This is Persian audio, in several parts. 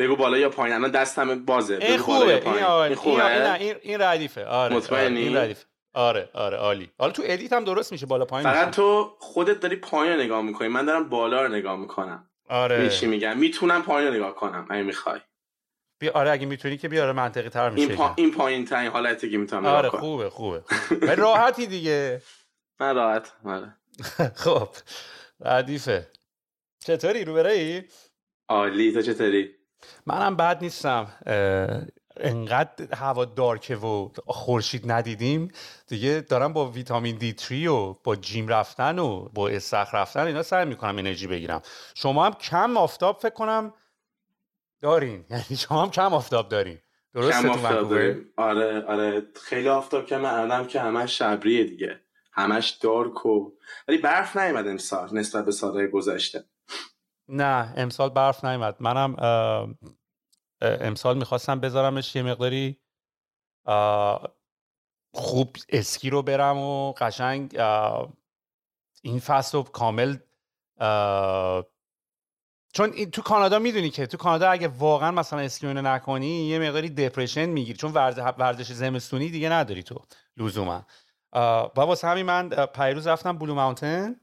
بگو بالا یا پایین. الان دستم بازه. این بگو بالا یا خوبه این پایین. آره این خوبه؟ این, این, این ردیفه. آره مطمئنی؟ آره، این ردیفه. آره آره عالی. حالا تو ادیت هم درست میشه بالا پایین فقط میشه. تو خودت داری پایین رو نگاه می‌کنی. من دارم بالا رو نگاه می‌کنم. آره. چی میگم؟ می‌تونم پایین رو نگاه کنم اگه می‌خوای. بیا آره اگه می‌تونی که بیاره منطقی تر میشه این, پا... این پایین ترین حالتی که می‌تونم آره خوبه خوبه. ولی راحتی دیگه. من راحت آره. خب ردیفه. چطوری رو ای؟ عالی. تو چطوری؟ منم بد نیستم. انقدر هوا دارکه و خورشید ندیدیم. دیگه دارم با ویتامین دی 3 و با جیم رفتن و با استخر رفتن اینا سعی می‌کنم انرژی بگیرم. شما هم کم آفتاب فکر کنم دارین. یعنی شما هم کم آفتاب دارین. درسته کم تو آفتاب؟ داریم. آره آره. خیلی آفتاب که من الانم که همش شبریه دیگه. همش دارک و ولی برف نیومد امسال نسبت به سالهای گذشته. نه امسال برف نیومد. منم امسال می‌خواستم بذارمش یه مقداری خوب اسکی رو برم و قشنگ این فصل رو کامل چون تو کانادا می‌دونی که تو کانادا اگه واقعا مثلا اسکی رو نکنی یه مقداری دپرشن می‌گیری. چون ورز- ورزش زمستونی دیگه نداری تو لزوما. و واسه همین من پیروز رفتم بلو ماونتن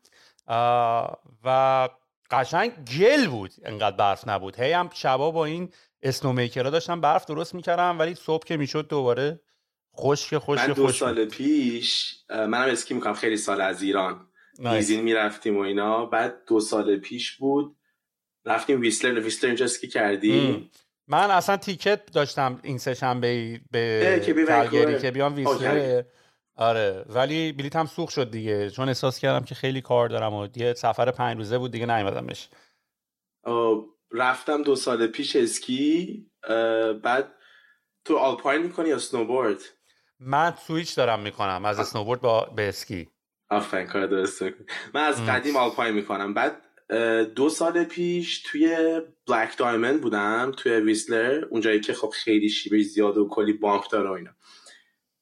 و قشنگ گل بود. انقدر برف نبود. هی هم شبا با این اسنومیکرها داشتم برف درست می‌کردم ولی صبح که می‌شد دوباره خشک من خشک دو خشک سال پیش اه، منم اسکی می‌کنم خیلی سال از ایران. دیزین می‌رفتیم و اینا. بعد دو سال پیش بود. رفتیم ویسلر ویسلر اینجا اسکی کردی؟ ام. من اصلا ticket داشتم این سه شنبه به کلگری ونکوور. که بیام ویسلر. آره ولی بلیط هم سوخت شد دیگه. چون احساس کردم که خیلی کار دارم و یه سفر پنج روزه بود دیگه نیومدمش رفتم دو سال پیش اسکی بعد تو alpine می‌کنی یا snowboard؟ من سویچ دارم می‌کنم از snowboard با به اسکی. آفرین کار درست من از. قدیم alpine می‌کنم. بعد دو سال پیش توی black diamond بودم توی ویسلر اونجایی که خب خیلی شیبه زیاد و کلی bump داره و اینا.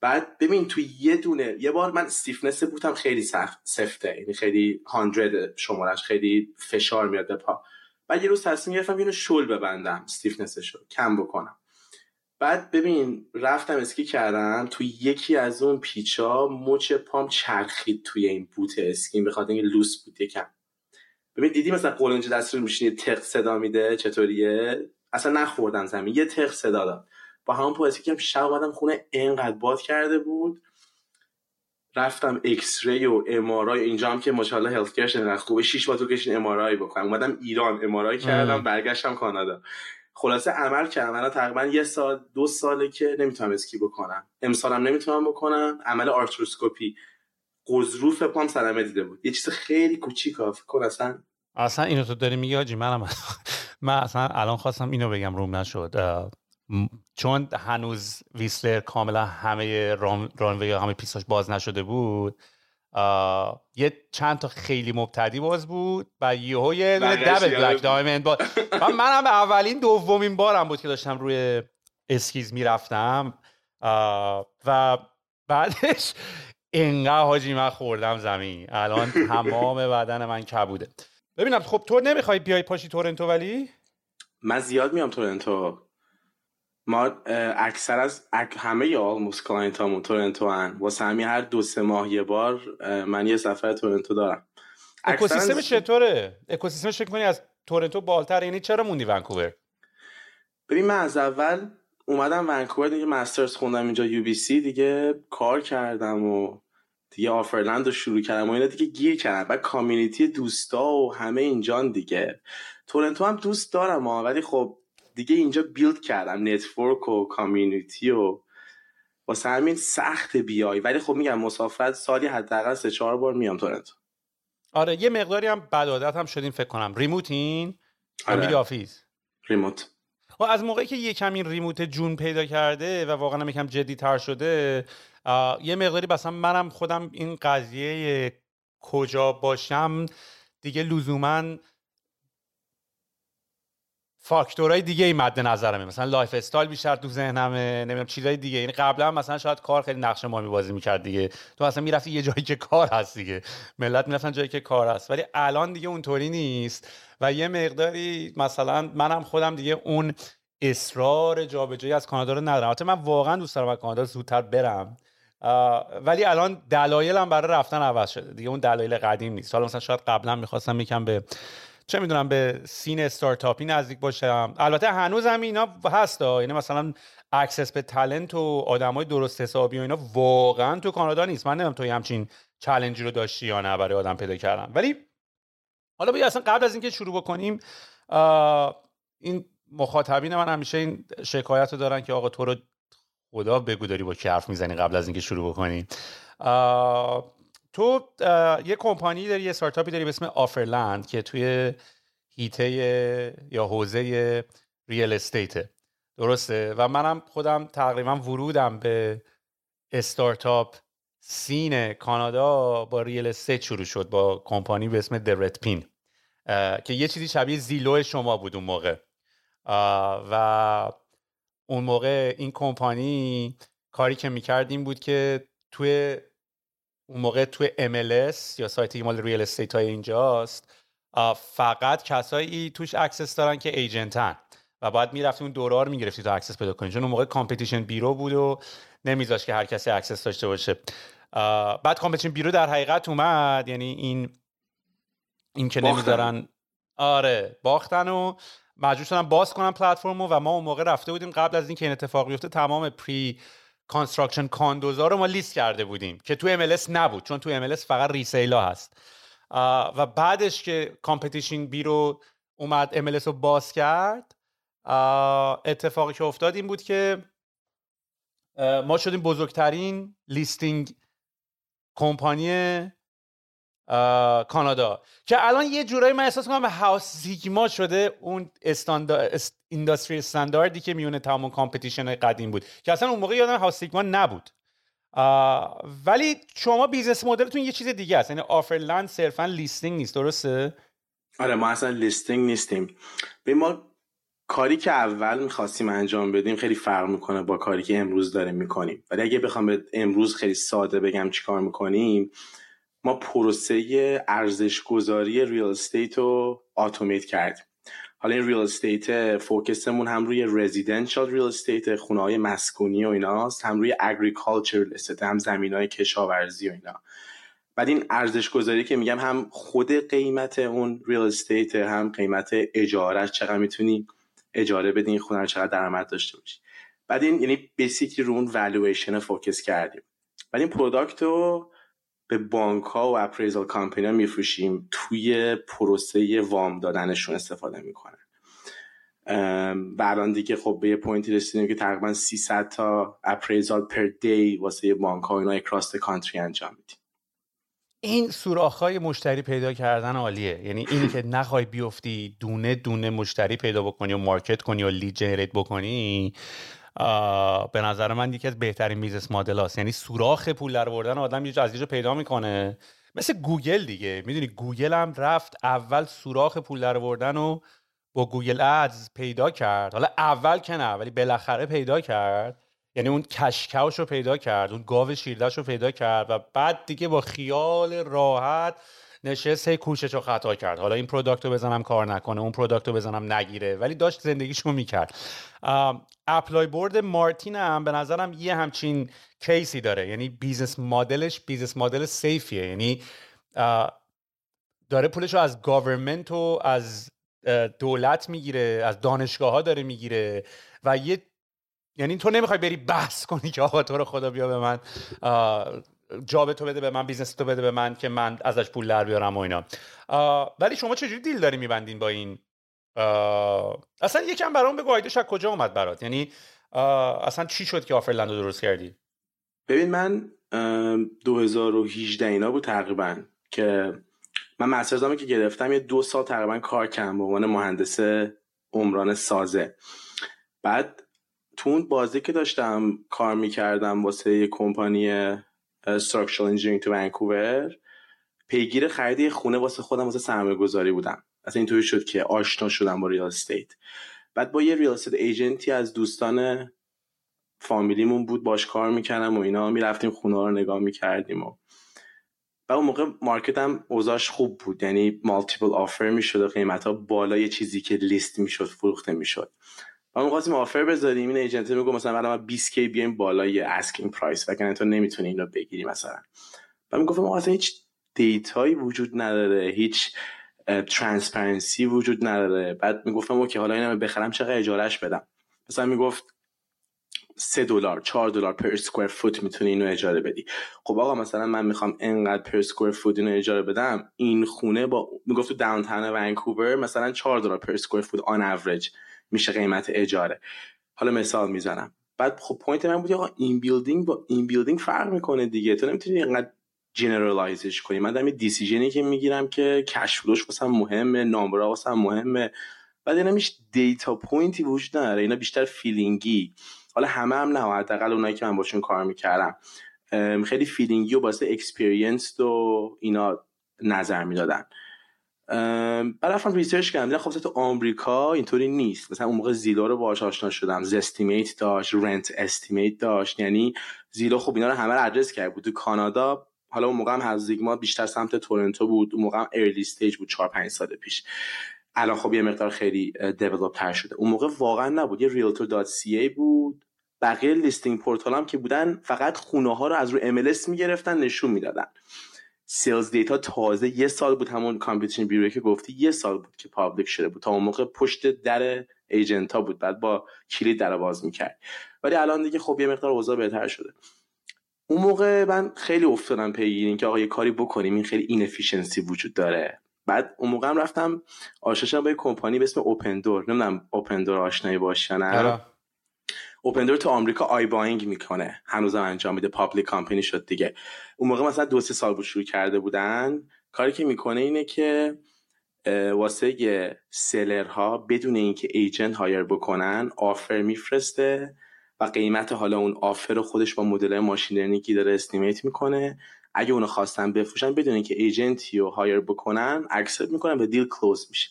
بعد ببین توی یه دونه یه بار من stiffness بودم خیلی سخت سفته یعنی خیلی hundred شمارش خیلی فشار میاد به پا. بعد یه روز تصمیم گرفتم اینو شل ببندم stiffness شو کم بکنم. بعد ببین رفتم اسکی کردم توی یکی از اون پیچا مچ پام چرخید توی این boot اسکی به خاطر اینکه loose بود یکم. ببین دیدی مثلا قولنج دست رو میشینی تق صدا میده چطوریه؟ اصلا نخوردم زمین یه تق صدا داد. با همون پا اسکی که شب اومدم خونه انقدر باد کرده بود. رفتم X-ray و MRI اینجا هم که ماشاءالله health care ش انقدر خوبه. 6 بار تو کشین MRI بکنم. اومدم ایران MRI کردم. برگشتم کانادا. خلاصه عمل کردم. الان تقریبا یه سال دو ساله که نمی‌تونم اسکی بکنم. امسالم نمی‌تونم بکنم. عمل آرتروسکوپی. غضروف پام صدمه دیده بود. یه چیز خیلی کوچیک فکر کن اصلا. اصلا اینو تو داری میگی حاجی؟ منم من اصلا الان خواستم اینو بگم روم نشد. چون هنوز ویسلر کاملا همه run های همه پیستاش باز نشده بود یه چند تا خیلی مبتدی باز بود و یهو یه double black diamond با و منم اولین دومین بارم بود که داشتم روی skis می‌رفتم. و بعدش انقدر حاجی من خوردم زمین. الان تمام بدن من کبوده. ببینم خب تو نمی‌خوای بیای پاشی تورنتو ولی؟ من زیاد میام تورنتو. ما اکثر از همه یا almost client هامون تورنتو هن. واسه همین هر دو سه ماه یه بار من یه سفر تورنتو دارم. اکوسیستم چطوره؟ اکوسیستمش فکر کنی از تورنتو بالاتر؟ یعنی چرا موندی ونکوور؟ ببین من از اول اومدم ونکوور دیگه master's خوندم اینجا UBC دیگه کار کردم و دیگه Offerland رو شروع کردم و اینا دیگه گیر کردم. بعد community دوستا و همه اینجان دیگه. تورنتو هم دوست دارم ولی خب دیگه اینجا build کردم network و community و واسه همین سخت بیای ولی خب میگم مسافرت سالی حداقل سه چهار بار میام تورنتو. آره یه مقداری هم بدعادت هم شدیم فکر کنم. remote ین آره. office remote. و از موقعی که یه کمی remote جون پیدا کرده و واقعا هم یکم جدی تر شده یه مقداری مثلا منم خودم این قضیه کجا باشم دیگه لزوما فاکتورهای دیگه ای مد نظرمه مثلا lifestyle بیشتر تو ذهنمه نمی‌دونم چیزای دیگه. یعنی قبلا مثلا شاید کار خیلی نقش مهمی بازی می‌کرد دیگه. تو اصلا می‌رفتی یه جایی که کار هست دیگه. ملت می‌رفتن جایی که کار هست. ولی الان دیگه اونطوری نیست. و یه مقداری مثلا منم خودم دیگه اون اصرار جابجایی از کانادا رو ندارم. البته من واقعا دوست دارم از کانادا زودتر برم. ولی الان دلایلم برای رفتن عوض شده. دیگه اون دلایل قدیم نیست. حالا مثلا شاید قبلا می‌خواستم یکم به چه می‌دونم به سین استارتاپی نزدیک باشم. البته هنوز هم اینا هست یعنی مثلا access به talent و آدمای درست حسابی و اینا واقعا تو کانادا نیست. من نمی‌دونم تو همچین challenge ی رو داشتی یا نه برای آدم پیدا کردن ولی حالا بیا اصلا قبل از اینکه شروع بکنیم این مخاطبین من همیشه این شکایت رو دارن که آقا تو رو خدا بگو داری با کی می‌زنی قبل از اینکه شروع بکنیم تو یه کمپانی داری یه استارتاپی داری به اسم Offerland که توی حیطه یا حوزه real estate ه درسته؟ و منم خودم تقریبا ورودم به startup scene کانادا با real estate شروع شد با کمپانی به اسم درت پین که یه چیزی شبیه Zillow شما بود اون موقع. و اون موقع این کمپانی کاری که می‌کرد این بود که توی اون موقع توی MLS یا سایتی مال ریال استیت های اینجاست فقط کسایی توش access دارن که ایجنتن و باید می‌رفتی اون دوره رو می‌گرفتی تا access پیدا کنی. چون اون موقع Competition Bureau بود و نمیذاشت که هر کسی access داشته باشه. بعد Competition Bureau در حقیقت اومد. یعنی این این که نمی‌ذارن. آره باختن و مجبور شدن باز کنن پلتفرمو و ما اون موقع رفته بودیم قبل از اینکه این اتفاق بیفته تمام pre-construction condos ا رو ما لیست کرده بودیم که تو MLS نبود چون تو MLS فقط resale ا هست. و بعدش که Competition Bureau اومد MLS رو باز کرد اتفاقی که افتاد این بود که ما شدیم بزرگترین listing company کانادا. که الان یه جورایی من احساس کنم HouseSigma شده اون standard industry standard ی که میونه تمام competition قدیم بود که اصلا اون موقع یادم HouseSigma نبود. ولی شما business model تون یه چیز دیگه است یعنی Offerland صرفا listing نیست درسته؟ آره ما اصلا listing نیستیم. به ما کاری که اول می‌خواستیم انجام بدیم خیلی فرق می‌کنه با کاری که امروز داریم می‌کنیم. ولی اگه بخوام به امروز خیلی ساده بگم چیکار می‌کنیم ما پروسه ارزش گذاری real estate رو automate کردیم. حالا این real estate focus مون هم روی residential real estate خونه های مسکونی و ایناست هم روی agriculture estate هم زمین های کشاورزی و اینا. بعد این ارزش گذاری که میگم هم خود قیمت اون real estate هم قیمت اجاره‌ش چقدر می‌تونی اجاره بدین خونه رو چقدر درآمد داشته باشی. بعد این یعنی basically رو اون valuation focus کردیم. بعد این product رو به بانک ها و appraisal company ها میفروشیم. توی پروسه وام دادنشون استفاده می‌کنن. و الان دیگه خب به یه point ی رسیدیم که تقریبا 300 تا appraisal per day واسه بانک ها اینا across country انجام میدیم. این های مشتری پیدا کردن عالیه. یعنی اینی که نخوای بیفتی دونه دونه مشتری پیدا بکنی و market کنی و lead generate بکنی به نظر من یکی از بهترین business model هاست. یعنی سوراخ پول در بردن آدم یه از یه پیدا می‌کنه. مثل گوگل دیگه. می‌دونی گوگل هم رفت اول سوراخ پول در بردن و با Google Ads پیدا کرد. حالا اول که نه ولی بالاخره پیدا کرد. یعنی اون cash cow ش رو پیدا کرد اون گاو شیردهش رو پیدا کرد و بعد دیگه با خیال راحت نشست هی کوشش و خطا کرد. حالا این product رو بزنم کار نکنه اون product رو بزنم نگیره ولی داشت زندگیشو می‌کرد. ApplyBoard مارتین هم به نظرم یه همچین case ی داره. یعنی business model ش business model safe یه یعنی داره پولش رو از government و از دولت می‌گیره از دانشگاه ها داره می‌گیره و یه یعنی تو نمی‌خوای بری بحث کنی که آقا تو رو خدا بیا به من job تو بده به من business تو بده به من که من ازش پول در بیارم و اینا. ولی شما چجوری deal داری میبندین با این؟ اصلا یکم برام بگو idea ش از کجا اومد برات؟ یعنی اصلا چی شد که Offerland رو درست کردی؟ ببین من 2018 اینا بود تقریبا که من master's امه که گرفتم یه دو سال تقریبا کار کردم به عنوان مهندس عمران سازه. بعد تو اون بازه ای که داشتم کار می‌کردم واسه یه کمپانی structural engineering تو ونکوور پیگیر خرید خونه واسه خودم واسه سرمایه گذاری بودم. اصلا اینطوری شد که آشنا شدم با real estate بعد با یه real estate agent ی از دوستان فامیلیمون بود باش کار می‌کردم و اینا. می‌رفتیم خونه رو نگاه می‌کردیم و و اون موقع market هم اوضاعش خوب بود. یعنی multiple offer می‌شد و قیمت ها بالای چیزی که لیست می‌شد فروخته می‌شد. ما خواستیم offer بذاریم این agent میگه مثلا ما 20 K بیایم بالای asking price وگرنه تو نمی‌تونی اینو بگیری مثلا. و می‌گفتم اصلا هیچ data یی وجود نداره هیچ transparency وجود نداره. بعد می‌گفتم okay حالا اینو بخرم چقدر اجاره‌ش بدم. مثلا می‌گفت سه دلار چهار دلار per square foot می‌تونی اینو اجاره بدی. خب آقا مثلا من می‌خوام انقدر per square foot اینو اجاره بدم این خونه با می‌گفت تو downtown ونکوور مثلا 4 دلار per square foot on average میشه قیمت اجاره. حالا مثال می‌زنم. بعد خب point من بود آقا این building با این building فرق می‌کنه دیگه. تو نمی‌تونی اینقدر generalize ش کنی. من دارم decision ی که می‌گیرم که cash flow ش واسم مهمه number ا واسم مهمه. بعد اینا هیچ data point ی وجود نداره. اینا بیشتر feeling ی حالا همه هم نه. حداقل اونایی که من باشون کار می‌کردم. خیلی feeling ی و واسه experience و اینا نظر می‌دادن. رفتم research کردم دیدم خب تو آمریکا اینطوری نیست. مثلا اون موقع Zillow رو باهاش آشنا شدم. Zestimate داشت rent estimate داشت. یعنی Zillow خب اینا رو همه رو ادرس کرد. بود تو کانادا حالا اون موقع هم HouseSigma بیشتر سمت تورنتو بود. اون موقع هم early stage بود 4 5 سال پیش. الان خب یه مقدار خیلی develop تر شده. اون موقع واقعا نبود. یه realtor.ca بود. بقیه listing portal هم که بودن فقط خونه ها رو از رو MLS می‌گرفتن نشون می‌دادن. sales data تازه یه سال بود همون Competition Bureau ی که گفتی یه سال بود که public شده بود تا اون موقع پشت در agent ها بود بعد با کلید در باز می‌کرد. ولی الان دیگه خب یه مقدار اوضاع بهتر شده. اون موقع من خیلی افتادم پیگیر که آقا یه کاری بکنیم این خیلی inefficiency وجود داره. بعد اون موقع هم رفتم آشنا با یه کمپانی به اسم Opendoor نمی‌دونم Opendoor آشنایی باش نه. Open تو آمریکا iBuying می‌کنه. هنوزم انجام میده. public company شد دیگه. اون موقع مثلا دو سه سال بود شروع کرده بودن. کاری که می‌کنه اینه که واسه seller ها بدون اینکه agent hire بکنن offer میفرسته و قیمت حالا اون offer رو خودش با مدل machine learning ی داره estimate می‌کنه اگه اونو خواستن بفروشن بدون اینکه agent ی رو hire بکنن accept می‌کنن و deal close میشه.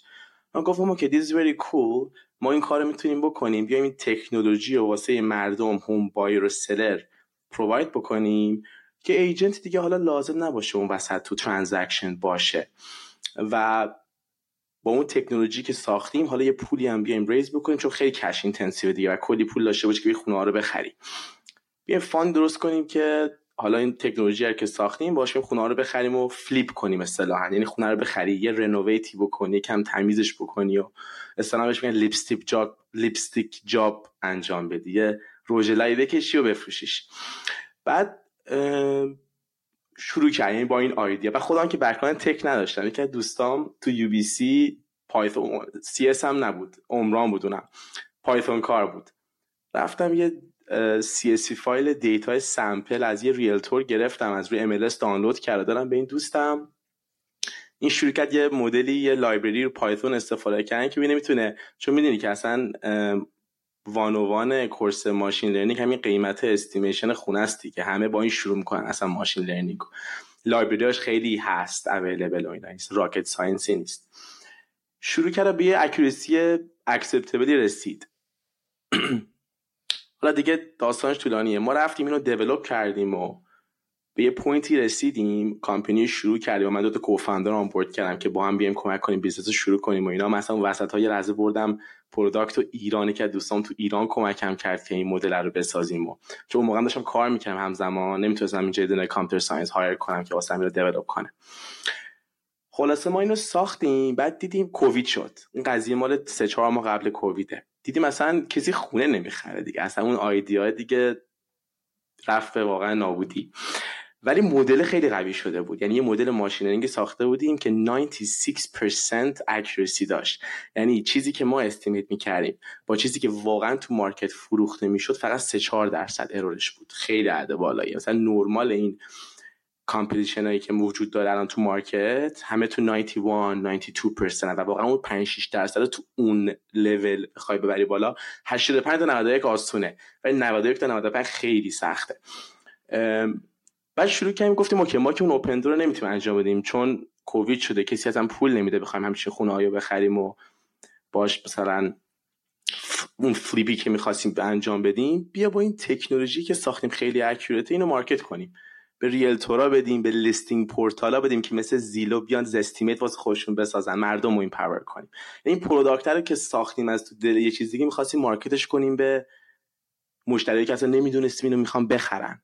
من گفتم که this is very cool. ما این کار رو می‌تونیم بکنیم. بیایم این تکنولوژی رو واسه مردم هم buyer و seller provide بکنیم که agent دیگه حالا لازم نباشه اون وسط تو transaction باشه. و با اون تکنولوژی که ساختیم حالا یه پولی هم بیایم raise بکنیم چون خیلی cash intensive دیگه و کلی پول داشته باشه که خونه ها رو بخریم بیایم fund درست کنیم که حالا این تکنولوژی که ساختیم باشیم خونه رو بخریم و flip کنیم اصطلاحا. یعنی خونه رو بخری یه renovate ی بکنی کم تمیزش بکنی و اصطلاحا بهش میگن lipstick job lipstick job انجام بدی. یه رژ لبی بکشی و بفروشیش. بعد شروع کردیم یعنی با این idea. و خودم که background tech نداشتم. یکی دوستام تو UBC Python CS هم نبود. عمران بود اونم. Python کار بود. رفتم یه CSV file data sample از یه realtor گرفتم از روی MLS دانلود کرده دارم به این دوستم. این شرکت یه مدلی یه library رو Python استفاده کردن که ببینه می‌تونه چون می‌دونی که اصلا one one course machine learning همین قیمت estimation خونه است که همه با این شروع می‌کنن اصلا machine learning library اش خیلی هست available و اینا نیست. rocket science ی نیست. شروع کرد به یه accuracy acceptable ی رسید. حالا دیگه داستانش طولانیه. ما رفتیم اینو develop کردیم و به یه point ی رسیدیم. کامپنی شروع کردیم و من دو تا co-founder onboard کردم که با هم بیایم کمک کنیم business شروع کنیم و اینا. مثلا وسط های لحظه بردم product و ایرانی که دوستان تو ایران کمکم کرد که این مدل رو بسازیم و چون اون موقع داشتم کار می‌کردم همزمان. نمی‌تونستم اینجا دونه computer science hire کنم که واسه رو develop کنه. خلاصه ما اینو ساختیم بعد دیدیم کووید شد. این قضیه مال سه چهار ماه قبل کوویده. دیدیم مثلا کسی خونه نمی‌خره دیگه. اصلا اون ایده دیگه رفت واقعا نابودی. ولی مدل خیلی قوی شده بود. یعنی یه مدل ماشین ساخته بودیم که 96% accuracy داشت. یعنی چیزی که ما estimate می‌کردیم با چیزی که واقعا تو market فروخته می‌شد فقط 3 4 درصد error ش بود. خیلی عدد بالایی. مثلا نرمال این competition هایی که موجود داره الان تو market همه تو 91 92% و واقعا اون 5 6 درصد تو اون لول بخوای ببری بالا 85 تا 91 آسونه ولی 91 تا 95 خیلی سخته. بعد شروع کردیم گفتیم okay ما که اون Open رو نمی‌تونیم انجام بدیم چون کووید شده کسی ازم پول نمیده بخوایم همچین خونه‌هایی بخریم و باش مثلا اون flip ی که می‌خواستیم انجام بدیم بیا با این تکنولوژی که ساختیم خیلی accurate ه اینو market کنیم. به realtor ا بدیم به listing portal ا بدیم که مثل Zillow بیان Zestimate واسه خودشون بسازن مردم رو empower کنیم. این product رو که ساختیم از تو دل یه چیز دیگه می‌خواستیم market ش کنیم به مشتری که اصلا نمی‌دونستیم اینو می‌خوام بخرن.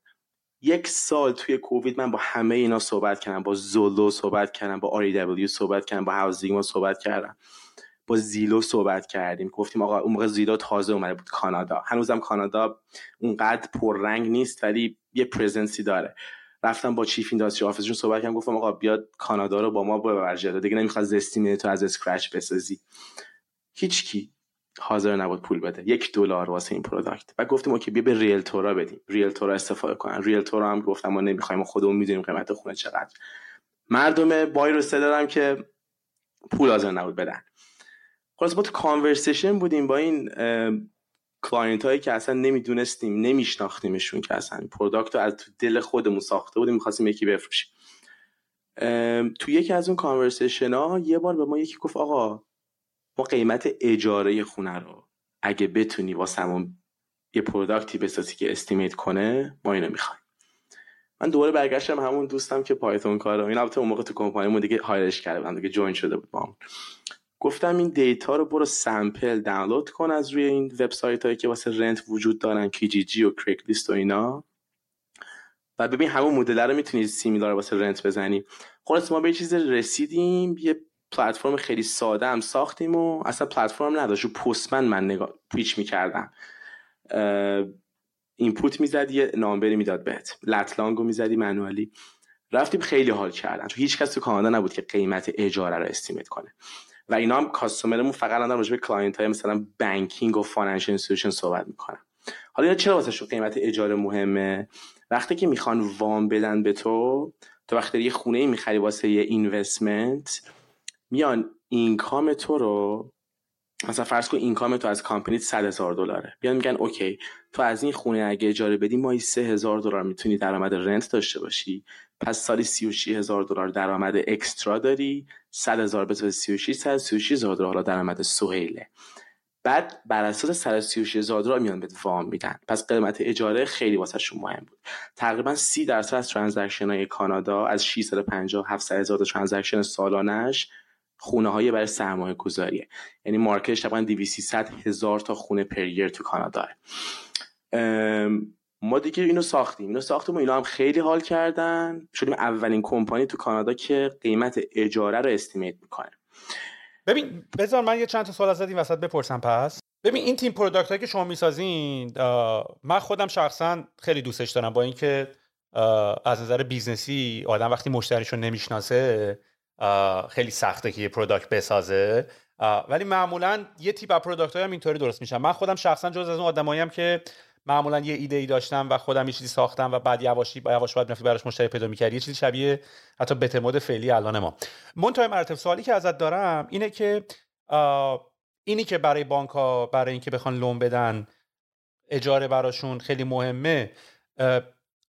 یک سال توی کووید من با همه اینا صحبت کردم با Zolo صحبت کردم با REW صحبت کردم با housing صحبت کردم با Zillow صحبت کردیم. گفتیم آقا اون موقع Zillow تازه اومده بود کانادا. هنوزم کانادا اونقدر پررنگ نیست ولی یه presence ی داره. رفتم با chief industry office شون صحبت کردم گفتم آقا بیاد کانادا رو با ما ببر دیگه نمی‌خواد Zestimate تو از scratch بسازی. هیچکی حاضر نبود پول بده یک دلار واسه این product. و گفتیم okay بیا به realtor ا بدیم. realtor ا استفاده کنن. realtor ا هم گفتم ما نمی‌خوایم خودمون می‌دونیم قیمت خونه چقدر. مردم بای رو دارم که پول حاضر نبود بدن. خلاص با تو conversation بودیم با این client هایی که اصلا نمی‌دونستیم نمیشناختیمشون که اصلا product رو از تو دل خودمون ساخته بودیم می‌خواستیم یکی بفروشیم. تو یکی از اون conversation ها یه بار به ما یکی گفت آقا ما قیمت اجاره خونه رو اگه بتونی واسمون یه product ی بسازی که estimate کنه ما اینو می‌خوایم. من دوباره برگشتم همون دوستم که پایتون کارم این البته اون موقع تو کمپانیمون دیگه hire ش کرده بودم دیگه join شده بود با گفتم این data رو برو sample دانلود کن از روی این وبسایت هایی که واسه rent وجود دارن کیجیجی و کریک لیست و اینا. و ببین همون مدل رو می‌تونی similar واسه rent بزنی. خلاص ما به چیز رسیدیم یه پلتفرم خیلی ساده هم ساختیم و اصلا پلتفرم نداشت. و پستمن من نگاه pitch می‌کردم. input می‌زد یه number ی می‌داد بهت. lat long رو می‌زدی manually رفتیم خیلی حال کردن. چون هیچ کس تو کانادا نبود که قیمت اجاره رو estimate کنه. و اینا هم customer مون فقط الان راجع به client های مثلا banking و financial institution صحبت می‌کنن. حالا اینا چرا واسه قیمت اجاره مهمه؟ وقتی که می‌خوان وام بدن به تو تو وقتی یه خونه ای می‌خری واسه یه investment میان income تو رو مثلا فرض کن income تو از کامپنی 100 هزار دلاره. بیان میگن okay تو از این خونه اگه اجاره بدی ماهی 3 هزار دلار می‌تونی درآمد rent داشته باشی. پس سالی 36 هزار دلار درآمد extra داری. 100 هزار به 36 136 هزار دلار. حالا درآمد سهیله. بعد بر اساس 136 هزار دلار میان بهت وام میدن. پس قیمت اجاره خیلی واسه مهم بود. تقریبا 30 درصد از transaction های کانادا از 650 700 هزار transaction سالانش خونه های برای سرمایه گذاریه. یعنی market ش تقریبا 200 هزار تا خونه per year تو کانادا. ما دیگه اینو ساختیم. اینو ساختیم و اینا هم خیلی حال کردن. شدیم اولین کمپانی تو کانادا که قیمت اجاره رو estimate می‌کنه. ببین بذار من یه چند تا سوال ازت این وسط بپرسم پس. ببین این تیپ product که شما می‌سازین من خودم شخصا خیلی دوستش دارم با اینکه از نظر business ی آدم وقتی مشتریشو نمی‌شناسه خیلی سخته که یه product بسازه. ولی معمولا یه تیپ از product هم اینطوری درست میشن. من خودم شخصا جزو از اون آدماییم که معمولا یه ایده ای داشتم و خودم یه چیزی ساختم و بعد یواش یواش باید می‌رفتی براش مشتری پیدا می‌کردی. یه چیزی شبیه حتی bet مود فعلی الان ما. منتهای مرتب سوالی که ازت دارم اینه که اینی که برای بانک ها برای اینکه بخوان loan بدن اجاره براشون خیلی مهمه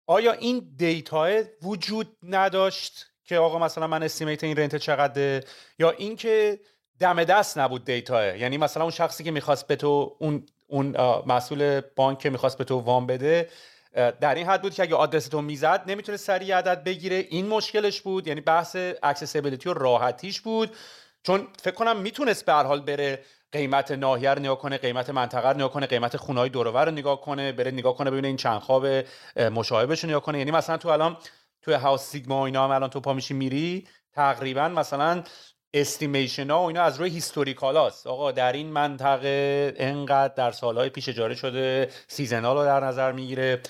آیا این data وجود نداشت که آقا مثلا من estimate این rent چقدره؟ یا اینکه دم دست نبود data یعنی مثلا اون شخصی که می‌خواست به تو اون اون مسئول بانک که می‌خواست به تو وام بده در این حد بود که اگه آدرس تو می‌زد نمی‌تونه سریع عدد بگیره. این مشکلش بود. یعنی بحث accessibility و راحتیش بود. چون فکر کنم می‌تونست به حال بره قیمت ناحیه رو نگاه کنه قیمت منطقه رو نگاه کنه قیمت خونه های دور رو نگاه کنه بره نگاه کنه ببینه این چند خواب مشابهش رو نگاه کنه. یعنی مثلا تو الان تو هاوس سیگما اینا هم الان تو پا میشی میری تقریبا مثلا estimation ها و اینا از روی historical هاست. آقا در این منطقه انقدر در سالهای پیش اجاره شده seasonal رو در نظر می‌گیره.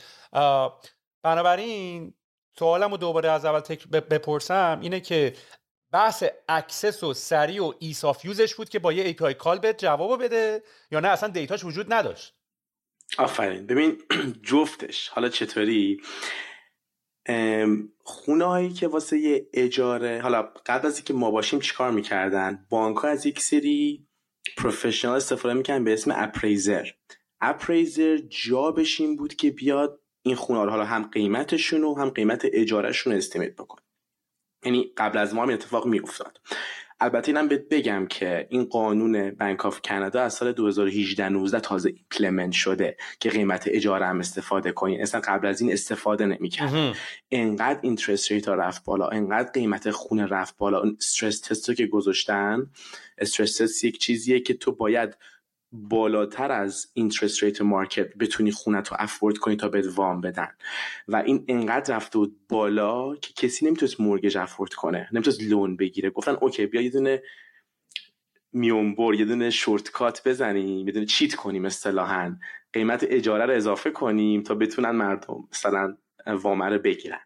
بنابراین سوالم رو دوباره از اول بپرسم اینه که بحث access سریع و ease of use ش بود که با یه API call به جواب بده یا نه؟ اصلا data ش وجود نداشت. آفرین. ببین جفتش. حالا چطوری؟ خونه هایی که واسه اجاره حالا قبل از اینکه ما باشیم چیکار می‌کردن؟ بانک ها از یک سری professional استفاده می‌کنن به اسم appraiser. appraiser job ش این بود که بیاد این خونه حالا هم قیمتشون و هم قیمت اجارهشون estimate بکن یعنی قبل از ما هم اتفاق میافتاد. البته اینم بهت بگم که این قانون بانک آف کانادا از سال 2018 19 تازه implement شده که قیمت اجاره هم استفاده کنین اصلا قبل از این استفاده نمی‌کرد. انقدر interest rate ها رفت بالا انقدر قیمت خونه رفت بالا. stress test که گذاشتن stress test یک چیزیه که تو باید بالاتر از interest rate market بتونی خونه تو afford کنی تا بهت وام بدن. و این انقدر رفته بود بالا که کسی نمی‌تونست مورگج افورد کنه نمی‌تونست لون بگیره. گفتن اوکی بیا یه دونه میونبر یه دونه شورت بزنیم یه دونه چیت کنیم اصطلاحا. قیمت اجاره رو اضافه کنیم تا بتونن مردم مثلا وامه رو بگیرن.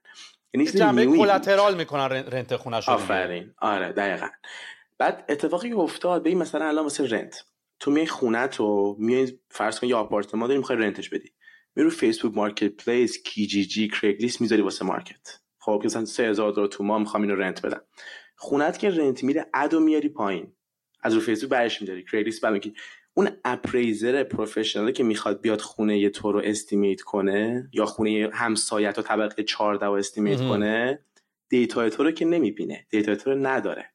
یعنی جنبه کلاترال می‌کنن رنت خونه آفرین. آره دقیقا. بعد اتفاقی افتاد به این مثلا الان واسه رنت تو می خونه تو می فرض کن یه آپارتمان داری می‌خوای رنتش بدی. میری رو فیسبوک مارکت پلیس کی جی جی کریگلیست می‌ذاری واسه market. خب مثلا 3000 دلار تو ما می‌خوام اینو rent بدم. خونت که rent میره ad و میاری پایین. از رو فیسبوک برش میداری. کریگلیست بعد میگی اون appraiser professional ی که می‌خواد بیاد خونه ی تو رو estimate کنه یا خونه همسایت و طبقه 14 رو estimate کنه data تو رو که نمی‌بینه. data تو رو نداره.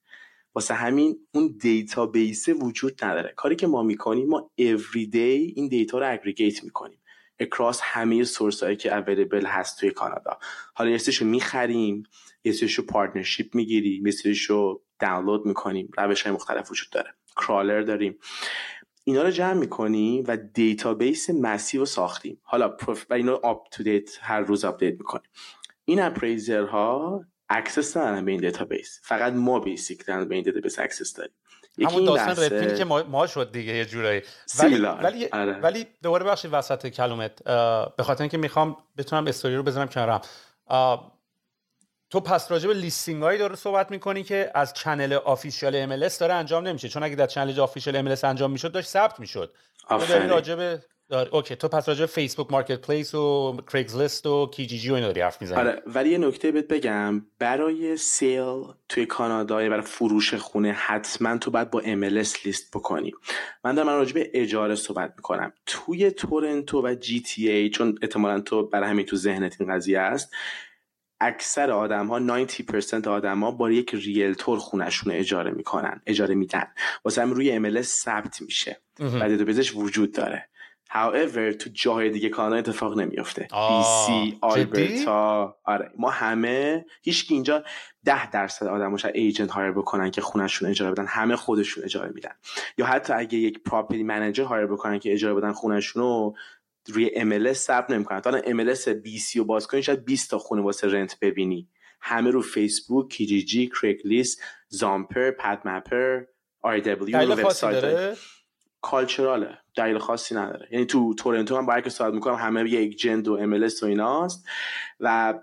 واسه همین اون database وجود نداره. کاری که ما می‌کنیم ما everyday این data رو aggregate می‌کنیم. across همه source هایی که available هست توی کانادا. حالا یه رو می‌خریم یه رو partnership می‌گیریم یه رو دانلود می‌کنیم. روش های مختلف وجود داره. crawler داریم. اینا رو جمع می‌کنیم و database massive ی رو ساختیم. حالا و اینو up to date هر روز update می‌کنیم. این appraiser ها access ندارن به این database فقط ما basically داریم به این database access داریم. همون داستان wrapping ی که ما, شد دیگه یه جورایی. ولی ولی, آره. ولی دوباره ببخشید وسط کلمت به خاطر اینکه می‌خوام بتونم استوری رو بزنم کنارم. تو پس راجع به listing هایی داره صحبت می‌کنی که از channel official ام داره انجام نمیشه. چون اگه در channel official ام انجام می‌شد داشت ثبت می‌شد. راجع به okay تو پس راجع فیسبوک مارکت پلیس و کریگلیست و کی جی جی و اینا داری حرف می‌زنی. آره ولی یه نکته بهت بگم. برای sale توی کانادا برای فروش خونه حتما تو باید با MLS list بکنی. من دارم راجع به اجاره صحبت می‌کنم. توی تورنتو و GTA چون احتمالا تو برای همین تو ذهنت این قضیه است اکثر آدم ها 90% آدم ها با یک realtor خونشون اجاره می‌کنن اجاره میدن. واسه هم روی MLS ثبت میشه. و database ش وجود داره. However تو جاهای دیگه کانادا اتفاق نمیفته BC آلبرتا آره. ما همه هیچ اینجا ده درصد آدم شاید agent hire بکنن که خونشون اجاره بدن. همه خودشون اجاره میدن. یا حتی اگه یک property manager hire بکنن که اجاره بدن خونشون رو روی MLS ثبت نمی‌کنن. تا MLS BC رو باز کنی شاید 20 تا خونه واسه rent ببینی. همه رو فیسبوک Kijiji Craigslist Zumper PadMapper آی دبلیو رو وبسایت cultural ه دلیل خاصی نداره. یعنی تو تورنتو من باید که صحبت می‌کنم همه یک جند و ام و ایناست و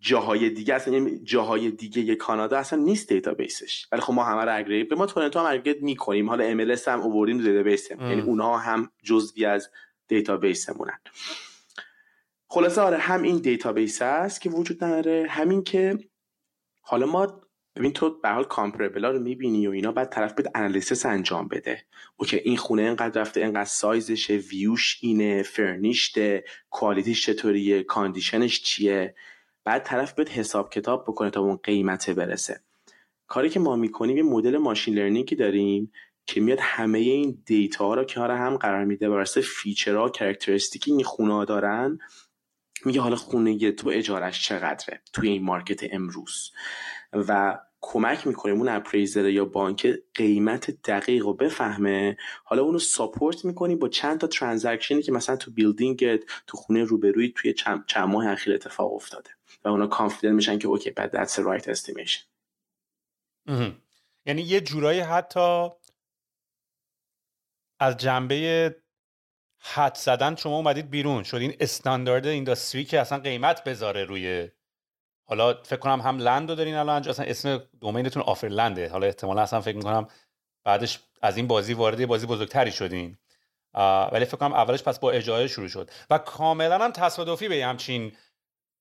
جاهای دیگه اصلا یعنی جاهای دیگه یه کانادا اصلا نیست database ش. ولی خب ما همه رو به ما تورنتو هم aggregate می‌کنیم. حالا ام هم اووردیم database یعنی اونها هم جزوی از database مونن. خلاصه آره هم این database هست که وجود نداره همین که حالا ما ببین تو به حال comparable ا رو می‌بینی و اینا بعد طرف بده analysis انجام بده. okay این خونه اینقدر رفته اینقدر size شه view ش اینه furnished ه quality ش چطوریه condition ش چیه؟ بعد طرف بهت حساب کتاب بکنه تا اون قیمته برسه. کاری که ما می‌کنیم یه مدل machine learning ی داریم که میاد همه این data ها رو کنار هم قرار میده. واسه feature ها characteristic ی این خونه دارن. میگه حالا خونه تو اجارش چقدره؟ توی این market امروز. و کمک می‌کنیم اون appraiser یا بانک قیمت دقیق رو بفهمه حالا اونو support می‌کنیم با چند تا transaction ی که مثلا تو building ت تو خونه روبروی توی چند, ماه اخیر اتفاق افتاده و اونا confident میشن که okay بعد the right estimation. یعنی یه جورایی حتی از جنبه حد زدن شما اومدید بیرون شد این استاندارد industry که اصلا قیمت بذاره روی حالا فکر کنم هم land رو دارین الان اصلا اسم domain تون Offerland ه. حالا احتمالا اصلا فکر می‌کنم بعدش از این بازی وارد بازی بزرگتری شدین. ولی فکر کنم اولش پس با اجاره شروع شد. و کاملا هم تصادفی به همچین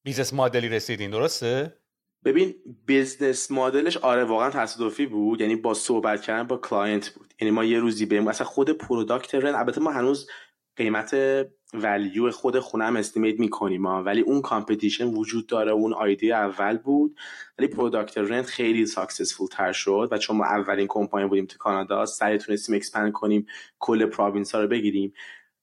business model ی رسیدین. درسته؟ ببین business model ش آره واقعا تصادفی بود. یعنی با صحبت کردن با client بود. یعنی ما یه روزی بریم اصلا خود product rent البته ما هنوز قیمت value خود خونه هم estimate می‌کنیم ولی اون competition وجود داره اون idea ی اول بود. ولی product rent خیلی successful تر شد و چون ما اولین کمپانی بودیم تو کانادا سریع تونستیم expand کنیم کل province ها رو بگیریم.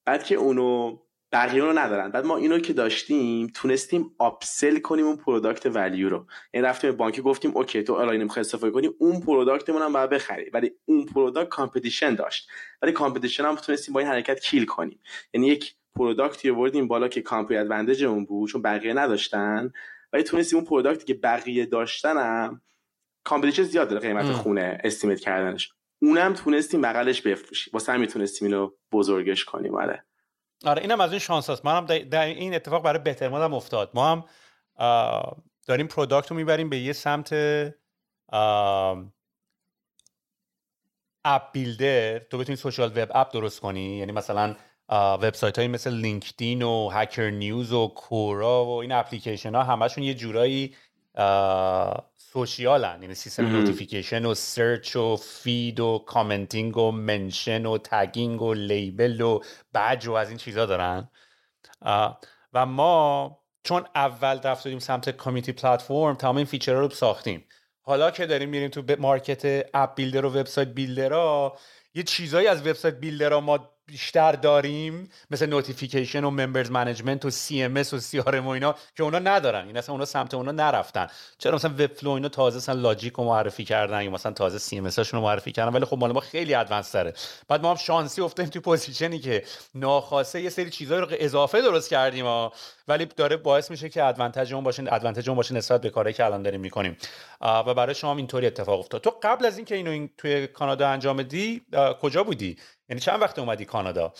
بعد که اونو بقیه رو ندارن. بعد ما اینو که داشتیم تونستیم upsell کنیم اون product value رو. یعنی رفتیم به بانک گفتیم okay تو الان می‌خوای استفاده کنی اون product مون هم باید بخری. ولی اون product competition داشت. ولی competition هم تونستیم با این حرکت kill کنیم. یعنی یک product ی آوردیم بالا که کامپی ادوانتج اون بود چون بقیه نداشتن. ولی تونستیم اون product ی که بقیه داشتن هم competition زیاد داره قیمت خونه estimate کردنش. اونم تونستیم بغلش بفروشیم. واسه همین تونستیم اینو بزرگش کنیم. آره. آره اینم از این شانس هست. منم در این اتفاق برای بهتر هم افتاد. ما هم داریم product رو می‌بریم به یه سمت app builder. تو بتونی social web app درست کنی. یعنی مثلا وبسایت های مثل LinkedIn و Hacker News و Quora و این اپلیکیشن ها همشون یه جورایی social ن. یعنی سیستم notification و search و feed و commenting و mention و tagging و label و badge و از این چیزا دارن. و ما چون اول رفتیم سمت community platform تمام این feature ها رو ساختیم. حالا که داریم میریم تو market app builder و website builder ها یه چیزایی از website builder ها ما بیشتر داریم مثل notification و members management و CMS و CRM و اینا که اونا ندارن. این اصلا اونا سمت اونا نرفتن. چرا مثلا Webflow اینا تازه مثلا logic رو معرفی کردن یا مثلا تازه CMS رو معرفی کردن؟ ولی خب مال ما خیلی advanced تره. بعد ما هم شانسی افتادیم تو position ی که ناخواسته یه سری چیزایی رو اضافه درست کردیم ها. ولی داره باعث میشه که ادوانتج اون باشه ادوانتج اون باشه نسبت به کاری که الان داریم می‌کنیم. و برای شما اینطوری اتفاق افتاد. تو قبل از اینکه اینو این توی کانادا انجام بدی کجا بودی؟ یعنی چند وقت اومدی کانادا؟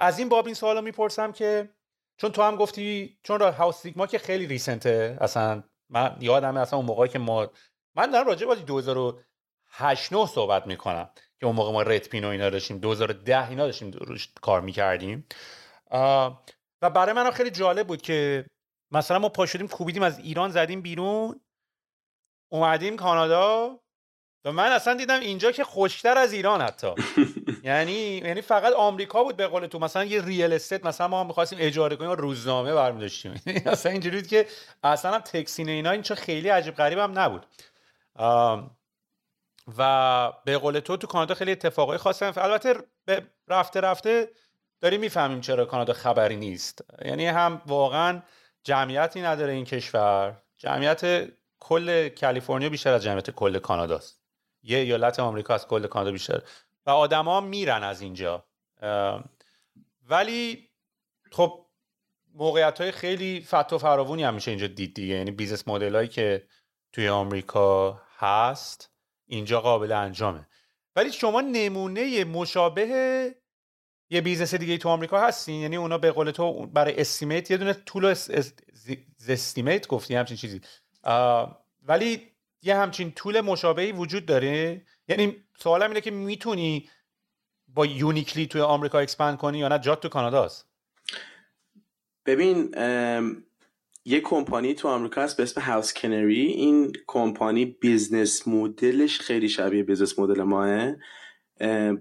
از این باب این سوالو می‌پرسم که چون تو هم گفتی چون را هاوس ما که خیلی ریسنته اصلا من یادمه اصلا اون موقعی که ما من دارم راجع به 2008 9 صحبت می‌کنم که اون موقع ما رد و اینا داشتیم. 2010 اینا داشتیم روش کار می‌کردیم. و برای من خیلی جالب بود که مثلا ما پا شدیم کوبیدیم از ایران زدیم بیرون اومدیم کانادا و من اصلا دیدم اینجا که خوشتر از ایران حتی. یعنی یعنی فقط آمریکا بود به قول تو. مثلا یه ریل استیت مثلا ما می‌خواستیم اجاره کنیم روزنامه برمی داشتیم اصلا اینجوری بود که اصلا هم تکسین اینا اینجا خیلی عجیب غریب هم نبود. و به قول تو تو کانادا خیلی اتفاقای خاصی البته رفته رفته داریم می‌فهمیم چرا کانادا خبری نیست. یعنی هم واقعا جمعیتی نداره این کشور. جمعیت کل کالیفرنیا بیشتر از جمعیت کل کاناداست. یه ایالت آمریکا از کل کانادا بیشتر. و آدما میرن از اینجا. ولی خب موقعیت های خیلی فت و فراوونی هم اینجا دید دیگه. یعنی business model هایی که توی آمریکا هست اینجا قابل انجامه. ولی شما نمونه مشابه یه business دیگه تو آمریکا هستین یعنی اونا به قول تو برای estimate یه دونه tool estimate گفتی همچین چیزی. ولی یه همچین tool مشابهی وجود داره. یعنی سوالم اینه که می‌تونی با uniquely توی آمریکا expand کنی یا نه؟ جات تو کاناداست. ببین یه کمپانی تو آمریکا هست به اسم HouseCanary این company business model ش خیلی شبیه business model ماست.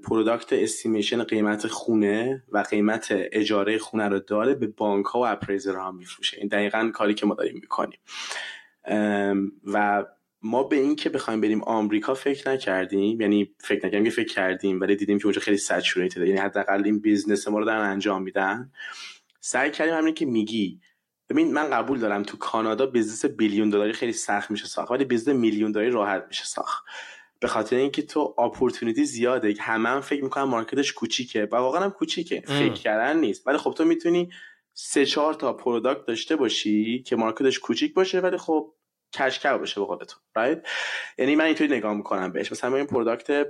product estimation قیمت خونه و قیمت اجاره خونه رو داره به بانک ها و appraiser ها میفروشه. این دقیقا کاری که ما داریم می‌کنیم. و ما به این که بخوایم بریم آمریکا فکر نکردیم یعنی فکر نکردیم که فکر کردیم ولی دیدیم که اونجا خیلی saturated یعنی حداقل این بیزنس ما رو دارن انجام میدن. سعی کردیم همین که میگی ببین من قبول دارم تو کانادا بیزنس بیلیون دلاری خیلی سخت میشه ساخت ولی بیزنس میلیون دلاری راحت میشه ساخت. به خاطر اینکه تو opportunity زیاده همه هم فکر می‌کنن market ش کوچیکه. و واقعا هم کوچیکه. فکر کردن نیست. ولی خب تو می‌تونی سه چهار تا product داشته باشی که market ش کوچیک باشه ولی خب cash cow باشه به قول تو right یعنی من اینطوری نگاه می‌کنم بهش. مثلا این product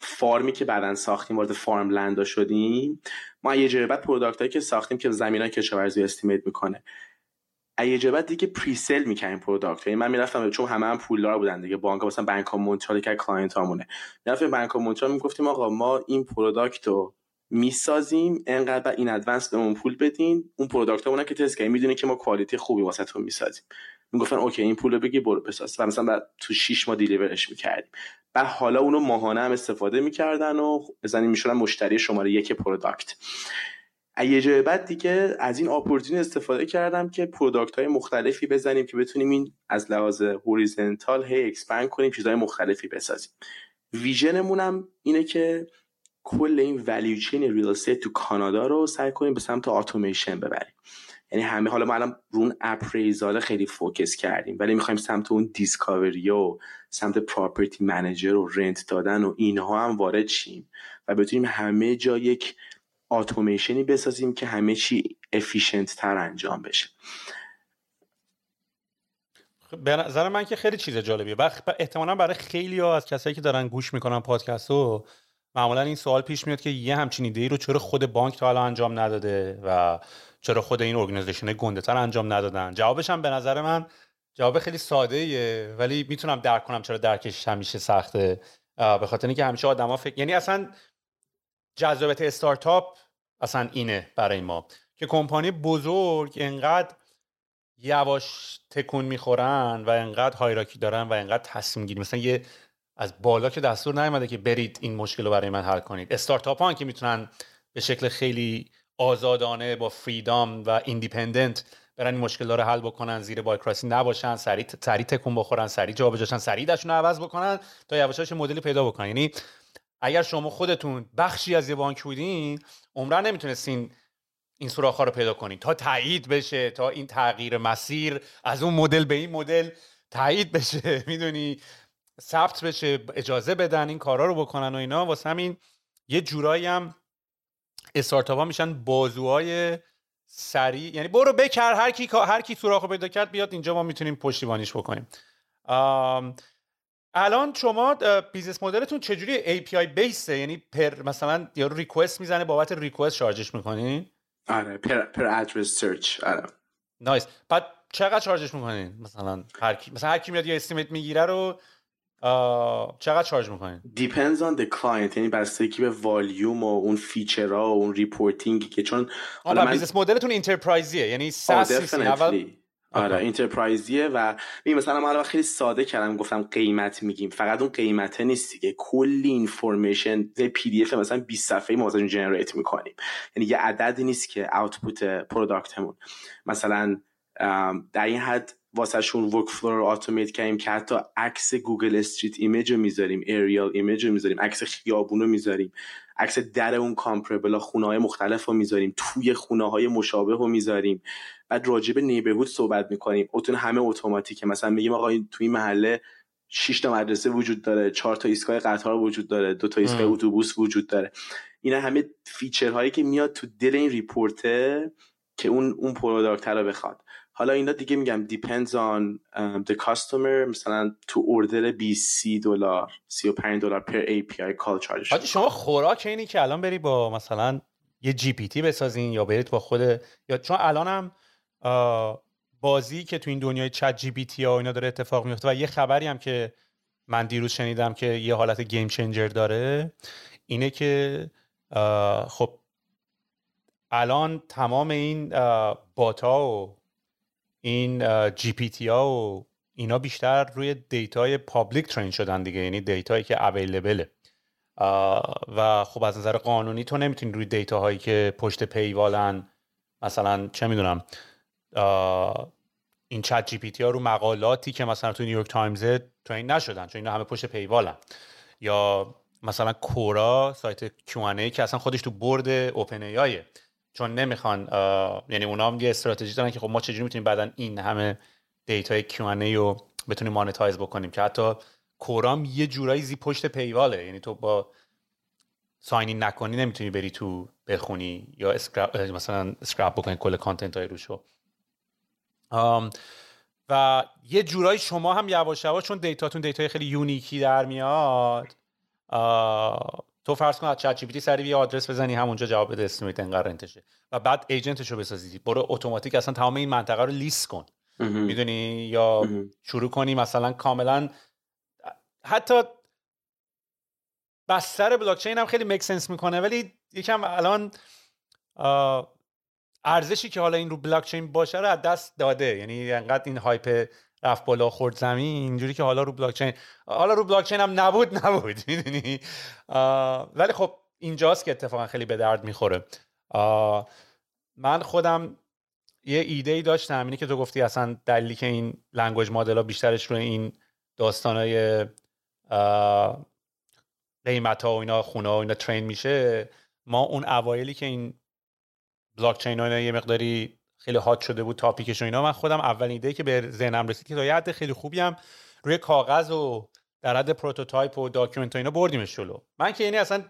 فارمی که بعدا ساختیم وارد farmland ا شدیم. ما یه جای بعد product که ساختیم که زمینای کشاورزی estimate می‌کنه. یه بعد دیگه presell می‌کنیم product. یعنی من می‌رفتم چون همه هم پولدار بودن دیگه. بانک مثلا بانک مونترال که client هامونه. می‌رفتیم بانک مونترال می‌گفتیم آقا ما این product رو می‌سازیم انقدر این advance بهمون پول بدین. اون product که تست کردیم می‌دونی که ما quality خوبی واسهتون می‌سازیم. می‌گفتن okay این پول بگیر برو بساز. و مثلا تو 6 ماه deliver ش می‌کردیم. و حالا اونو ماهانه هم استفاده می‌کردن و بزنین می‌شدن مشتری شماره یک product. یه جای بعد دیگه از این opportunity استفاده کردم که product های مختلفی بزنیم که بتونیم این از لحاظ horizontal هی expand کنیم چیزهای مختلفی بسازیم. vision مون هم اینه که کل این value chain real estate تو کانادا رو سعی کنیم به سمت اتوماسیون ببریم. یعنی همه حالا ما الان رو اون appraisal خیلی focus کردیم ولی می‌خوایم سمت اون discovery و سمت property manager و rent دادن و اینها هم وارد شیم و بتونیم همه جا یک اتوماسیونی بسازیم که همه چی efficient تر انجام بشه. به نظر من که خیلی چیز جالبیه. و احتمالا برای خیلی ها از کسایی که دارن گوش می‌کنن پادکست رو معمولا این سوال پیش میاد که یه همچین ایده ای رو چرا خود بانک تا حالا انجام نداده و چرا خود این ارگانیزیشن گنده تر انجام ندادن؟ جوابش هم به نظر من جواب خیلی ساده ایه ولی می‌تونم درک کنم چرا درکش همیشه سخته. به خاطر اینکه همیشه آدما فکر یعنی اصلا جذابیت استارتاپ اصلا اینه برای ما که کمپانی بزرگ انقدر یواش تکون می‌خورن و انقدر hierarchy دارن و انقدر تصمیم گیری مثلا یه از بالا که دستور نیومده که برید این مشکل رو برای من حل کنید. استارتاپ ها که می‌تونن به شکل خیلی آزادانه با freedom و independent برن این مشکل رو حل بکنن زیر bureaucracy نباشن سریع سریع تکون بخورن سریع جابجاشن سریع دشون عوض بکنن تا یواشاش مدلی پیدا بکنن. یعنی اگر شما خودتون بخشی از یه بانک بودین عمرن نمی‌تونستین این سوراخ رو پیدا کنین. تا تایید بشه تا این تغییر مسیر از اون مدل به این مدل تایید بشه می‌دونی؟ ثبت بشه اجازه بدن این کارا رو بکنن و اینا. واسه همین یه جورایی هم استارتاپ ها میشن بازوهای سریع. یعنی برو بکر هر کی هر کی سوراخو پیدا کرد بیاد اینجا ما می‌تونیم پشتیبانیش بکنیم. الان شما business model تون چجوری API base ه؟ یعنی per مثلا یارو request می‌زنه بابت request چارجش می‌کنین آره per per address search آره. nice. بعد چقدر charge ش می‌کنین مثلا هر کی مثلا هر کی میاد یه estimate می‌گیره رو چقدر charge می‌کنین depends on the client یعنی بستگی به والیوم و اون feature ها و اون reporting ی که چون حالا من... بیزنس مدلتون انترپرایزیه یعنی SaaS اول آره enterprise یه و می مثلا ما خیلی ساده کردم گفتم قیمت میگیم. فقط اون قیمته نیست دیگه. کلی information PDF مثلا 20 صفحه‌ای ما ازش generate می‌کنیم. یعنی یه عددی نیست که output product مون مثلا در این حد واسه شون workflow رو automate کردیم که حتی عکس گوگل street image رو می‌ذاریم aerial image رو می‌ذاریم عکس خیابون رو می‌ذاریم عکس در اون comparable ا خونه های مختلف رو می‌ذاریم توی خونه های مشابه رو می‌ذاریم. بعد راجع به neighborhood صحبت می‌کنیم. اتون همه اتوماتیکه. مثلا میگیم آقا توی این محله 6 تا مدرسه وجود داره 4 تا ایستگاه قطار وجود داره دو تا ایستگاه اتوبوس وجود داره. اینا همه feature هایی که میاد تو دل این report ه که اون اون product رو بخواد. حالا اینا دیگه میگم depends on um, the customer. مثلا تو order 20 دلار 35 دلار per API call charge حاجی شما خوراک اینی که الان بری با مثلا یه GPT بسازین یا برید با خود یا چون الانم بازی که تو این دنیای ChatGPT ها اینا داره اتفاق میفته و یه خبری هم که من دیروز شنیدم که یه حالت game changer داره اینه که خب الان تمام این bot ا و این GPT ها و اینا بیشتر روی دیتای public train شدن دیگه یعنی دیتایی که available ه و خب از نظر قانونی تو نمی‌تونی روی دیتا هایی که پشت paywall ن مثلا چه می‌دونم این ChatGPT ها رو مقالاتی که مثلا تو نیویورک تایمز train نشدن چون اینا همه پشت paywall ن. یا مثلا Quora سایت Q&A که اصلا خودش تو board OpenAI چون نمی‌خوان یعنی اونا هم یه استراتژی دارن که خب ما چجوری می‌تونیم بعدا این همه دیتای Q&A رو بتونیم monetize بکنیم. که حتی کورام یه جورایی زی پشت پیواله. یعنی تو با ساینی نکنی نمی‌تونی بری تو بخونی یا اسکراب مثلا اسکراب بکنی کل کانتنت های روشو. و یه جورایی شما هم یواش یواش چون دیتاتون دیتای خیلی یونیکی در میاد تو فرض کن از چت جی پی سری یه آدرس بزنی همونجا جواب بده استیمیت انقدر انتشه و بعد ایجنتش رو بسازی. برو اتوماتیک اصلا تمام این منطقه رو لیست کن. می‌دونی؟ یا شروع کنی مثلا کاملا حتی بستر بلاکچین هم خیلی مک سنس می‌کنه ولی یکم الان ارزشی که حالا این رو بلاکچین باشه رو از دست داده. یعنی انقدر این هایپ رفت بالا خورد زمین اینجوری که حالا رو بلاکچین حالا رو بلاکچین هم نبود نبود. می‌دونی؟ ولی خب اینجاست که اتفاقا خیلی به درد می‌خوره. من خودم یه ایده ای داشتم. اینی که تو گفتی اصلا دلیلی که این language model بیشترش روی این داستانای قیمت ها و اینا خونه و اینا train میشه. ما اون اوایلی که این بلاک چین یه مقداری خیلی hot شده بود topic ش و اینا. من خودم اولین ایده که به ذهنم رسید که تا حد خیلی خوبی هم روی کاغذ و در حد prototype و document و اینا بردیمش جلو. من که یعنی اصلا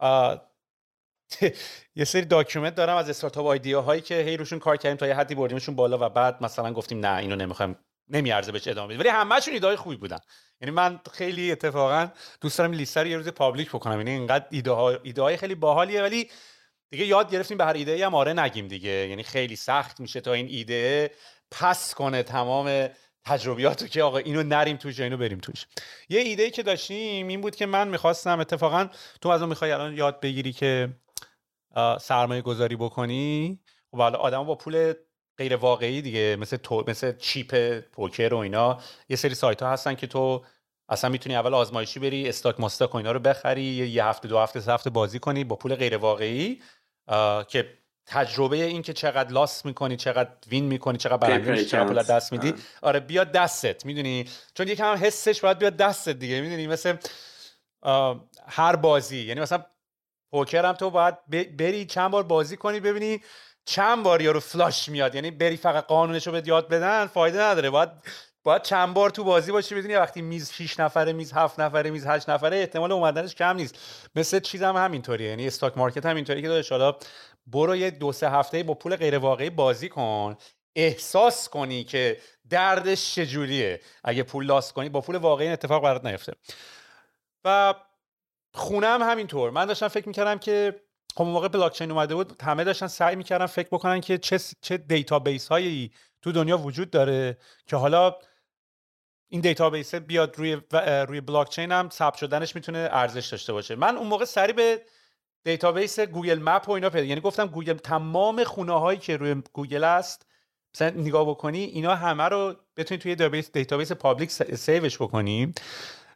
یه سری document دارم از استارتاپ idea هایی که هی روشون کار کردیم تا یه حدی بردیمشون بالا و بعد مثلا گفتیم نه اینو نمی‌خوایم نمیارزه بهش ادامه بدیم. ولی همهشون idea های خوبی بودن. یعنی من خیلی اتفاقا دوست دارم لیست رو یه روز public بکنم. یعنی اینقدر ایده ها ایده های خیلی باحالیه ولی دیگه یاد گرفتیم به هر ایده هم آره نگیم دیگه. یعنی خیلی سخت میشه تا این ایده پاس کنه تمام تجربیاتو که آقا اینو نریم توش اینو بریم توش. یه ایده که داشتیم این بود که من می‌خواستم اتفاقا تو از اون می‌خوای الان یاد بگیری که سرمایه گذاری بکنی؟ خب حالا آدم با پول غیر واقعی دیگه مثل تو، مثل چیپ پوکر و اینا یه سری سایت ها هستن که تو اصلا می‌تونی اول آزمایشی بری استاک ماستاک و اینا رو بخری یه هفته دو هفته سه هفته بازی کنی با پول غیر واقعی. که تجربه این که چقدر لاس می‌کنی چقدر وین می‌کنی چقدر برنده چقدر پول دست میدی آره بیاد دستت می‌دونی؟ چون یکم هم حسش باید بیاد دستت دیگه می‌دونی؟ مثل هر بازی. یعنی مثلا پوکر هم تو باید بری چند بار بازی کنی ببینی چند بار یارو فلاش میاد. یعنی بری فقط قانونش رو به یاد بدن فایده نداره. باید باید چند بار تو بازی باشی بدونی وقتی میز 6 نفره میز 7 نفره میز 8 نفره احتمال اومدنش کم نیست. مثل چیزم هم همینطوریه. یعنی استاک مارکت هم اینطوری که داداش حالا برو یه دو سه هفته با پول غیر واقعی بازی کن. احساس کنی که دردش چجوریه. اگه پول loss کنی با پول واقعی اتفاق برات نیفته. و خونه هم همینطور. من داشتم فکر می‌کردم که خب موقع بلاک چین اومده بود همه داشتن سعی می‌کردن فکر بکنن که چه چه دیتابیس هایی تو دنیا وجود داره که حالا این دیتابیس بیاد روی روی بلاک چین هم ثبت شدنش می‌تونه ارزش داشته باشه. من اون موقع سری به دیتابیس Google Map و اینا پیدا یعنی گفتم گوگل تمام خونه هایی که روی گوگل است مثلا نگاه بکنی اینا همه رو بتونی توی دیتابیس دیتابیس public save ش بکنی.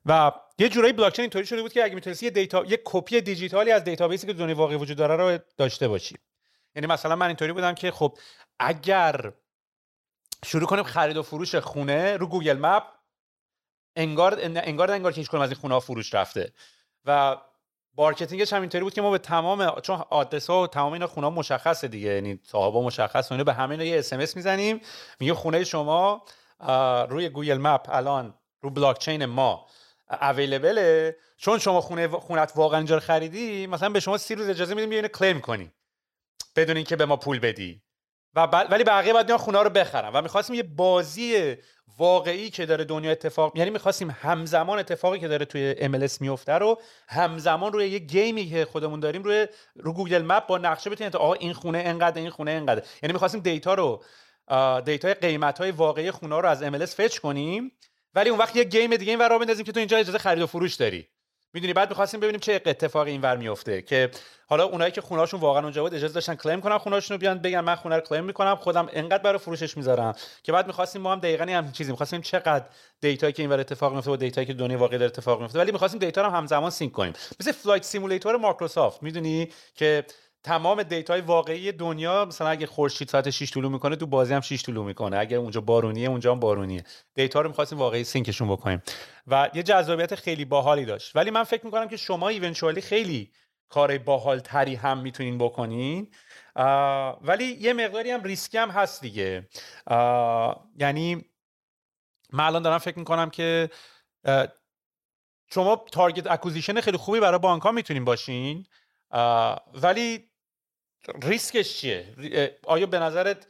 و یه جورایی بلاکچین اینطوری شده بود که اگه می‌تونستی یه data یه کپی دیجیتالی از دیتابیسی که دنیای واقعی وجود داره رو داشته باشی. یعنی مثلا من اینطوری بودم که خب اگر شروع کنیم خرید و فروش خونه رو Google Map انگار انگار انگار که هیچ کدوم از این خونه ها فروش رفته. و marketing ش هم اینطوری بود که ما به تمام چون آدرس ها و تمام اینا خونه ها مشخصه دیگه یعنی صاحب مشخص به همه یه SMS می‌زنیم میگه خونه شما روی Google Map الان رو بلاک چین ما available ه. چون شما خونه خونت واقعا اینجا خریدی مثلا به شما سی روز اجازه میدیم اینو claim کنی. بدون اینکه به ما پول بدی. و ولی بقیه باید بیان خونه رو بخرن. و می‌خواستیم یه بازی واقعی که داره دنیا اتفاق یعنی می‌خواستیم همزمان اتفاقی که داره توی MLS میفته رو همزمان روی یه game ی که خودمون داریم روی رو Google Map با نقشه بتونید آقا این خونه انقدر این خونه انقدر یعنی می‌خواستیم data رو data قیمت های واقعی خونه رو از MLS fetch کنیم ولی اون وقت یه game دیگه این ورا بندازیم که تو اینجا اجازه خرید و فروش داری. می‌دونی بعد می‌خواستیم ببینیم چه اتفاقی اینور میفته که حالا اونایی که خونهاشون واقعا اونجا بود اجازه داشتن claim کنن خونهاشون رو بیان بگن من خونه رو claim می‌کنم خودم انقدر برای فروشش می‌ذارم که بعد می‌خواستیم ما هم دقیقاً هم چیزی می‌خواستیم چقدر data یی که اینور اتفاق میفته و data یی که دنیا واقعی داره اتفاق میفته ولی می‌خواستیم data رو همزمان sync کنیم. مثل Flight Simulator مایکروسافت می‌دونی که تمام data ی واقعی دنیا مثلا اگه خورشید ساعت 6 طلوع می‌کنه تو بازی هم 6 طلوع می‌کنه. اگر اونجا بارونیه اونجا هم بارونیه. data رو می‌خواستیم واقعی sync شون بکنیم. و یه جذابیت خیلی باحالی داشت. ولی من فکر می‌کنم که شما eventually خیلی کار باحال تری هم می‌تونین بکنین. ولی یه مقداری هم ریسکی هم هست دیگه. یعنی من الان دارم فکر می‌کنم که شما target acquisition خیلی خوبی برای بانک ها می‌تونین باشین. ولی ریسکش چیه؟ آیا به نظرت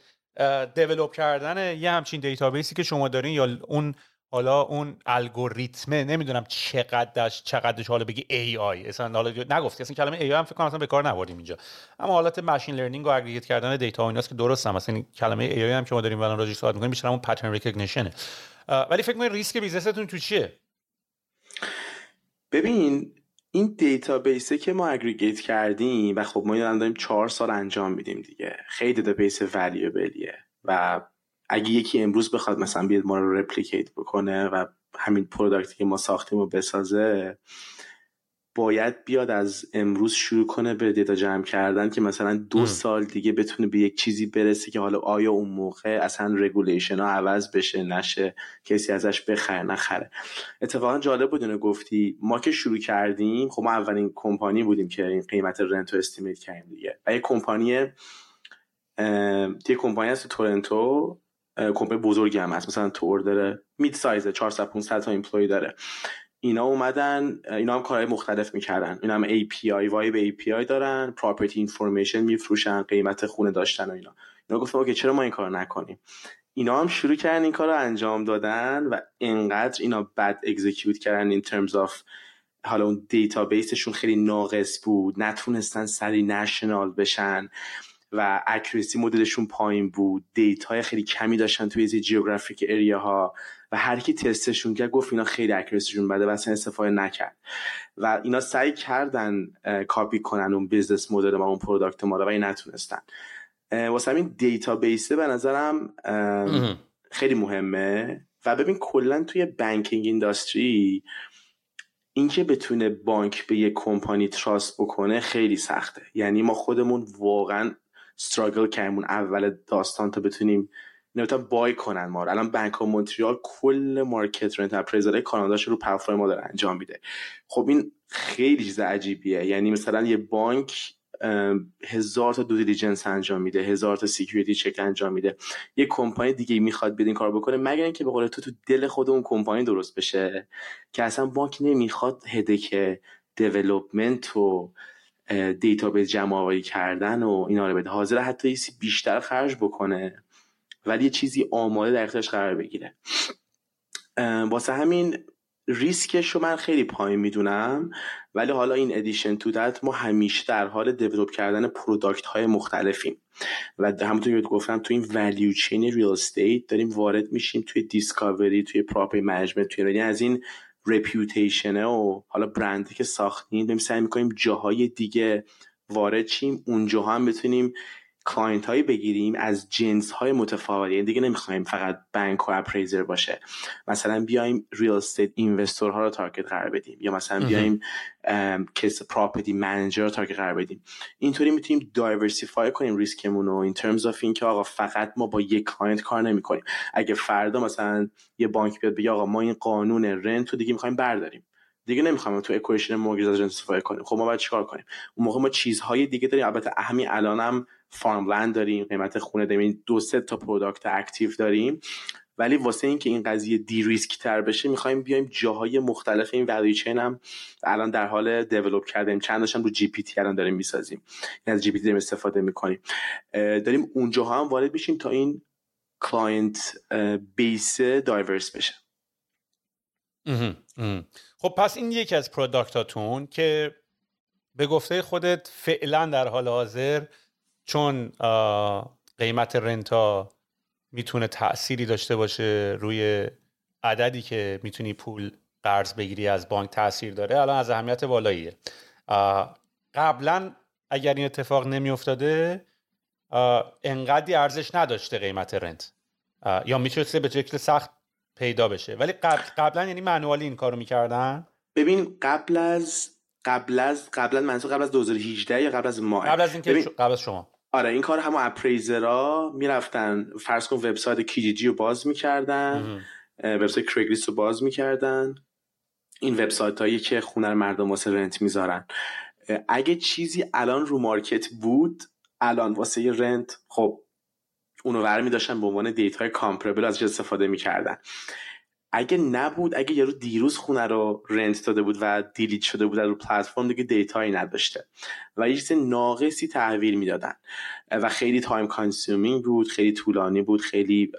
develop کردن یه همچین دیتابیسی که شما دارین یا اون حالا اون الگوریتمه نمی‌دونم چقدرش چقدرش حالا بگی AI اصلا حالا نگفتی اصلا کلمه AI هم فکر کنم اصلا به کار نبردیم اینجا. اما حالت machine learning و aggregate کردن data و ایناست که درست هم اصلا کلمه AI هم که ما داریم الان راجعش صحبت می‌کنیم بیشتر اون pattern recognition ه ولی فکر کنید ریسک business تون تو چیه؟ ببین این دیتابیسه که ما aggregate کردیم و خب ما این داریم چهار سال انجام میدیم دیگه. خیلی دیتابیس valuable یه و اگه یکی امروز بخواد مثلا بیاد ما رو replicate بکنه و همین product ی که ما ساختیم رو بسازه باید بیاد از امروز شروع کنه به data جمع کردن که مثلا دو سال دیگه بتونه به یک چیزی برسه که حالا آیا اون موقع اصلا regulation ها عوض بشه نشه کسی ازش بخره نخره. اتفاقا جالب بود گفتی. ما که شروع کردیم خب ما اولین کمپانی بودیم که این قیمت rent رو estimate کردیم دیگه. و یه کمپانی یه کمپانی هست تورنتو کمپانی بزرگی هم هست. مثلا تور داره mid size ه 400 500 تا employee داره. اینا اومدن اینا هم کارهای مختلف می‌کردن. اینا هم API وایب API دارن property information میفروشن قیمت خونه داشتن و اینا. اینا گفتن okay چرا ما این کار نکنیم؟ اینا هم شروع کردن این کار رو انجام دادن و انقدر اینا بد execute کردن in terms of حالا اون دیتابیسشون خیلی ناقص بود. نتونستن سری national بشن. و accuracy مدلشون پایین بود. data ی خیلی کمی داشتن توی geographic area ها و هر کی تستشون کرد گفت اینا خیلی accuracy شون بده و اصلا استفاده نکرد. و اینا سعی کردن کاپی کنن اون business model ما اون product ما رو و نتونستن. واسه همین دیتابیسه به نظرم خیلی مهمه. و ببین کلا توی banking industry اینکه بتونه بانک به یک company trust بکنه خیلی سخته. یعنی ما خودمون واقعا struggle کردیم اول داستان تا بتونیم نمی‌تونن buy کنن ما الان بانک مونتریال کل market رو enterprise های کاناداش رو پلتفرم ما داره انجام میده. خب این خیلی چیز عجیبیه. یعنی مثلا یه بانک هزار تا due diligence انجام میده هزار تا security check انجام میده. یه کمپانی دیگه می‌خواد بیاد این کار بکنه مگر اینکه به قول تو تو دل خود اون کمپانی درست بشه. که اصلا بانک نمی‌خواد headache development و دیتابیس جمع آوری کردن و اینا رو بده. حاضر حتی یه بیشتر خرج بکنه ولی یه چیزی آماده در اختیارش قرار بگیره. واسه همین ریسکش رو من خیلی پایین می‌دونم ولی حالا in addition to that ما همیشه در حال develop کردن product های مختلفیم. و همونطور که گفتم تو این value chain real estate داریم وارد میشیم توی discovery توی property management توی یعنی از این reputation ه و حالا برندی که ساختیم بریم سعی می‌کنیم جاهای دیگه وارد شیم اونجا هم بتونیم client هایی بگیریم از جنس های متفاوتی یعنی دیگه نمی‌خوایم فقط بانک و appraiser باشه. مثلا بیایم real estate investor ها رو target قرار بدیم یا مثلا بیایم کس property manager رو target قرار بدیم. اینطوری می‌تونیم diversify کنیم ریسکمون رو in terms of اینکه آقا فقط ما با یک client کار نمی‌کنیم. اگه فردا مثلا یه بانک بیاد بگه آقا ما این قانون rent رو دیگه می‌خوایم برداریم. دیگه نمی‌خوایم تو equation mortgage ازش استفاده کنیم. خب ما باید چیکار کنیم؟ اون موقع ما چیزهای دیگه داریم. البته همین الانم farmland داریم قیمت خونه داریم دو سه تا product active داریم. ولی واسه اینکه این قضیه de-risk تر بشه می‌خوایم بیایم جاهای مختلف این value chain هم الان در حال develop کردیم. چندش هم رو GPT الان داریم می‌سازیم. یعنی از GPT داریم استفاده می‌کنیم. داریم اونجاها هم وارد بشیم تا این client base diverse بشه. خب پس این یکی از product اتون که به گفته خودت فعلا در حال حاضر چون قیمت رنتا می‌تونه تأثیری داشته باشه روی عددی که می‌تونی پول قرض بگیری از بانک تاثیر داره الان از اهمیت بالاییه قبلا اگر این اتفاق نمی افتاده انقدی ارزش نداشته قیمت رنت. یا می‌تونسته به شکل سخت پیدا بشه. ولی قبل قبلا یعنی منوالی این کارو می‌کردن. ببین قبل از قبل از قبلا منظور قبل از 2018 یا قبل از ما؟ قبل از اینکه ببین... قبل از شما. آره این کار همون appraiser ا می‌رفتن. فرض کن وبسایت Kijiji رو باز می‌کردن. وبسایت Craigslist رو باز می‌کردن. این وبسایت هایی که خونه مردم واسه rent می‌ذارن. اگه چیزی الان رو market بود الان واسه rent خب اونو ورمی داشتن به عنوان data comparable ازش استفاده می‌کردن. اگه نبود اگه یارو دیروز خونه رو rent داده بود و delete شده بود رو پلتفرم دیگه data یی نداشته. و یه چیز ناقصی تحویل می‌دادن. و خیلی time consuming بود خیلی طولانی بود خیلی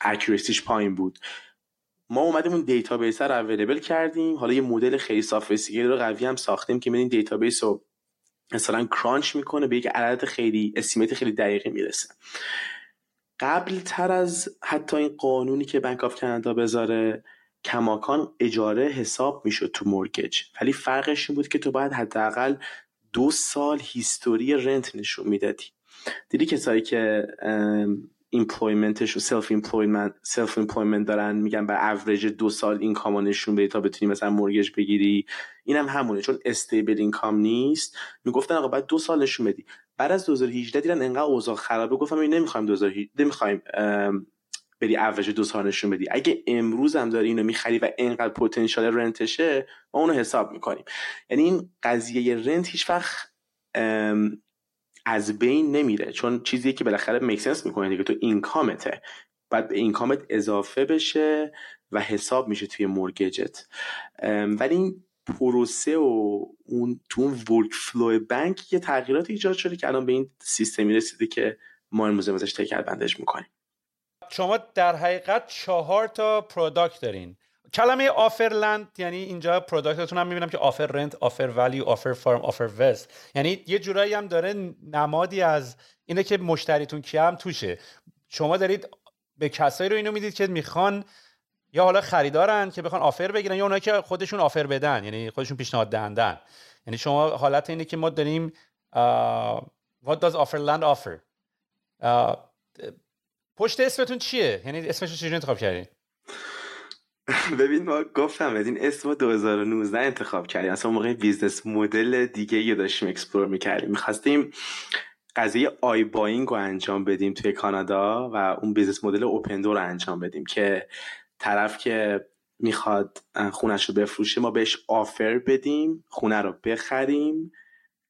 accuracy ش پایین بود. ما اومدیم اون database رو available کردیم. حالا یه مدل خیلی sophisticated و قوی هم ساختیم که این database رو مثلا crunch می‌کنه به یک عدد خیلی estimate خیلی دقیقی می‌رسه. قبل تر از حتی این قانونی که Bank of Canada بذاره کماکان اجاره حساب می‌شد تو mortgage ولی فرقش این بود که تو باید حداقل دو سال history rent نشون می‌دادی. دیدی کسایی که employment ش و self employment self employment دارن میگن به اوریج دو سال income و نشون بدی تا بتونی مثلا mortgage بگیری. اینم هم همونه چون stable income نیست. می‌گفتن آقا باید دو سال نشون بدی. بعد از 2018 دیدن انقدر اوضاع خرابه. گفتن نمی‌خوایم 2018 نمی‌خوایم بری اوریج دو سال نشون بدی. اگه امروز هم داری اینو می‌خری و اینقدر پتانسیل rent شه ما اونو حساب می‌کنیم. یعنی این قضیه rent هیچ وقت از بین نمیره. چون چیزی که بالاخره make sense می‌کنه دیگه. تو income ته باید به income ت اضافه بشه و حساب میشه توی mortgage ت ولی پروسه و اون تو اون workflow بانک یه تغییرات ایجاد شده که الان به این سیستمی رسیده که ما امروز ازش take advantage می‌کنیم. شما در حقیقت چهار تا product دارین. کلمه Offerland یعنی اینجا product تون هم می‌بینم که آفر رنت آفر ولیو آفر فارم آفر وست یعنی یه جورایی هم داره نمادی از اینه که مشتریتون کی هم توشه. شما دارید به کسایی رو اینو می‌دید که می‌خوان یا حالا خریدارن که بخوان offer بگیرن یا اونایی که خودشون offer بدن یعنی خودشون پیشنهاد دهندن. یعنی شما حالت اینه که ما داریم what does offer uh, پشت اسمتون چیه؟ یعنی اسمش چجوری انتخاب کردین؟ ببین ما گفتم این اسم 2019 انتخاب کردیم. اصلا موقع business model دیگه یه داشتیم explore می‌کردیم. می‌خواستیم قضیه iBuying رو انجام بدیم توی کانادا و اون business model Opendoor رو انجام بدیم که طرف که می‌خواد خونش رو بفروشه ما بهش offer بدیم خونه رو بخریم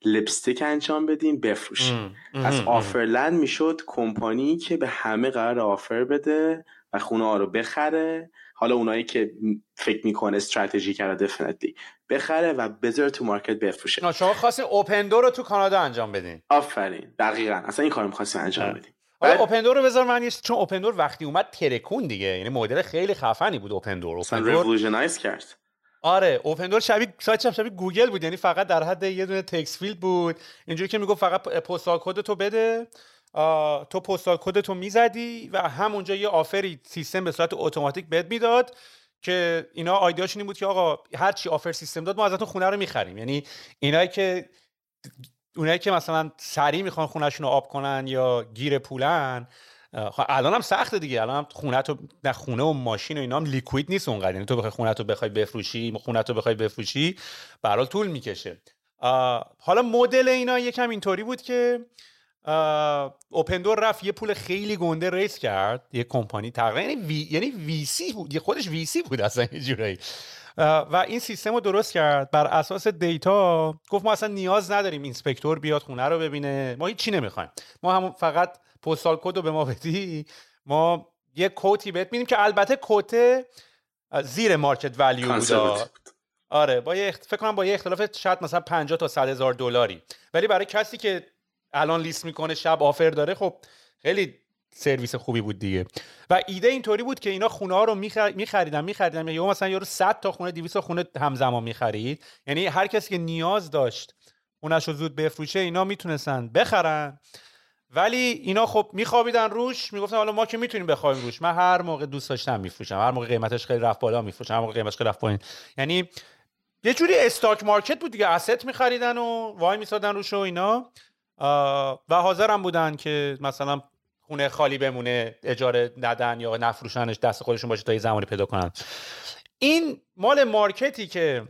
لپستیک انجام بدیم بفروشیم. از آفرلند می‌شد کمپانی که به همه قرار آفر بده و خونه ها رو بخره. حالا اونایی که فکر می‌کنه استراتژی کرده دفنتلی بخره و بذاره تو مارکت بفروشه. شما خواستین اوپن دور رو تو کانادا انجام بدین. آفرین دقیقا. اصلا این کارو می‌خواستیم انجام بدیم بعد... اوپن دور رو بذار من یه چون اوپن وقتی اومد ترکون دیگه. یعنی مدل خیلی خفنی بود اوپن دور اوپن دور کرد. آره Opendoor شبیه سایت شبیه گوگل بود. یعنی فقط در حد یه دونه text field بود. اینجوری که می‌گفت فقط postal code تو بده. تو postal code تو می‌زدی و همونجا یه offer ی سیستم به صورت اتوماتیک بهت می‌داد که اینا idea شون این بود که آقا هر چی offer سیستم داد ما ازتون خونه رو می‌خریم. یعنی اینایی که اونایی که مثلا سریع می‌خوان خونهشون رو آب کنن یا گیر پولن خب الان هم سخته دیگه. الان هم خونه تو نه خونه و ماشین و اینا هم liquid نیست اونقدر. یعنی تو بخوای خونه تو بخوای بفروشی خونه تو بخوای بفروشی برات طول می‌کشه. حالا مدل اینا یکم اینطوری بود که Opendoor رفت یه پول خیلی گنده raise کرد. یه کمپانی تقریبا یعنی V یعنی VC بود. خودش VC بود اصلا یه جورایی. و این سیستم رو درست کرد. بر اساس data گفت ما اصلا نیاز نداریم inspector بیاد خونه رو ببینه. ما هیچ نمی‌خوایم. ما همون فقط پستال کد رو به ما بدی. ما یه کوتی بهت میدیم که البته کوته زیر مارکت ولیو بود آره با یه فکر کنم با یه اختلاف شاید مثلا 50 تا 100 هزار دلاری. ولی برای کسی که الان لیست می‌کنه شب آفر داره خب خیلی سرویس خوبی بود دیگه. و ایده اینطوری بود که اینا خونه ها رو میخریدن میخریدن. یا مثلا یارو 100 تا خونه 200 تا خونه همزمان می‌خرید. یعنی هر کسی که نیاز داشت خونش رو زود بفروشه اینا می‌تونستن بخرن. ولی اینا خب میخوابیدن روش می‌گفتن حالا ما که می‌تونیم بخوایم روش. من هر موقع دوست داشتم میفروشم. هر موقع قیمتش خیلی رفت بالا میفروشم. هر موقع قیمتش خیلی رفت پایین. یعنی یه جوری استاک مارکت بود دیگه. اسست میخریدن و وای میسادن روش و اینا. و حاضرم بودن که مثلا خونه خالی بمونه اجاره ندن یا نفروشنش دست خودشون باشه تا یه زمانی پیدا کنن. این مال مارکتی که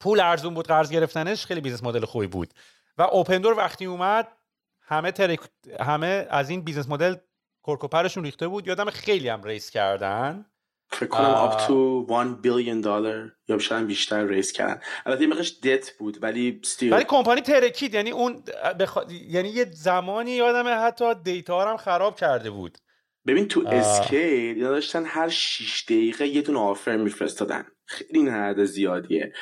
پول ارزون بود قرض گرفتنش خیلی business model خوبی بود. و Opendoor وقتی اومد همه ترک... همه از این business model کرکوپرشون ریخته بود. یادم خیلی هم raise کردن. فکر کنم up to 1 billion دلار یا شاید بیشتر raise کردن. البته مقش دت بود ولی still ولی کمپانی ترکید یعنی اون بخ... یعنی یه زمانی یادم حتی data هم خراب کرده بود. ببین تو scale اینا داشتن هر 6 دقیقه یه دونه offer میفرستادن. خیلی نهاد زیادیه.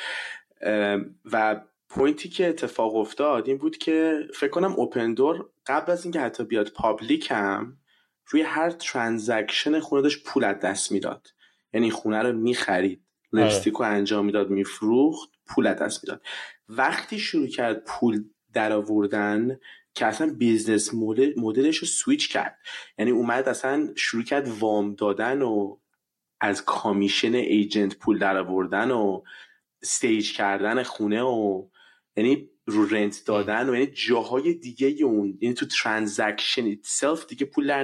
و point ی که اتفاق افتاد این بود که فکر کنم Opendoor قبل از اینکه حتی بیاد public هم روی هر transaction خونه داشت پول از دست می‌داد. یعنی خونه رو می‌خرید. lipstick رو انجام می‌داد میفروخت پول دست می‌داد. وقتی شروع کرد پول در آوردن که اصلا business model ش رو سویچ کرد. یعنی اومد اصلا شروع کرد وام دادن و از کامیشن ایجنت پول در آوردن و استیج کردن خونه و یعنی رو رنت دادن و یعنی جاهای دیگه اون. یعنی تو ترانزکشن ایتسلف دیگه پول در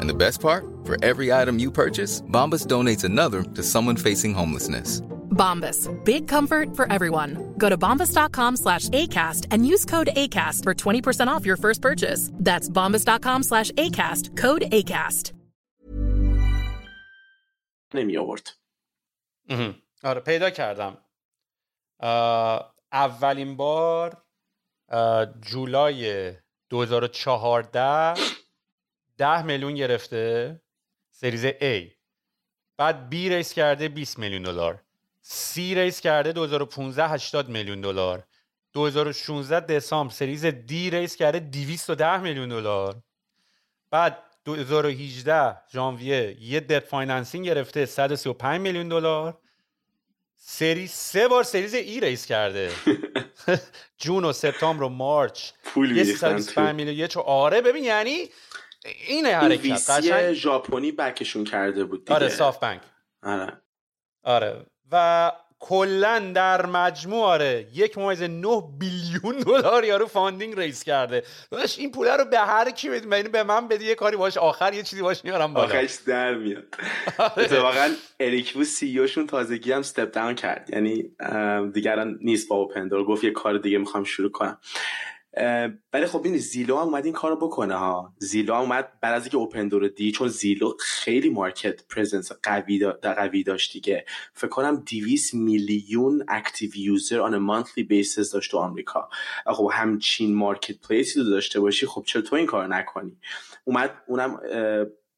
And the best part, for every item you purchase, Bombas donates another to someone facing homelessness. Bombas, big comfort for everyone. Go to bombas.com slash ACAST and use code ACAST for 20% off your first purchase. That's bombas.com slash ACAST, code ACAST. نمی آورد. آره پیدا کردم. اولین بار جولای 2014 10 میلیون گرفته series A. بعد B raise کرده 20 میلیون دلار. C raise کرده 2015 80 میلیون دلار. 2016 دسامبر series D raise کرده 210 میلیون دلار. بعد 2018 ژانویه یه debt financing گرفته 135 میلیون دلار. سری سه بار series E raise کرده. جون و سپتامبر و مارچ. پول یه 125 میلیون. یه چو آره ببین یعنی اینه حرکت قشنگ. ژاپنی بکشون کرده بود دیگه. آره SoftBank آره. آره. و کلا در مجموع آره یک ممیز نه billion دلار یارو funding raise کرده. داداش این پوله رو به هر کی بدیم یعنی به من بدی یه کاری باش آخر یه چیزی باش میارم بالا. آخرش در میاد. آره. واقعا Eric Wu CEO شون تازگی هم step down کرد. یعنی دیگه الان نیست با Opendoor گفت یه کار دیگه می‌خوام شروع کنم. ولی خب این Zillow هم اومد این کارو بکنه ها. Zillow هم اومد بعد از اینکه Opendoor دی چون Zillow خیلی market presence قوی دا قوی داشت دیگه. فکر کنم 200 میلیون active user on monthly basis داشت تو آمریکا. خب همچین marketplace ی رو داشته باشی خب چرا تو این کار نکنی؟ اومد اونم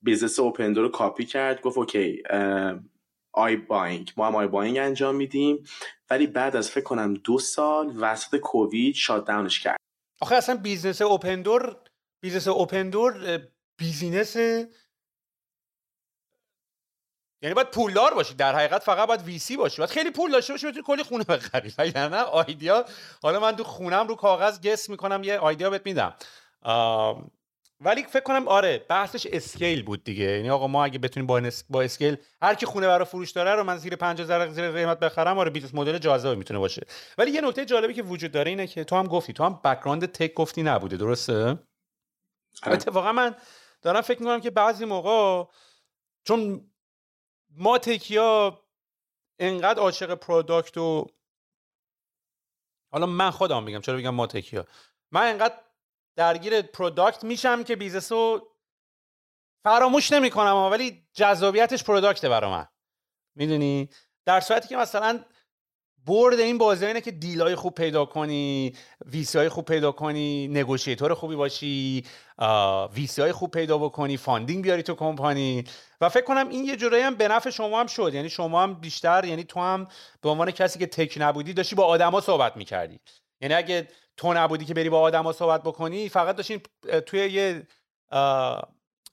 business Open رو کاپی کرد گفت okay iBuying ما هم iBuying انجام میدیم. ولی بعد از فکر کنم دو سال وسط کووید شات داونش کرد. آخه اصلا business Opendoor business Opendoor business یعنی باید پولدار باشی. در حقیقت فقط باید VC باشی. باید خیلی پول داشته باشی بتونی کلی خونه بخری. نه idea حالا من تو خونم رو کاغذ guess می‌کنم یه idea بهت میدم. ولی فکر کنم آره بحثش scale بود دیگه. یعنی آقا ما اگه بتونیم با, با scale هر کی خونه برای فروش داره رو من زیر 50 ذره زیر قیمت بخرم آره business model جذابی می‌تونه باشه. ولی یه نکته جالبی که وجود داره اینه که تو هم گفتی تو هم background tech گفتی نبوده درسته؟ آره. اتفاقا من دارم فکر می‌کنم که بعضی موقع چون ما tech یا انقدر عاشق product و حالا من خودم میگم چرا بگم ما tech یا من انقدر درگیر product میشم که business رو فراموش نمی‌کنم ولی جذابیتش product ه برا من. می‌دونی؟ در صورتی که مثلا برد این بازی اینه که deal ای خوب پیدا کنی VC های خوب پیدا کنی negotiator خوبی باشی VC های خوب پیدا بکنی funding بیاری تو کمپانی. و فکر کنم این یه جورایی هم به نفع شما هم شد. یعنی شما هم بیشتر یعنی تو هم به عنوان کسی که tech نبودی داشتی با آدما صحبت می‌کردی. یعنی اگه تو نبودی که بری با آدما صحبت بکنی؟ فقط داشتین توی یه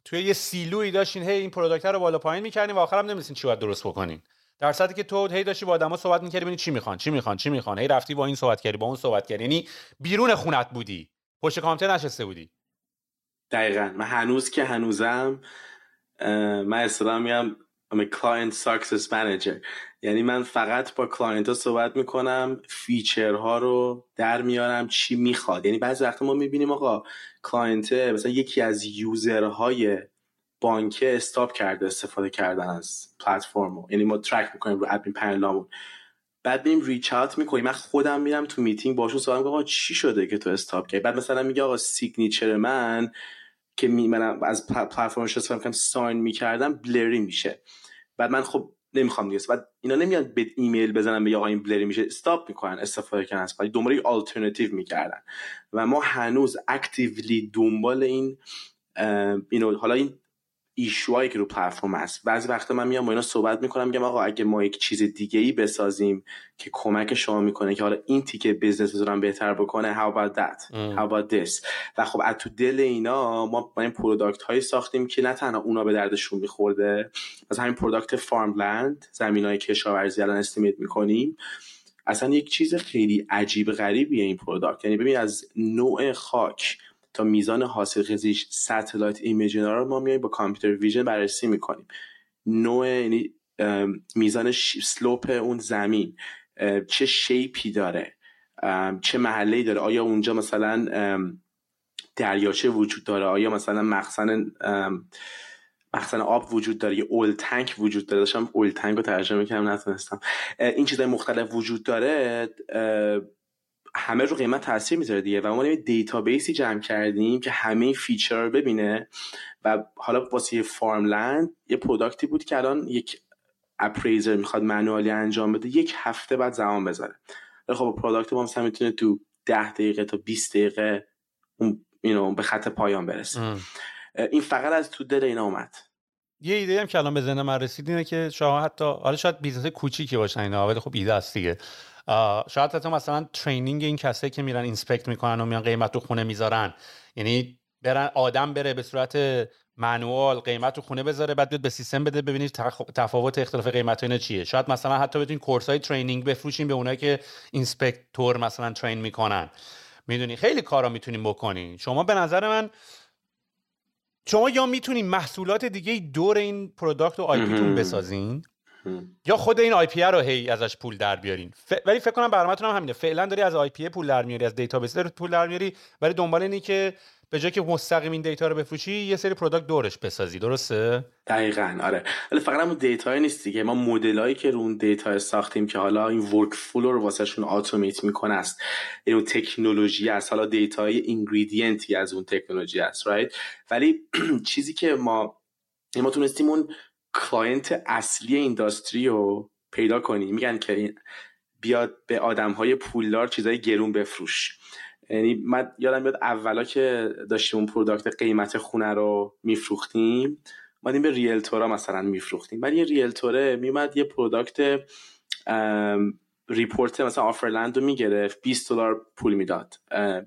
توی یه silo ی داشتین هی این product رو بالا پایین می‌کردین و آخرم نمی‌دونستین چی باید درست بکنین. در صورتی که تو هی داشتی با آدما صحبت می‌کردی ببینی چی می‌خوان چی می‌خوان چی می‌خوان. هی رفتی با این صحبت کردی با اون صحبت کردی. یعنی بیرون خونت بودی. پشت کامپیوتر نشسته بودی. دقیقا. من هنوز که هنوزم من اصلا میگم Client success manager. یعنی من فقط با client ها صحبت می‌کنم feature ها رو در میارم چی می‌خواد. یعنی بعضی وقتا ما می‌بینیم آقا client مثلا یکی از user های بانکه stop کرده استفاده کردن از پلتفرم یعنی ما track می‌کنیم رو admin panel امون بعد بریم reach out می‌کنیم. من خودم میرم تو میتینگ باشون صحبت می‌کنم آقا چی شده که تو stop کردی؟ بعد مثلا میگه آقا signature من که می منم از پلتفرمش استفاده می‌کنم sign می‌کردم blurry میشه. بعد من خب نمی‌خوام دیگه. بعد اینا نمیان یه ایمیل بزنن به آقا این blurry میشه. stop می‌کنن استفاده کردن از دنبال آلترناتیو می‌کردن. و ما هنوز actively دنبال این اینو حالا این issue هایی که رو پلتفرم هست. بعضی وقتا من میام با اینا صحبت می‌کنم میگم آقا اگه ما یک چیز دیگه ای بسازیم که کمک شما می‌کنه که حالا این تیکه business رو بهتر بکنه how about that? how about this? و خب از تو دل اینا ما این product هایی ساختیم که نه تنها اونا به دردشون میخورده از همین product farmland زمین های کشاورزی الان estimate می‌کنیم. اصلا یک چیز خیلی عجیب غریبیه این product یعنی ببین از نوع خاک تا میزان حاصل خیزیش satellite imaging ا رو ما میایم با computer vision بررسی می‌کنیم. نوع یعنی میزان slope اون زمین چه shape ی داره چه محله داره آیا اونجا مثلا دریاچه وجود داره آیا مثلا مخزن مخزن آب وجود داره یه oil tank وجود داره؟ داشتم oil tank رو ترجمه کردم نتونستم. این چیزای مختلف وجود داره همه رو قیمت تاثیر می‌ذاره دیگه و ما یه database ی جمع کردیم که همه feature رو ببینه و حالا واسه farmland یه product ی بود که الان یک appraiser می‌خواد manually انجام بده یک هفته بعد زمان بذاره. ولی خب product ما مثلا می‌تونه تو 10 دقیقه تا 20 دقیقه اون به خط پایان برسه. این فقط از تو دل اینا اومد. یه ایده هم که الان به ذهن من رسید اینه که شما حتی حالا شاید business کوچیکی باشن اینا ولی خب ایده است دیگه. شاید حتی مثلا training این کسایی که میرن inspect می‌کنن و میان قیمت رو خونه می‌ذارن. یعنی برن آدم بره به صورت manual قیمت رو خونه بذاره بعد بیاد به سیستم بده ببینید تفاوت اختلاف قیمت اینا چیه. شاید مثلا حتی بتونین course های training بفروشین به اونایی که inspector مثلا train می‌کنن. می‌دونی؟ خیلی کارا می‌تونین بکنین. شما به نظر من شما یا می‌تونین محصولات دیگه دور این product و IP بسازین؟ یا خود این IP رو هی ازش پول در بیارین. ف... ولی فکر کنم برنامه‌تون هم همینه. فعلا داری از IP پول در میاری از database داری پول در میاری ولی دنبال اینی که به جای که مستقیم این data رو بفروشی یه سری product دورش بسازی. درسته؟ دقیقا. آره. ولی فقط همون دیتا نیست دیگه. ما مدلایی که رو اون دیتا ساختیم که حالا این ورک فلو رو واسهشون اتومات می‌کنه است. این تکنولوژی است. حالا دیتای اینگریدینتی از اون تکنولوژی است رایت ولی چیزی که ما ما تونستیم اون کلاینت اصلی اینداستری رو پیدا کنی. میگن که بیاد به آدم های پولدار چیزای گرون بفروش. یعنی من یادم بیاد اولا که داشتیم اون product قیمت خونه رو میفروختیم میومدیم به realtor ا مثلا میفروختیم. ولی یه realtor ه میومد یه product report مثلا Offerland رو می‌گرفت 20 دلار پول می‌داد.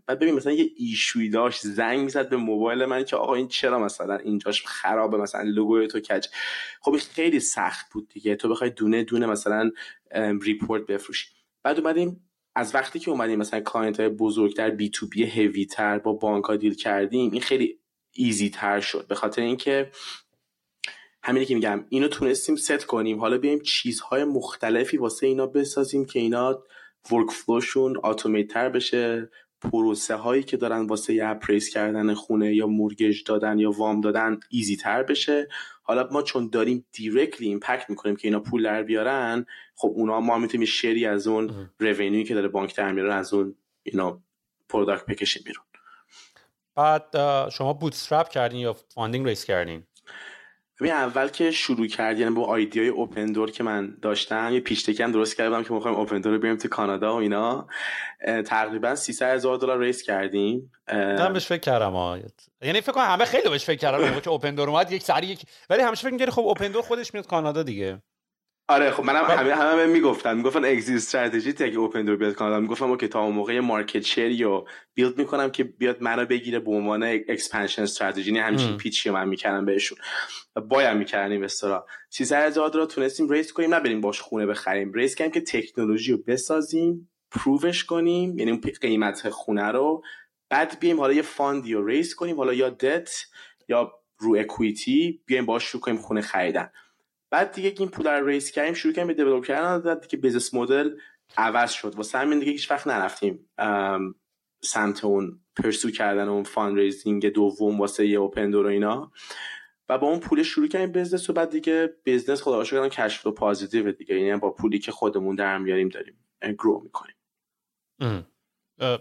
بعد ببین مثلا یه issue ی داشت زنگ می‌زد به موبایل من که آقا این چرا مثلا اینجاش خرابه مثلا لوگوی تو کجه؟ خب خیلی سخت بود دیگه. تو بخوای دونه دونه مثلا report بفروشی. بعد اومدیم از وقتی که اومدیم مثلا client های بزرگتر بی تو بی هوی تر با بانک ها deal کردیم این خیلی easy تر شد. به خاطر اینکه همینه که میگم اینو تونستیم ست کنیم. حالا بیایم چیزهای مختلفی واسه اینا بسازیم که اینا workflow شون easy تر بشه. پروسه هایی که دارن واسه یه appraise کردن خونه یا mortgage دادن یا وام دادن easy تر بشه. حالا ما چون داریم directly impact می‌کنیم که اینا پول در بیارن خب اونا ما می‌تونیم share ی از اون revenue ی که داره بانک در میاره از اون اینا product بکشیم بیرون. بعد شما bootstrap کردین یا funding raise کردین؟ ببین اول که شروع کرد یعنی با idea ی Opendoor که من داشتم یه pitch deck ی هم درست کردم که می‌خوایم Opendoor رو بیاریم تو کانادا و اینا. تقریبا 300 هزار دلار raise کردیم. من بهش فکر کردم یعنی فکر کنم همه خیلی بهش فکر کردن که Opendoor اومد یک سری یک ولی همیشه فکر می‌کردی خب Opendoor خودش میاد کانادا دیگه. آره خب منم همه همه می‌گفتن. می‌گفتن exit strategy تا Opendoor بیاد کانادا. می‌گفتم که تا اون موقع market share رو build می‌کنم که بیاد منو بگیره به عنوان expansion strategy نه همچین pitch ی من می‌کردم بهشون. باید می‌کردن investor ا 300 هزار دلار تونستیم raise کنیم نه بریم باش خونه بخریم. raise کنیم که تکنولوژی رو بسازیم prove ش کنیم یعنی اون قیمت خونه رو. بعد بیایم حالا یه fund ی رو raise کنیم حالا یا دت یا equity بیایم باش شروع کنیم خونه خریدن. بعد دیگه این پول رو raise کردیم شروع کردیم به develop کردن دادیم که business model عوض شد. واسه همین دیگه هیچ وقت نرفتیم سمت اون pursue کردن اون fundraising دوم واسه یه Opendoor و اینا. و با اون پول شروع کردیم business و بعد دیگه business خدا کردن cash flow positive دیگه. یعنی با پولی که خودمون در میاریم داریم grow می‌کنیم.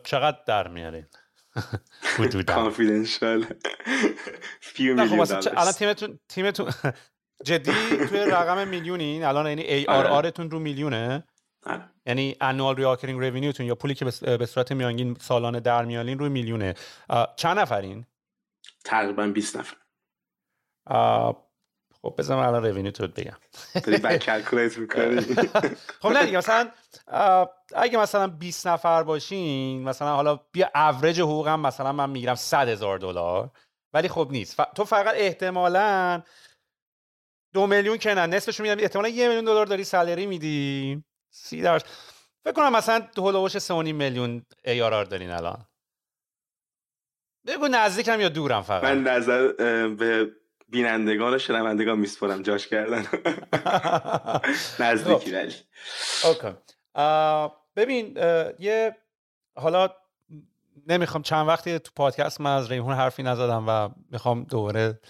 چقدر در میاریم confidential الان تیمتون تیمتون جدی توی رقم میلیونین؟ الان یعنی ARR تون رو میلیونه؟ آره. یعنی annual recurring revenue تون یا پولی که به صورت میانگین سالانه در میارین روی میلیونه. چند نفرین؟ تقریبا 20 نفر. خب بذارم الان revenue تو بگم. خب نه دیگه مثلا اگه مثلا 20 نفر باشین مثلا حالا بیا اوریج حقوقم مثلا من می‌گیرم 100 هزار دلار. ولی خب نیست. تو فقط احتمالاً دو میلیون که نه نصفش میدم احتمالا یه میلیون دلار داری سالری میدی. سی درصد. فکر کنم مثلا هولوش 3 میلیون ای آر دارین الان. بگو نزدیکم یا دورم فقط. من نظر به بینندگان و شنوندگان میسپرم جاش کردن. نزدیکی ولی. اوکی. ببین یه حالا نمی‌خوام چند وقتی تو پادکست من از ریحون حرفی نزدم و می‌خوام دوباره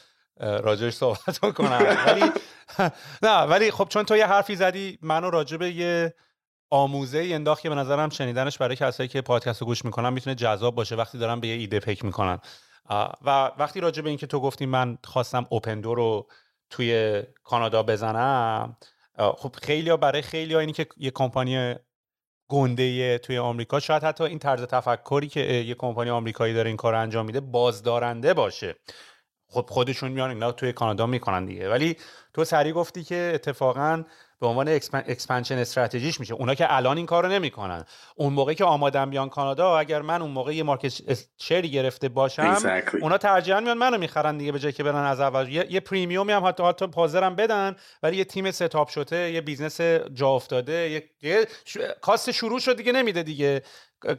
راجعش صحبت کنم ولی نه ولی خب چون تو یه حرفی زدی منو راجع یه آموزه ای انداخت که به نظرم شنیدنش برای کسایی که پادکست رو گوش می‌کنن می‌تونه جذاب باشه وقتی دارن به یه ایده فکر می‌کنن. و وقتی راجع به اینکه تو گفتی من خواستم اوپندو رو توی کانادا بزنم خب خیلی برای خیلی ها اینی که یه کمپانی گنده توی آمریکا شاید حتی این طرز تفکری که یه کمپانی آمریکایی داره این کار انجام میده بازدارنده باشه. خب خودشون میان اینا توی کانادا می‌کنن دیگه. ولی تو سریع گفتی که اتفاقا به عنوان expansion strategy ش میشه. اونا که الان این کارو نمی‌کنن. اون موقع که اومدم بیان کانادا اگر من اون موقع یه market share ی گرفته باشم exactly. اونا ترجیحاً میان منو می‌خرن دیگه به جای که برن از اول. یه, یه premium ی هم حتی حتی پازرم بدن ولی یه تیم setup شده یه business جا افتاده یه, یه cost شروع شد دیگه نمیده دیگه.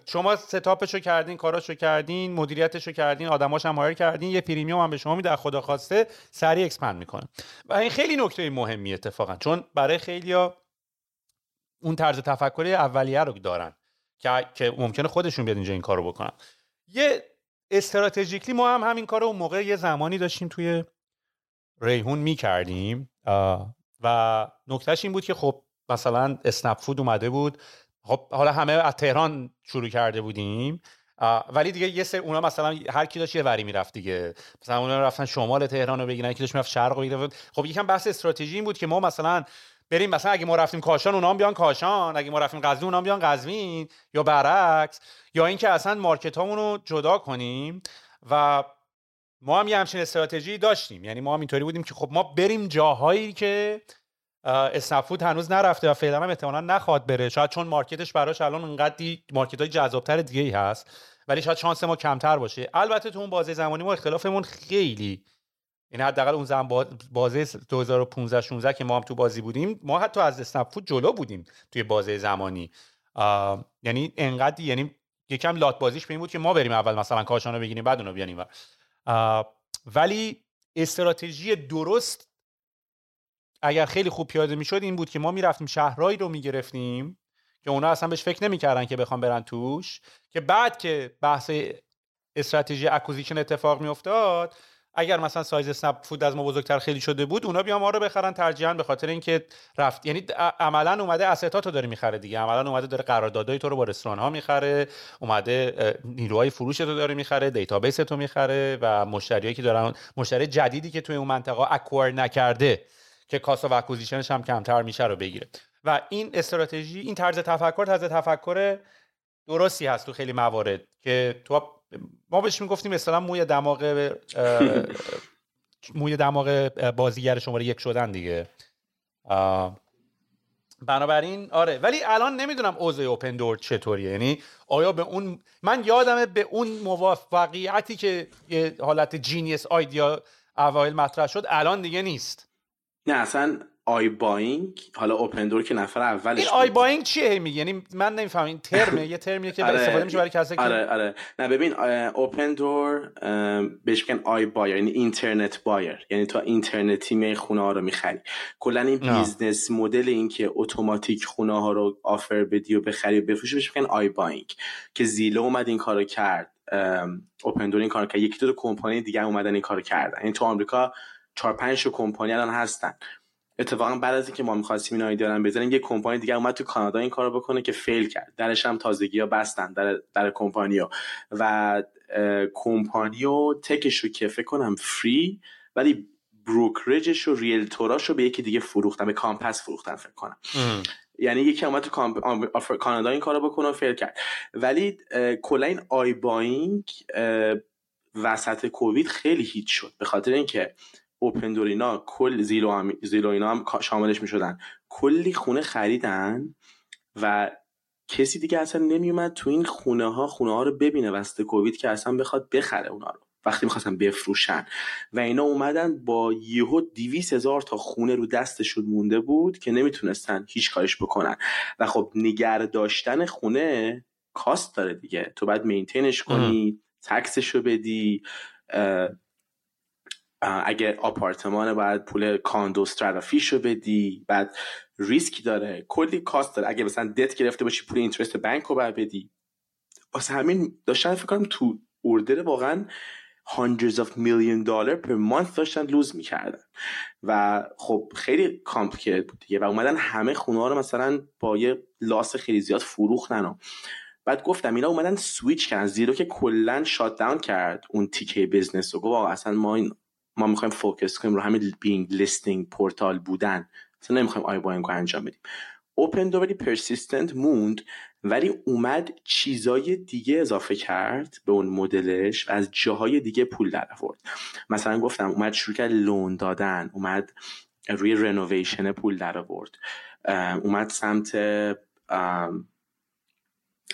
شما setup شو کردین کاراشو کردین مدیریتشو کردین آدماش هم hire کردین یه premium هم به شما میده خدا خواسته سریع expand می‌کنه. و این خیلی نکته مهمی اتفاقا چون برای خیلیا اون طرز تفکری اولیه رو دارن که که ممکنه خودشون بیاد اینجا این کارو بکنن. یه strategically ما هم همین کارو اون موقع یه زمانی داشتیم توی ریحون می‌کردیم و نکتهش این بود که خب مثلا اسنپ فود اومده بود خب حالا همه از تهران شروع کرده بودیم. ولی دیگه یه سر اونا مثلا هر کی داشت یه وری می‌رفت دیگه. مثلا اونا رفتن شمال تهران رو بگیرن کی داشت می‌رفت شرق رو بگیرن. خب یکم بحث استراتژی این بود که ما مثلا بریم مثلا اگه ما رفتیم کاشان اونا هم بیان کاشان. اگه ما رفتیم قزوین اونا هم بیان قزوین یا برعکس. یا اینکه اصلا مارکت رو جدا کنیم و ما هم یه همچین استراتژی داشتیم. یعنی ما هم اینطوری بودیم که خب ما بریم جاهایی که اسنفود هنوز نرفته و فعلا هم احتمالا نخواد بره. شاید چون مارکتش براش الان انقدر مارکت های جذابتر دیگه ای هست ولی شاید شانس ما کمتر باشه. البته تو اون بازه زمانی ما اختلافمون خیلی این یعنی حداقل اون زمان بازه 2015 16 که ما هم تو بازی بودیم ما حتی از اسنفود جلو بودیم توی بازه زمانی. یعنی انقدر یعنی یکم لات بازیش به این بود که ما بریم اول مثلا کاشانو بگیریم بعد اونو بیانیم ولی استراتژی درست اگر خیلی خوب پیاده می‌شد این بود که ما می‌رفتیم شهرهایی رو می‌گرفتیم که اونا اصلا بهش فکر نمی‌کردن که بخوام برن توش که بعد که بحث استراتژی acquisition اتفاق میافتاد اگر مثلا سایز اسنپ فود از ما بزرگتر خیلی شده بود اونا بیا ما رو بخرن ترجیحاً به خاطر اینکه رفت. یعنی عملا اومده asset ات رو داره می‌خره دیگه. عملا اومده داره قراردادای تو رو با رستوران ها می‌خره اومده نیروهای فروش تو داره می‌خره دیتابیس تو می‌خره و مشتریایی که دارن مشتری جدیدی که توی اون منطقه acquire نکرده که cost of acquisition ش هم کمتر میشه رو بگیره. و این استراتژی این طرز تفکر طرز تفکر درستی هست تو خیلی موارد که تو ما بهش می‌گفتیم مثلا موی دماغ موی دماغ بازیگر شماره یک شدن دیگه. بنابراین آره. ولی الان نمی‌دونم اوضاع Opendoor چطوریه. یعنی آیا به اون من یادمه به اون موفقیتی که یه حالت genius idea اوایل مطرح شد الان دیگه نیست. نه اصلا iBuying حالا Opendoor که نفر اولش این i Buying چیه؟ میگه یعنی من نمی‌فهمم این ترمه یه ترمیه که آره. استفاده میشه برای کسی که آره آره. نه ببین Opendoor بهش میگن iBuyer یعنی internet buyer. یعنی تو اینترنتی می خونه ها رو می‌خری. کلا این business model این که اتوماتیک خونه ها رو offer بدی و بخری و بفروشی بهش میگن iBuying که Zillow اومد این کارو کرد. Opendoor این کارو کرد. یکی دو کمپانی دیگه اومدن این کارو کردن. این یعنی تو آمریکا چهار پنج کمپانی الان هستن. اتفاقا بعد از اینکه ما می‌خواستیم این ایده بزنیم یه کمپانی دیگه اومد تو کانادا این کارو بکنه که fail کرد. درش هم تازگی ها بستن در در کمپانی ها و کمپانی و tech ش رو که فکر کنم free ولی brokerage ش و realtor اش رو به یکی دیگه فروختن به Compass فروختن فکر کنم. یعنی یکی اومد تو کانادا این کارو بکنه و fail کرد. ولی کلا این iBuying وسط کووید خیلی hit شد. به خاطر اینکه Opendoor اینا کل Zillow, هم... Zillow اینا هم شاملش می‌شدن. کلی خونه خریدن و کسی دیگه اصلا نمیومد تو این خونه ها خونه ها رو ببینه وسط کووید که اصلا بخواد بخره اونا رو. وقتی می‌خواستن بفروشن. و اینا اومدن با یهو دیویس هزار تا خونه رو دستشون مونده بود که نمی‌تونستن هیچ کارش بکنن. و خب نگر داشتن خونه کاست داره دیگه. تو باید مینتینش کنی تکسش رو بدی اگر آپارتمان باید پول کاندو استرافیش رو بدی بعد ریسک داره. کلی cost داره. اگه مثلا دت گرفته باشی پول interest بانک رو باید بدی. واسه همین داشتن فکر کنم تو order واقعا hundreds of million dollar per month داشتن lose می‌کردن. و خب خیلی complicated بود دیگه. و اومدن همه خونه ها رو مثلا با یه loss خیلی زیاد فروختن بعد گفتم اینا اومدن سویچ کردن. Zillow که کلا shut down کرد اون تیکه business و گفت اصلا ما این ما می‌خوایم focus کنیم رو همین being listing portal بودن. مثلا نمی‌خوایم iBuying رو انجام بدیم. Opendoor ولی persistent موند ولی اومد چیزای دیگه اضافه کرد به اون مدلش و از جاهای دیگه پول در آورد. مثلا گفتم اومد شروع کرد loan دادن اومد روی renovation پول در آورد. اومد سمت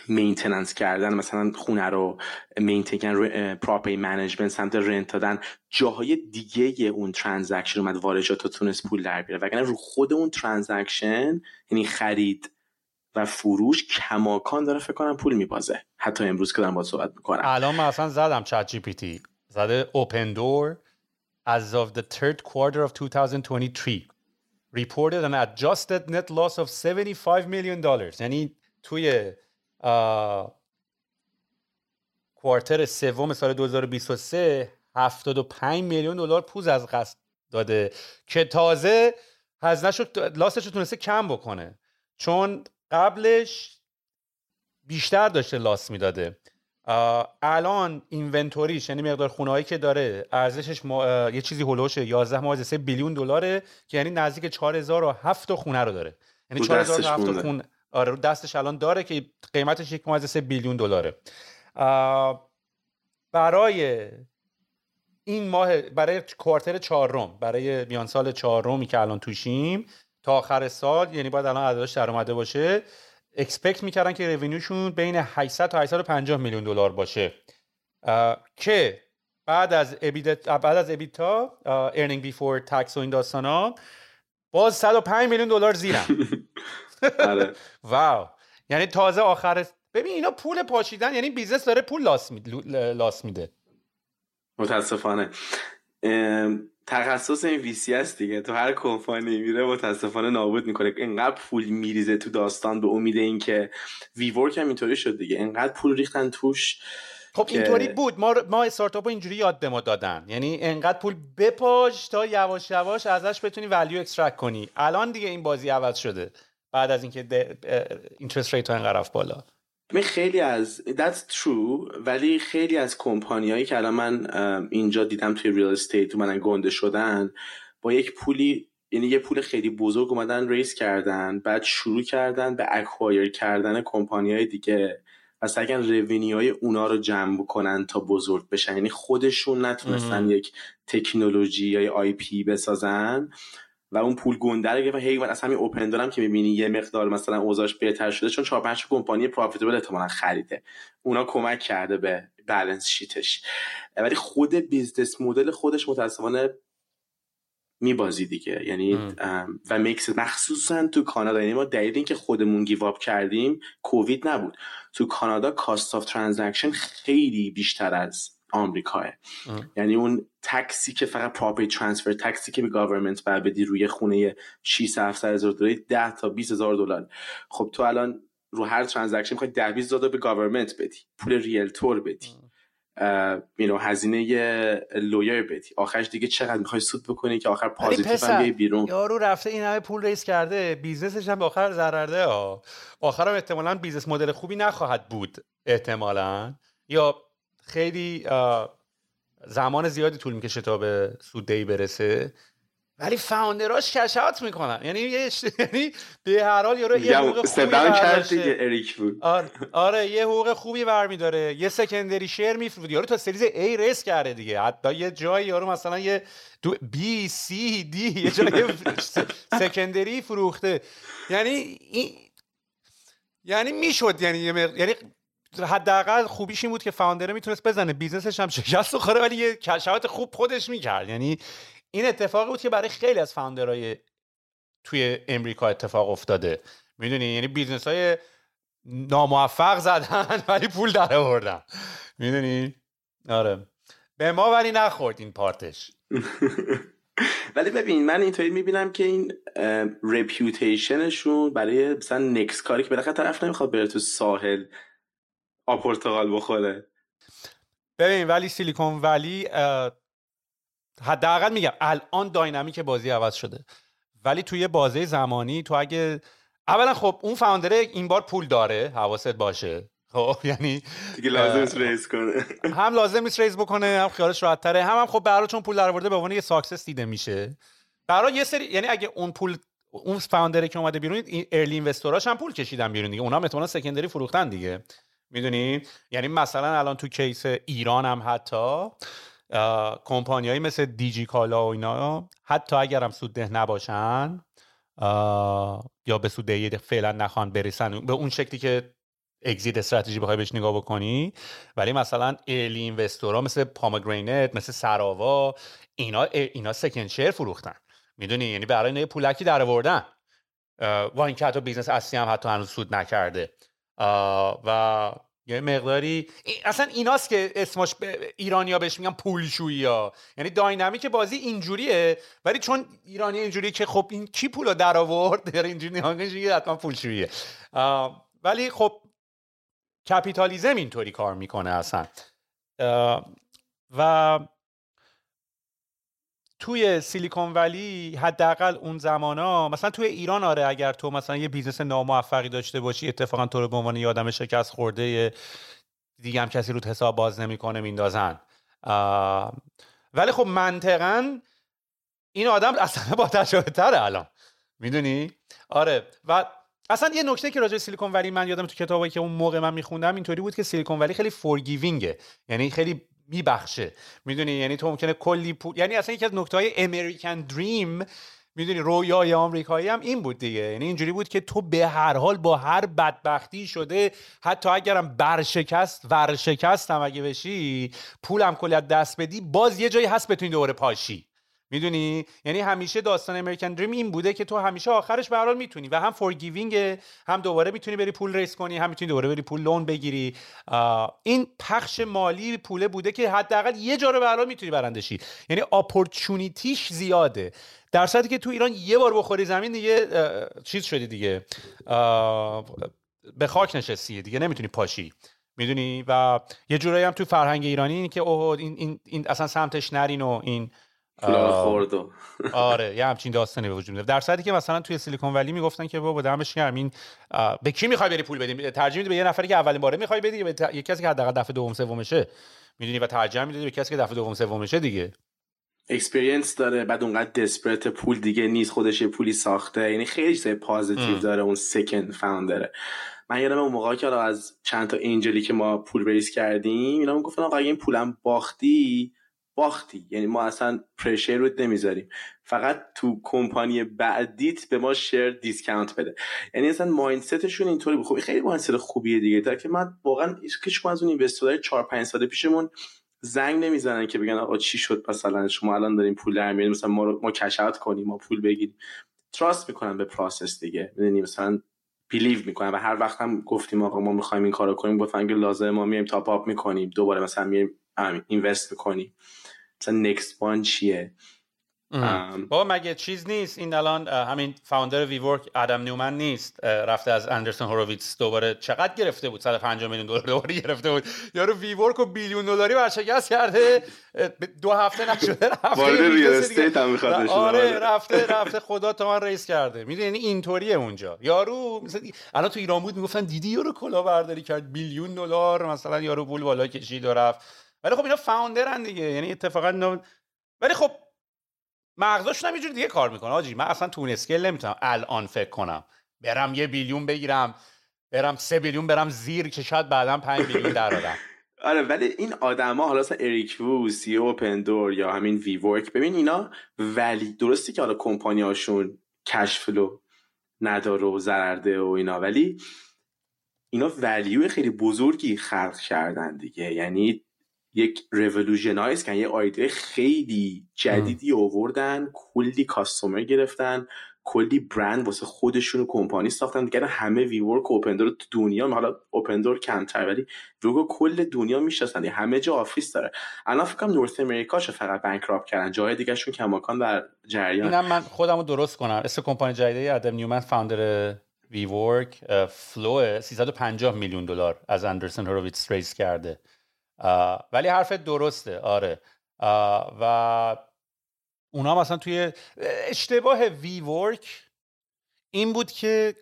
maintenance کردن مثلا خونه رو maintain property management سمت rent دادن. جاهای دیگه اون transaction اومد واردات رو تونست پول در بیاره. وگرنه رو خود اون transaction یعنی خرید و فروش کماکان داره فکر کنم پول میبازه. حتی امروز که دارم با صحبت می‌کنم. الان من اصلا زدم ChatGPT زده Opendoor as of the third quarter of 2023 reported an adjusted net loss of 75 million dollars. یعنی توی کوارتر سوم سال 2023 75 میلیون دلار پوز از قصد داده که تازه هزینه شد لاستش رو تونسته کم بکنه. چون قبلش بیشتر داشته لاس می‌داده. الان اینونتوریش یعنی مقدار خونه که داره ارزشش یه چیزی هلوش 11 ماه 3 بیلیون دلاره که یعنی نزدیک 4007 خونه رو داره. یعنی 4007 خونه. آره دستش الان داره که قیمتش یک سه billion دلاره. برای این ماه برای quarter چهارم برای میان سال چهارمی که الان توشیم تا آخر سال یعنی باید الان عددش در اومده باشه expect می‌کردن که revenue شون بین 800 تا 850 میلیون دلار باشه. که بعد از EBIT بعد از EBITDA earning before tax و این داستانا باز 105 میلیون دلار زیرن. آره. wow. یعنی تازه آخر ببین اینا پول پاشیدن یعنی business داره پول loss, loss میده. متاسفانه. تخصص این VC است دیگه. تو هر کمپانی میره متاسفانه نابود می‌کنه. اینقدر پول میریزه تو داستان به امید اینکه WeWork هم اینطوری شد دیگه. اینقدر پول ریختن توش خب اینطوری بود. ما ما استارتاپ اینجوری یاد به ما دادن. یعنی انقدر پول بپاش تا یواش یواش ازش بتونی value extract کنی. الان دیگه این بازی عوض شده. بعد از اینکه interest rate ها انقدر رفت بالا. خیلی از that's true ولی خیلی از کمپانیایی که الان من اینجا دیدم توی real estate اومدن گنده شدن با یک پولی یعنی یه پول خیلی بزرگ اومدن raise کردن بعد شروع کردن به acquire کردن کمپانی های دیگه و سهم های اونا رو جمع کنن تا بزرگ بشن. یعنی خودشون نتونستن یک تکنولوژی یا IP بسازن. و اون پول گنده رو و هی از همین Opendoor م که می‌بینی یه مقدار مثلا اوضاعش بهتر شده چون چهار پنج کمپانی profitable احتمالاً خریده. اونا کمک کرده به balance sheet ش ولی خود business model خودش متاسفانه میبازی دیگه. یعنی و میکس مخصوصا تو کانادا. یعنی ما دلیل اینکه خودمون give up کردیم کووید نبود. تو کانادا cost of transaction خیلی بیشتر از آمریکاه. یعنی اون tax ی که فقط property transfer tax ی که به government بر بدی روی خونه 6 7 هزار دلار 10 تا 20 هزار دلار. خب تو الان رو هر transaction می‌خوای 10 20 دلار به government بدی پول realtor بدی مینو هزینه lawyer بدی. آخرش دیگه چقدر می‌خوای سود بکنی که آخر positive هم بیرون؟ یارو رفته این همه پول raise کرده business ش هم به آخر ضررده ها. آخر هم احتمالا business model خوبی نخواهد بود احتمالا. یا خیلی زمان زیادی طول می‌کشه تا به سوددهی برسه. ولی فاوندراش کشات می‌کنن. یعنی یعنی به هر حال یارو یه حقوق خوبی اریک بود. آره, آره یه حقوق خوبی برمیداره. یه سکندری شیر میفروده یارو تا سریز A ریس کرده دیگه. حتی یه جایی یارو مثلا یه دو بی سی دی یه جایی سکندری فروخته. یعنی این یعنی می‌شد یعنی یعنی حداقل خوبیش این بود که founder می‌تونست بزنه. business ش هم شکست بخوره ولی یه cash out خوب خودش می‌کرد. یعنی این اتفاقی بود که برای خیلی از founder های توی امریکا اتفاق افتاده. می‌دونی؟ یعنی business های ناموفق زدن ولی پول در آوردن. می‌دونی؟ آره. به ما ولی نخورد این part ش. ولی ببین من اینطوری می‌بینم که این reputation شون برای مثلا نکس کاری که بالاخره طرف نمی‌خواد بره تو ساحلای پرتغال بخوره. ببین ولی Silicon Valley حداقل میگم الان dynamic بازی عوض شده. ولی توی بازی زمانی تو اگه اولا خب اون founder این بار پول داره حواست باشه. خب یعنی دیگه لازم raise کنه. هم لازم نیست raise بکنه هم خیالش راحت تره هم, هم خب برای چون پول درآورده به عنوان یه success دیده میشه. برای یه سری یعنی اگه اون پول اون فاوندری که اومده بیرون این ارلی اینوستوراش هم پول کشیدن بیرون دیگه. اونا هم احتمالاً سکندری فروختن دیگه. می‌دونی؟ یعنی مثلا الان تو کیس ایران هم حتی کمپانیایی مثل دیجی کالا و اینا حتی اگر هم سودده نباشن یا به سوددهی فعلا نخوان برسن به اون شکلی که اگزیت استراتژی بخوای بهش نگاه بکنی. ولی مثلا ارلی اینوستورا مثل پامگرینت مثل سراوا اینا اینا second share فروختن. می‌دونی؟ یعنی برای اینا پولکی در آوردن. و اینکه حتی business اصلی هم حتی هنوز سود نکرده. و یه مقداری اصلا ایناست که اسمش ایرانیا بهش میگن پولشویی ها یعنی dynamic بازی اینجوریه ولی چون ایرانی اینجوری که خب این کی پولو در آورد در اینجوری نگاه حتما پولشوییه. ولی خب کپیتالیزم اینطوری کار می‌کنه اصلا. و توی Silicon Valley حداقل اون زمانا مثلا توی ایران آره اگر تو مثلا یه business ناموفقی داشته باشی اتفاقا تو رو به عنوان یه آدم شکست خورده دیگه هم کسی رو حساب باز نمی‌کنه میندازن. ولی خب منطقا این آدم اصلا با تجربه تره الان. می‌دونی؟ آره. و اصلا یه نکته که راجع Silicon Valley من یادم تو کتابی که اون موقع من میخوندم اینطوری بود که Silicon Valley خیلی forgiving ه یعنی خیلی میبخشه. می‌دونی؟ یعنی تو ممکنه کلی پول یعنی اصلا یکی از نکته های American dream می‌دونی؟ رویای آمریکایی هم این بود دیگه. یعنی اینجوری بود که تو به هر حال با هر بدبختی شده حتی اگرم برشکست ورشکست هم اگه بشی پولم کلی دست بدی باز یه جایی هست بتونی دوباره پاشی. می‌دونی؟ یعنی همیشه داستان American dream این بوده که تو همیشه آخرش به حال می‌تونی و هم forgiving هم دوباره می‌تونی بری پول raise کنی هم می‌تونی دوباره بری پول loan بگیری. این پخش مالی پوله بوده که حداقل یه جا رو به حال می‌تونی برنده شی. یعنی اپورتونیتیش زیاده. در صورتی که تو ایران یه بار بخوری زمین دیگه چیز شدی دیگه. به خاک نشستی دیگه نمی‌تونی پاشی. می‌دونی؟ و یه جورایی هم تو فرهنگ ایرانی که اوه این, این, این اصلا سمتش نرین و این. خوردو آره یه همچین داستانی به وجود در صورتی که مثلا توی سیلیکون ولی می‌گفتن که بابا دمش گرم این به کی می‌خوای بری پول بدی؟ ترجیح میدی به یه نفری که اولین باره می‌خوای بدی؟ به یه کسی که حداقل دفعه دوم سومشه. می‌دونی و ترجیح میدی به کسی که دفعه دوم سومشه دیگه. experience داره بعد اونقدر desperate پول دیگه نیست خودش یه پولی ساخته. یعنی خیلی چیز positive داره اون second founder ه من یادم اون موقع که از چند تا angel ی که ما پول raise کردیم اینا گفتن آقا این پولم باختی باختی. یعنی ما اصلا pressure رو نمی‌ذاریم. فقط تو کمپانی بعدیت به ما share discount بده. یعنی اصلا mindset شون اینطوری خب خیلی mindset خوبیه دیگه. تا که من واقعا هیچ از اون investor های 4 5 ساله پیشمون زنگ نمی‌زنن که بگن آقا چی شد مثلا؟ شما الان دارین پول در مثلا ما رو ما cash out کنیم ما پول بگیریم. trust می‌کنن به process دیگه. می‌دونی مثلا believe می‌کنن. و هر وقت هم گفتیم آقا ما می‌خوایم این کارو کنیم گفتن که لازم ما میایم top up می‌کنیم. دوباره مثلا میایم invest می‌کنیم. مثلا next one چیه؟ بابا مگه چیز نیست؟ این الان همین founder WeWork Adam Neumann نیست. رفته از Andreessen Horowitz دوباره. چقدر گرفته بود؟ 150 میلیون دلار دوباره گرفته بود. یارو WeWork و billion دلاری ورشکست کرده. دو هفته نشده رفته وارد real estate هم می‌خواد آره رفته رفته. خدا تومن raise کرده. می‌دونی یعنی اینطوریه اونجا. یارو مثلا الان تو ایران بود می‌گفتن دیدی یارو کلا برداری کرد؟ billion دلار مثلا یارو پول بالا کشید و رفت. ولی خب اینا founder ن دیگه یعنی اتفاقا ولی خب مغزاشون هم دیگه کار می‌کنه. آجی من اصلا تو scale نمی‌تونم الان فکر کنم. برم یه billion بگیرم برم سه billion برم زیر که شاید بعدا پنج billion درارم آره ولی این آدما حالا مثلا Eric Wu CEO Opendoor یا همین WeWork ببین اینا ولی درستی که حالا کمپانی هاشون cash flow نداره و ضررده و اینا ولی اینا value خیلی بزرگی خلق کردن دیگه. یعنی یک revolutionize کردن یه ایده خیلی جدیدی آوردن کلی customer گرفتن کلی برند واسه خودشون و کمپانی ساختن دیگه همه WeWork open تو دنیا حالا Opendoor کمتر ولی WeWork کل دنیا می‌شناسن همه جا office داره. الان فکر کنم North America فقط bankrupt کردن جای دیگه شون کماکان در جریان. اینم من خودمو درست کنم. اسم کمپانی جدیده Adam Neumann founder WeWork Flow 350 میلیون دلار از Andreessen Horowitz raise کرده. ولی حرف درسته آره. و اونا مثلا توی اشتباه WeWork این بود که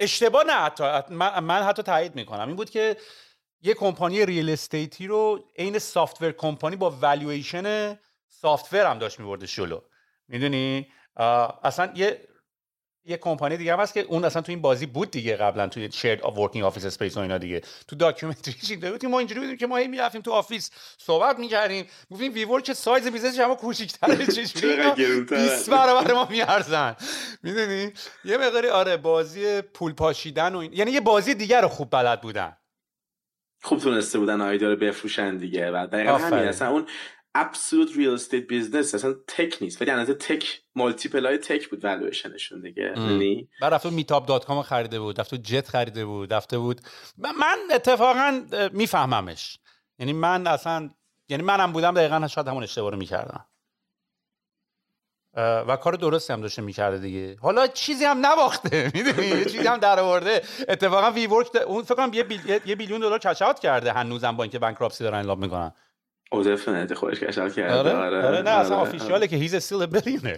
اشتباه نه حتی من, حتی تایید می‌کنم. این بود که یه کمپانی real estate ی رو عین software company با valuation software هم داشت میبرده جلو می‌دونی؟ اصلا یه یه کمپانی دیگه هم هست که اون اصلا تو این بازی بود دیگه قبلا توی shared working office space و اینا دیگه. تو documentary ش این بودیم. ما اینجوری بودیم که ما می‌رفتیم تو office صحبت می‌کردیم. گفتیم WeWork که size business ش اما کوچیک‌تره چجوری 20 برابر ما میارزن. می‌دونی؟ یه مقداری آره بازی پول پاشیدن و این... یعنی یه بازی دیگه رو خوب بلد بودن. خوب تونسته بودن idea رو بفروشن دیگه و دقیقا همین. اصلا اون absolute real estate business اصلا tech نیست ولی از tech multiple های tech بود والویشنشون دیگه. یعنی بعد رفته میتاب دات کام خریده بود رفته جت خریده بود رفته بود. من اتفاقا میفهممش. یعنی من اصلا یعنی منم بودم دقیقا شاید همون اشتباه رو می‌کردم. و کار درستی هم داشته می‌کرده دیگه. حالا چیزی هم نباخته می‌دونی؟ چیزی هم در آورده اتفاقا وی ورک اون فکر کنم یه, یه بیلیون دلار کچاوت کرده هنوزم با اینکه بانکراپسی دارن اعلام می‌کنن. او دفنت خودش کشال کرده. آره آره, آره نه اصلا آفیشیاله که he's still billionaire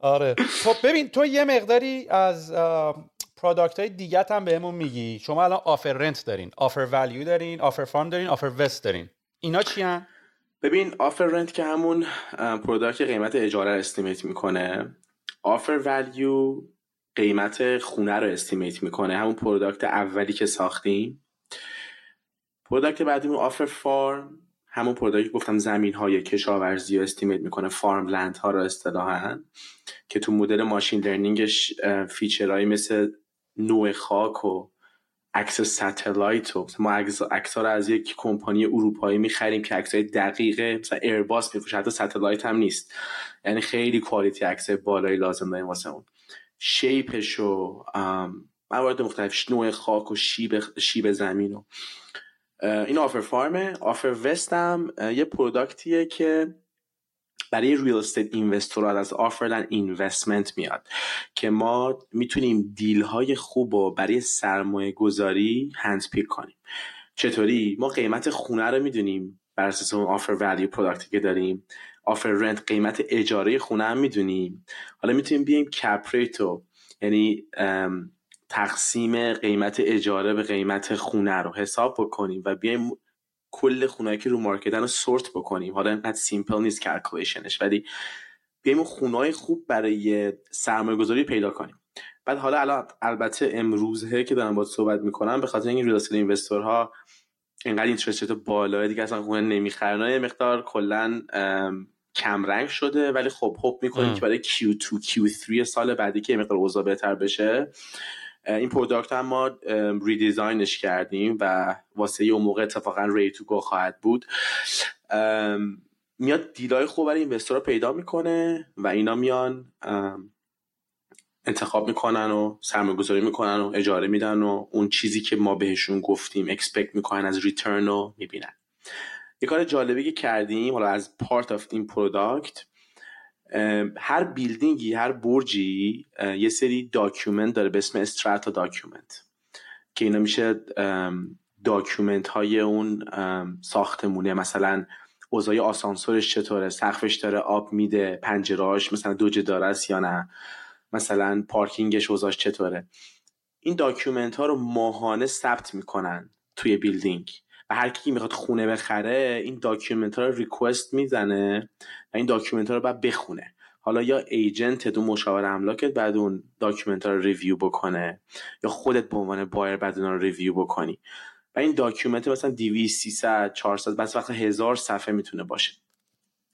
آره. خب ببین تو یه مقداری از product های دیگه هم بهمون میگی. شما الان Offer Rent دارین Offer Value دارین Offer Farm دارین Offervest دارین. اینا چی هن؟ ببین Offer Rent که همون product قیمت اجاره estimate می‌کنه. Offer Value قیمت خونه رو estimate می‌کنه. همون product اولی که ساختیم. product بعدی Offer Farm همون product گفتم زمین های کشاورزی رو estimate می‌کنه farmland ها رو اصطلاحا که تو مدل machine learning ش feature هایی مثل نوع خاک و عکس satellite و ما عکس رو از یک کمپانی اروپایی می‌خریم که عکس های دقیقه مثلا Airbus میفروشه حتی satellite هم نیست. یعنی خیلی quality عکس بالایی لازم داریم واسه اون. شیپش و موارد مختلف نوع خاک و شیب, شیب زمین و این Offer Farm ه. Offervest هم یه product یه که برای real estate investor ها از offer investment میاد که ما می‌تونیم deal های خوب رو برای سرمایه گذاری handpick کنیم. چطوری؟ ما قیمت خونه رو می‌دونیم بر اساس اون Offer Value product ی که داریم. Offer Rent قیمت اجاره خونه هم می‌دونیم. حالا می‌تونیم بیایم cap rate و یعنی تقسیم قیمت اجاره به قیمت خونه رو حساب بکنیم و بیایم کل خونهایی که رو market ن رو sort بکنیم. حالا اینقدر simple نیست calculation ش ولی بیایم خونهای خوب برای سرمایه گذاری پیدا کنیم. بعد حالا الان البته امروزه که دارم باید صحبت می‌کنم به خاطر این real investor ها اینقدر interest بالاه دیگه اصلا خونه نمی‌خرن یه مقدار کلا کمرنگ شده ولی خب hope می‌کنیم که برای Q2 Q3 سال بعدی که مقدار اوضاع بهتر بشه این product هم ما redesign ش کردیم و واسه یه موقع اتفاقا ready to go خواهد بود. میاد deal ای خوب برای investor پیدا می‌کنه و اینا میان انتخاب می‌کنن و سرمایه گذاری می‌کنن و اجاره میدن و اون چیزی که ما بهشون گفتیم expect می‌کنن از return رو می‌بینن. یه کار جالبی که کردیم حالا از part of این product هر building ی هر برجی یه سری document داره به اسم strata document که اینا میشه document های اون ساختمونه. مثلا اوضاع آسانسورش چطوره؟ سقفش داره آب میده پنجراش مثلا دوجداره است یا نه؟ مثلا پارکینگش اوضاعش چطوره؟ این document ها رو ماهانه ثبت می‌کنن توی building. و هر کی می‌خواد خونه بخره این document رو request می‌زنه و این document ها رو باید بخونه. حالا یا agent تو مشاور املاکت باید اون document ها رو review بکنه یا خودت به عنوان buyer باید اون رو review بکنی. و این document مثلا 200 300 400 بعض وقت هزار صفحه می‌تونه باشه.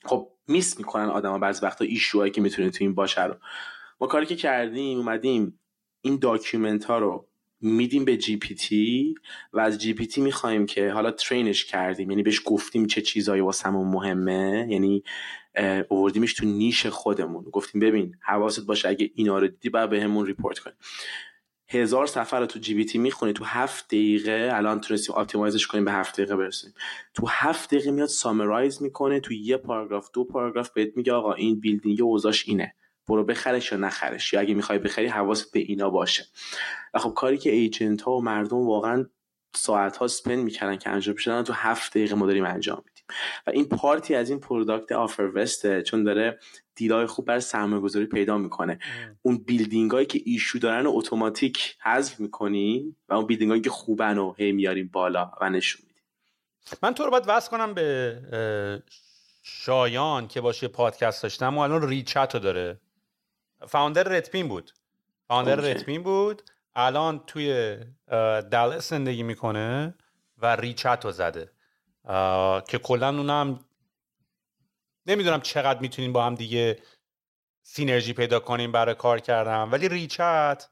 خب miss می‌کنن آدما بعض وقتا issue هایی که می‌تونه تو این باشه رو. ما کاری که کردیم اومدیم این document ها رو میدیم به GPT و از GPT می‌خوایم که حالا train ش کردیم یعنی بهش گفتیم چه چیزایی واسمون مهمه یعنی اووردیمش تو niche خودمون. گفتیم ببین حواست باشه اگه اینا رو دیدی باید بهمون report کنی. هزار صفحه رو تو GPT می‌خونی تو هفت دقیقه الان تونستیم optimize ش کنیم به هفت دقیقه برسیم. تو هفت دقیقه میاد summarize می‌کنه تو یه پاراگراف دو پاراگراف بهت میگه آقا این building اوضاعش اینه. برو بخرش یا نخرش. یا اگه می‌خوای بخری حواست به اینا باشه. و خب کاری که agent ها و مردم واقعا ساعت ها spend می‌کردن که انجام شدن تو هفت دقیقه ما داریم انجام میدیم. و این part ی از این product Offervest ه چون داره deal ای خوب برای سرمایه گذاری پیدا می‌کنه. اون building هایی که issue دارن اتوماتیک حذف می‌کنیم و اون building هایی که خوبن و هی میاریم بالا و نشون میدیم. من تو رو باید وصل کنم به شایان که باشه پادکست داشتم و الان ریچت رو داره. فاوندر رتپین بود. فاوندر رتپین بود. الان توی دلس زندگی می‌کنه و ریچت رو زده. که کلا اونم نمی‌دونم چقدر می‌تونیم با هم دیگه سینرژی پیدا کنیم برای کار کردم ولی ریچت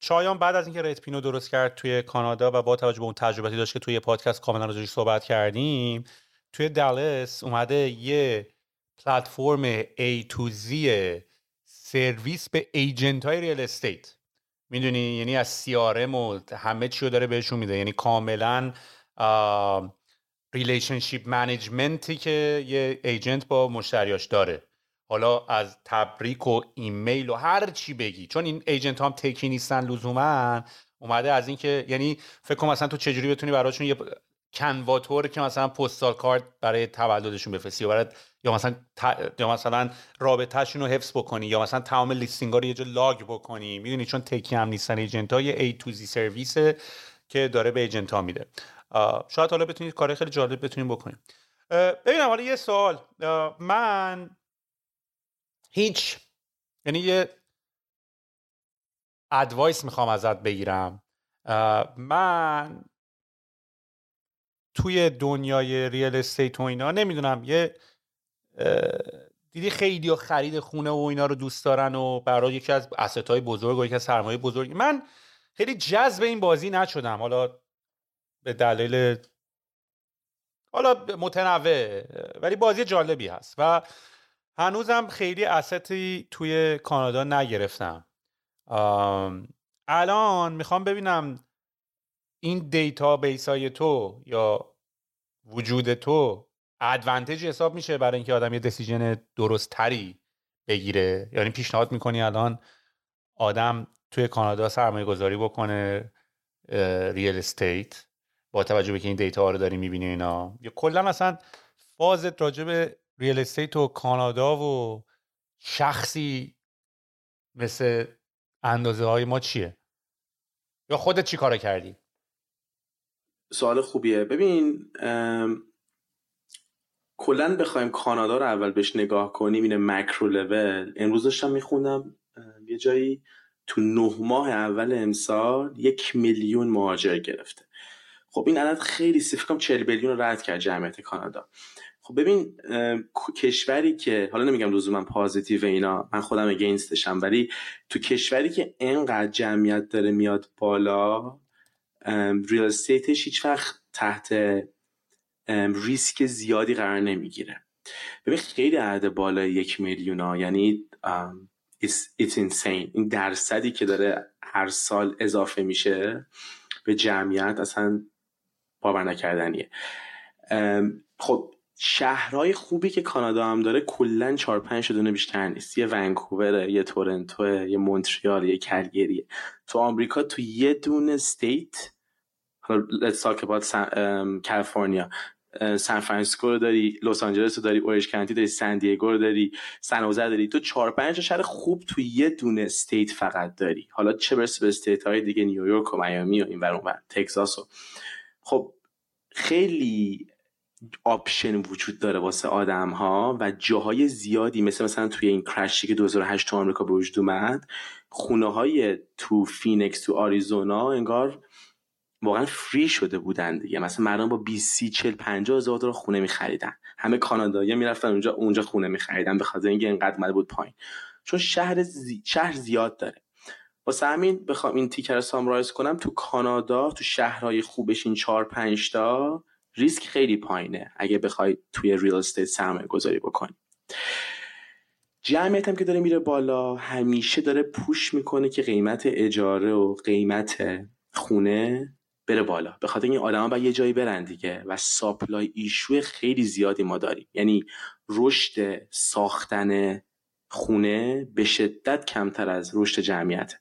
شایان بعد از اینکه رتپینو درست کرد توی کانادا و با توجه به اون تجربتی داشت که توی پادکست کاملا راجعش صحبت کردیم توی دلس اومده یه پلتفرم A to Z سرویس به agent های real estate. می‌دونی؟ یعنی از CRM و همه چی رو داره بهشون میده. یعنی کاملا relationship management ی که یه agent با مشتریاش داره. حالا از تبریک و ایمیل و هر چی بگی. چون این agent هم تکی نیستن لزوما. اومده از اینکه یعنی فکر کنم مثلا تو چجوری بتونی براشون یه کنواتور که مثلا پستال کارت برای تولدشون بفرستی یا یا مثلا یا مثلا رابطهشون رو حفظ بکنی یا مثلا تمام لیستینگ ها رو یه جا لاگ بکنی. می‌دونی؟ چون تکی هم نیستن. ایجنت ها یه A to Z سرویس که داره به ایجنت ها میده. شاید حالا بتونید کار خیلی جالب بتونیم بکنیم. ببینم حالا یه سوال. من هیچ یعنی یه ادوایس می‌خوام ازت بگیرم. من توی دنیای ریال استیت و اینا نمی‌دونم یه دیدی خیلی خرید خونه و اینا رو دوست دارن و برای یکی از اسست بزرگ و یکی از سرمایه بزرگ. من خیلی جذب این بازی نشدم. حالا به دلیل حالا متنوع ولی بازی جالبی هست و هنوزم خیلی استی توی کانادا نگرفتم. الان می‌خوام ببینم این database های تو یا وجود تو advantage حساب میشه برای اینکه آدم یه decision درست تری بگیره. یعنی پیشنهاد می‌کنی الان آدم توی کانادا سرمایه گذاری بکنه real estate با توجه به که این data ها رو داری می‌بینی اینا. یا کلا اصلا فازت راجع به real estate و کانادا و شخصی مثل اندازه های ما چیه؟ یا خودت چی کار کردی؟ سوال خوبیه. ببین کلا بخوایم کانادا رو اول بهش نگاه کنیم این مکرو لول. امروز داشتم میخوندم یه جایی تو نه ماه اول امسال یک میلیون مهاجر گرفته. خب این عدد خیلی سفکم 40 میلیون رد کرد جمعیت کانادا. خب ببین کشوری که حالا نمیگم لزوما پازیتیو اینا من خودم اگینستشم ولی تو کشوری که انقدر جمعیت داره میاد بالا ریل استیتش هیچ وقت تحت ریسک زیادی قرار نمی‌گیره. ببین خیلی عدد بالای یک میلیون ها یعنی it's, insane. این درصدی که داره هر سال اضافه میشه به جمعیت اصلا باور نکردنیه. خب شهرهای خوبی که کانادا هم داره کلا 4 5 دونه بیشتر نیست. یه ونکوور یه تورنتو یه مونتریال یه کلگریه. تو آمریکا تو یه دونه state حالا let's talk about کالیفرنیا سان فرانسیسکو رو داری لس آنجلس رو داری اورنج کانتی داری سان دیگو رو داری سن داری. تو چهار پنج شهر خوب تو یه دونه state فقط داری. حالا چه برسه به state های دیگه نیویورک و میامی و این ور اونور تگزاس و خب خیلی option وجود داره واسه آدم ها و جاهای زیادی مثل مثلا توی این crash ی که 2008 تو آمریکا به وجود اومد خونه های تو فینیکس تو آریزونا انگار واقعا free شده بودن دیگه. مثلا مردم با 20 30 40 50 هزار دلار خونه میخریدن. همه کانادایی می‌رفتن اونجا اونجا خونه میخریدن به خاطر اینکه اینقدر اومده بود پایین. چون شهر زی... شهر زیاد داره. واسه همین بخوام این تیکه رو summarize کنم. تو کانادا تو شهرهای خوبش این 4 5 تا ریسک خیلی پایینه. اگه بخوای توی real estate سرمایه گذاری بکنی. جمعیت هم که داره میره بالا همیشه داره push می‌کنه که قیمت اجاره و قیمت خونه بره بالا. به خاطر این آدما باید یه جایی برن دیگه و supply issue ی خیلی زیادی ما داریم. یعنی رشد ساختن خونه به شدت کمتر از رشد جمعیت.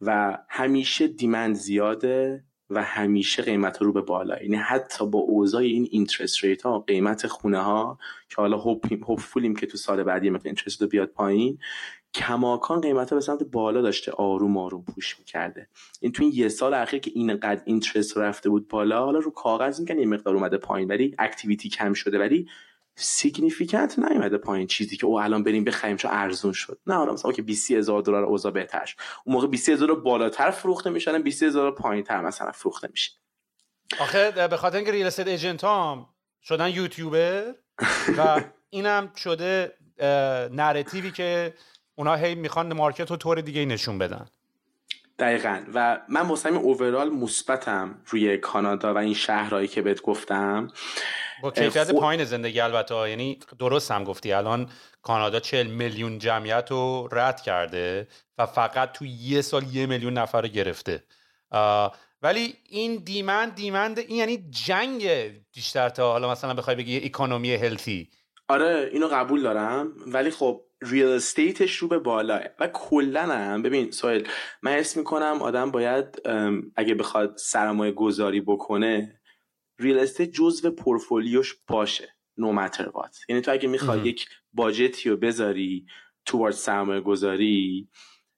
و همیشه demand زیاده و همیشه قیمت رو به بالا. یعنی حتی با اوضاع این interest rate ها قیمت خونه ها که حالا hopeful یم که تو سال بعدی مثلا interest رو بیاد پایین کماکان قیمت ها به سمت بالا داشته آروم آروم push می‌کرده. این تو این یه سال اخیر که اینقدر interest رفته بود بالا حالا رو کاغذ میگن یه مقدار اومده پایین ولی activity کم شده ولی significant نیومده پایین چیزی که اوه الان بریم بخریم چون ارزون شد. نه حالا مثلا که 20 هزار دلار اوضاع بهترش اون موقع 20 هزار بالاتر فروخته میشن 20 هزار پایین تر مثلا فروخته میشه آخه به خاطر اینکه real estate agent هم شدن یوتیوبر و اینم شده narrative ی که اونا هی می‌خوان market رو طور دیگه نشون بدن. دقیقا. و من همین overall مثبتم روی کانادا و این شهرهایی که بهت گفتم. با کیفیت خو... پایین زندگی البته یعنی درست هم گفتی. الان کانادا 40 میلیون جمعیت رو رد کرده و فقط تو یه سال یه میلیون نفر رو گرفته. ولی این دیمند دیمند این یعنی جنگ بیشتر تا حالا مثلا بخوای بگی اکونومی هلتی. آره اینو قبول دارم. ولی خب ریل استیتش رو به بالاه و کلا هم ببین سوال من اسم می‌کنم آدم باید اگه بخواد سرمایه گذاری بکنه real estate جزو پورتفولیوش باشه no matter what یعنی تو اگه می‌خوای یک budget ی رو بذاری تو سرمایه گذاری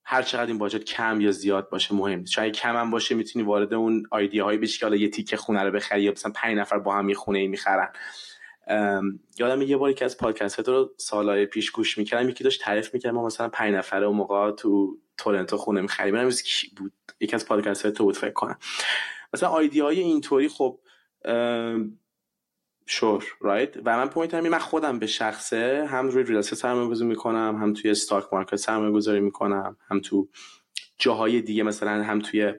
هر چقدر این budget کم یا زیاد باشه مهم نیست. شاید کم هم باشه می‌تونی وارد اون ایده هایی بشی که حالا یه تیکه خونه رو بخری یا مثلا 5 نفر با هم یه خونه ای می‌خرن. یادم یه باری که از پادکست رو سالهای پیش گوش می‌کردم یکی داشت تعریف می‌کرد ما مثلا پنج نفره اون موقع تو تورنتو خونه می‌خریم. من کی بود؟ یکی از پادکست های تو بود فکر کنم. مثلا ایده های اینطوری خب sure right و main point من خودم به شخصه هم روی real سرمایه گذاری می‌کنم هم توی stock market سرمایه گذاری می‌کنم هم تو جاهای دیگه مثلا هم توی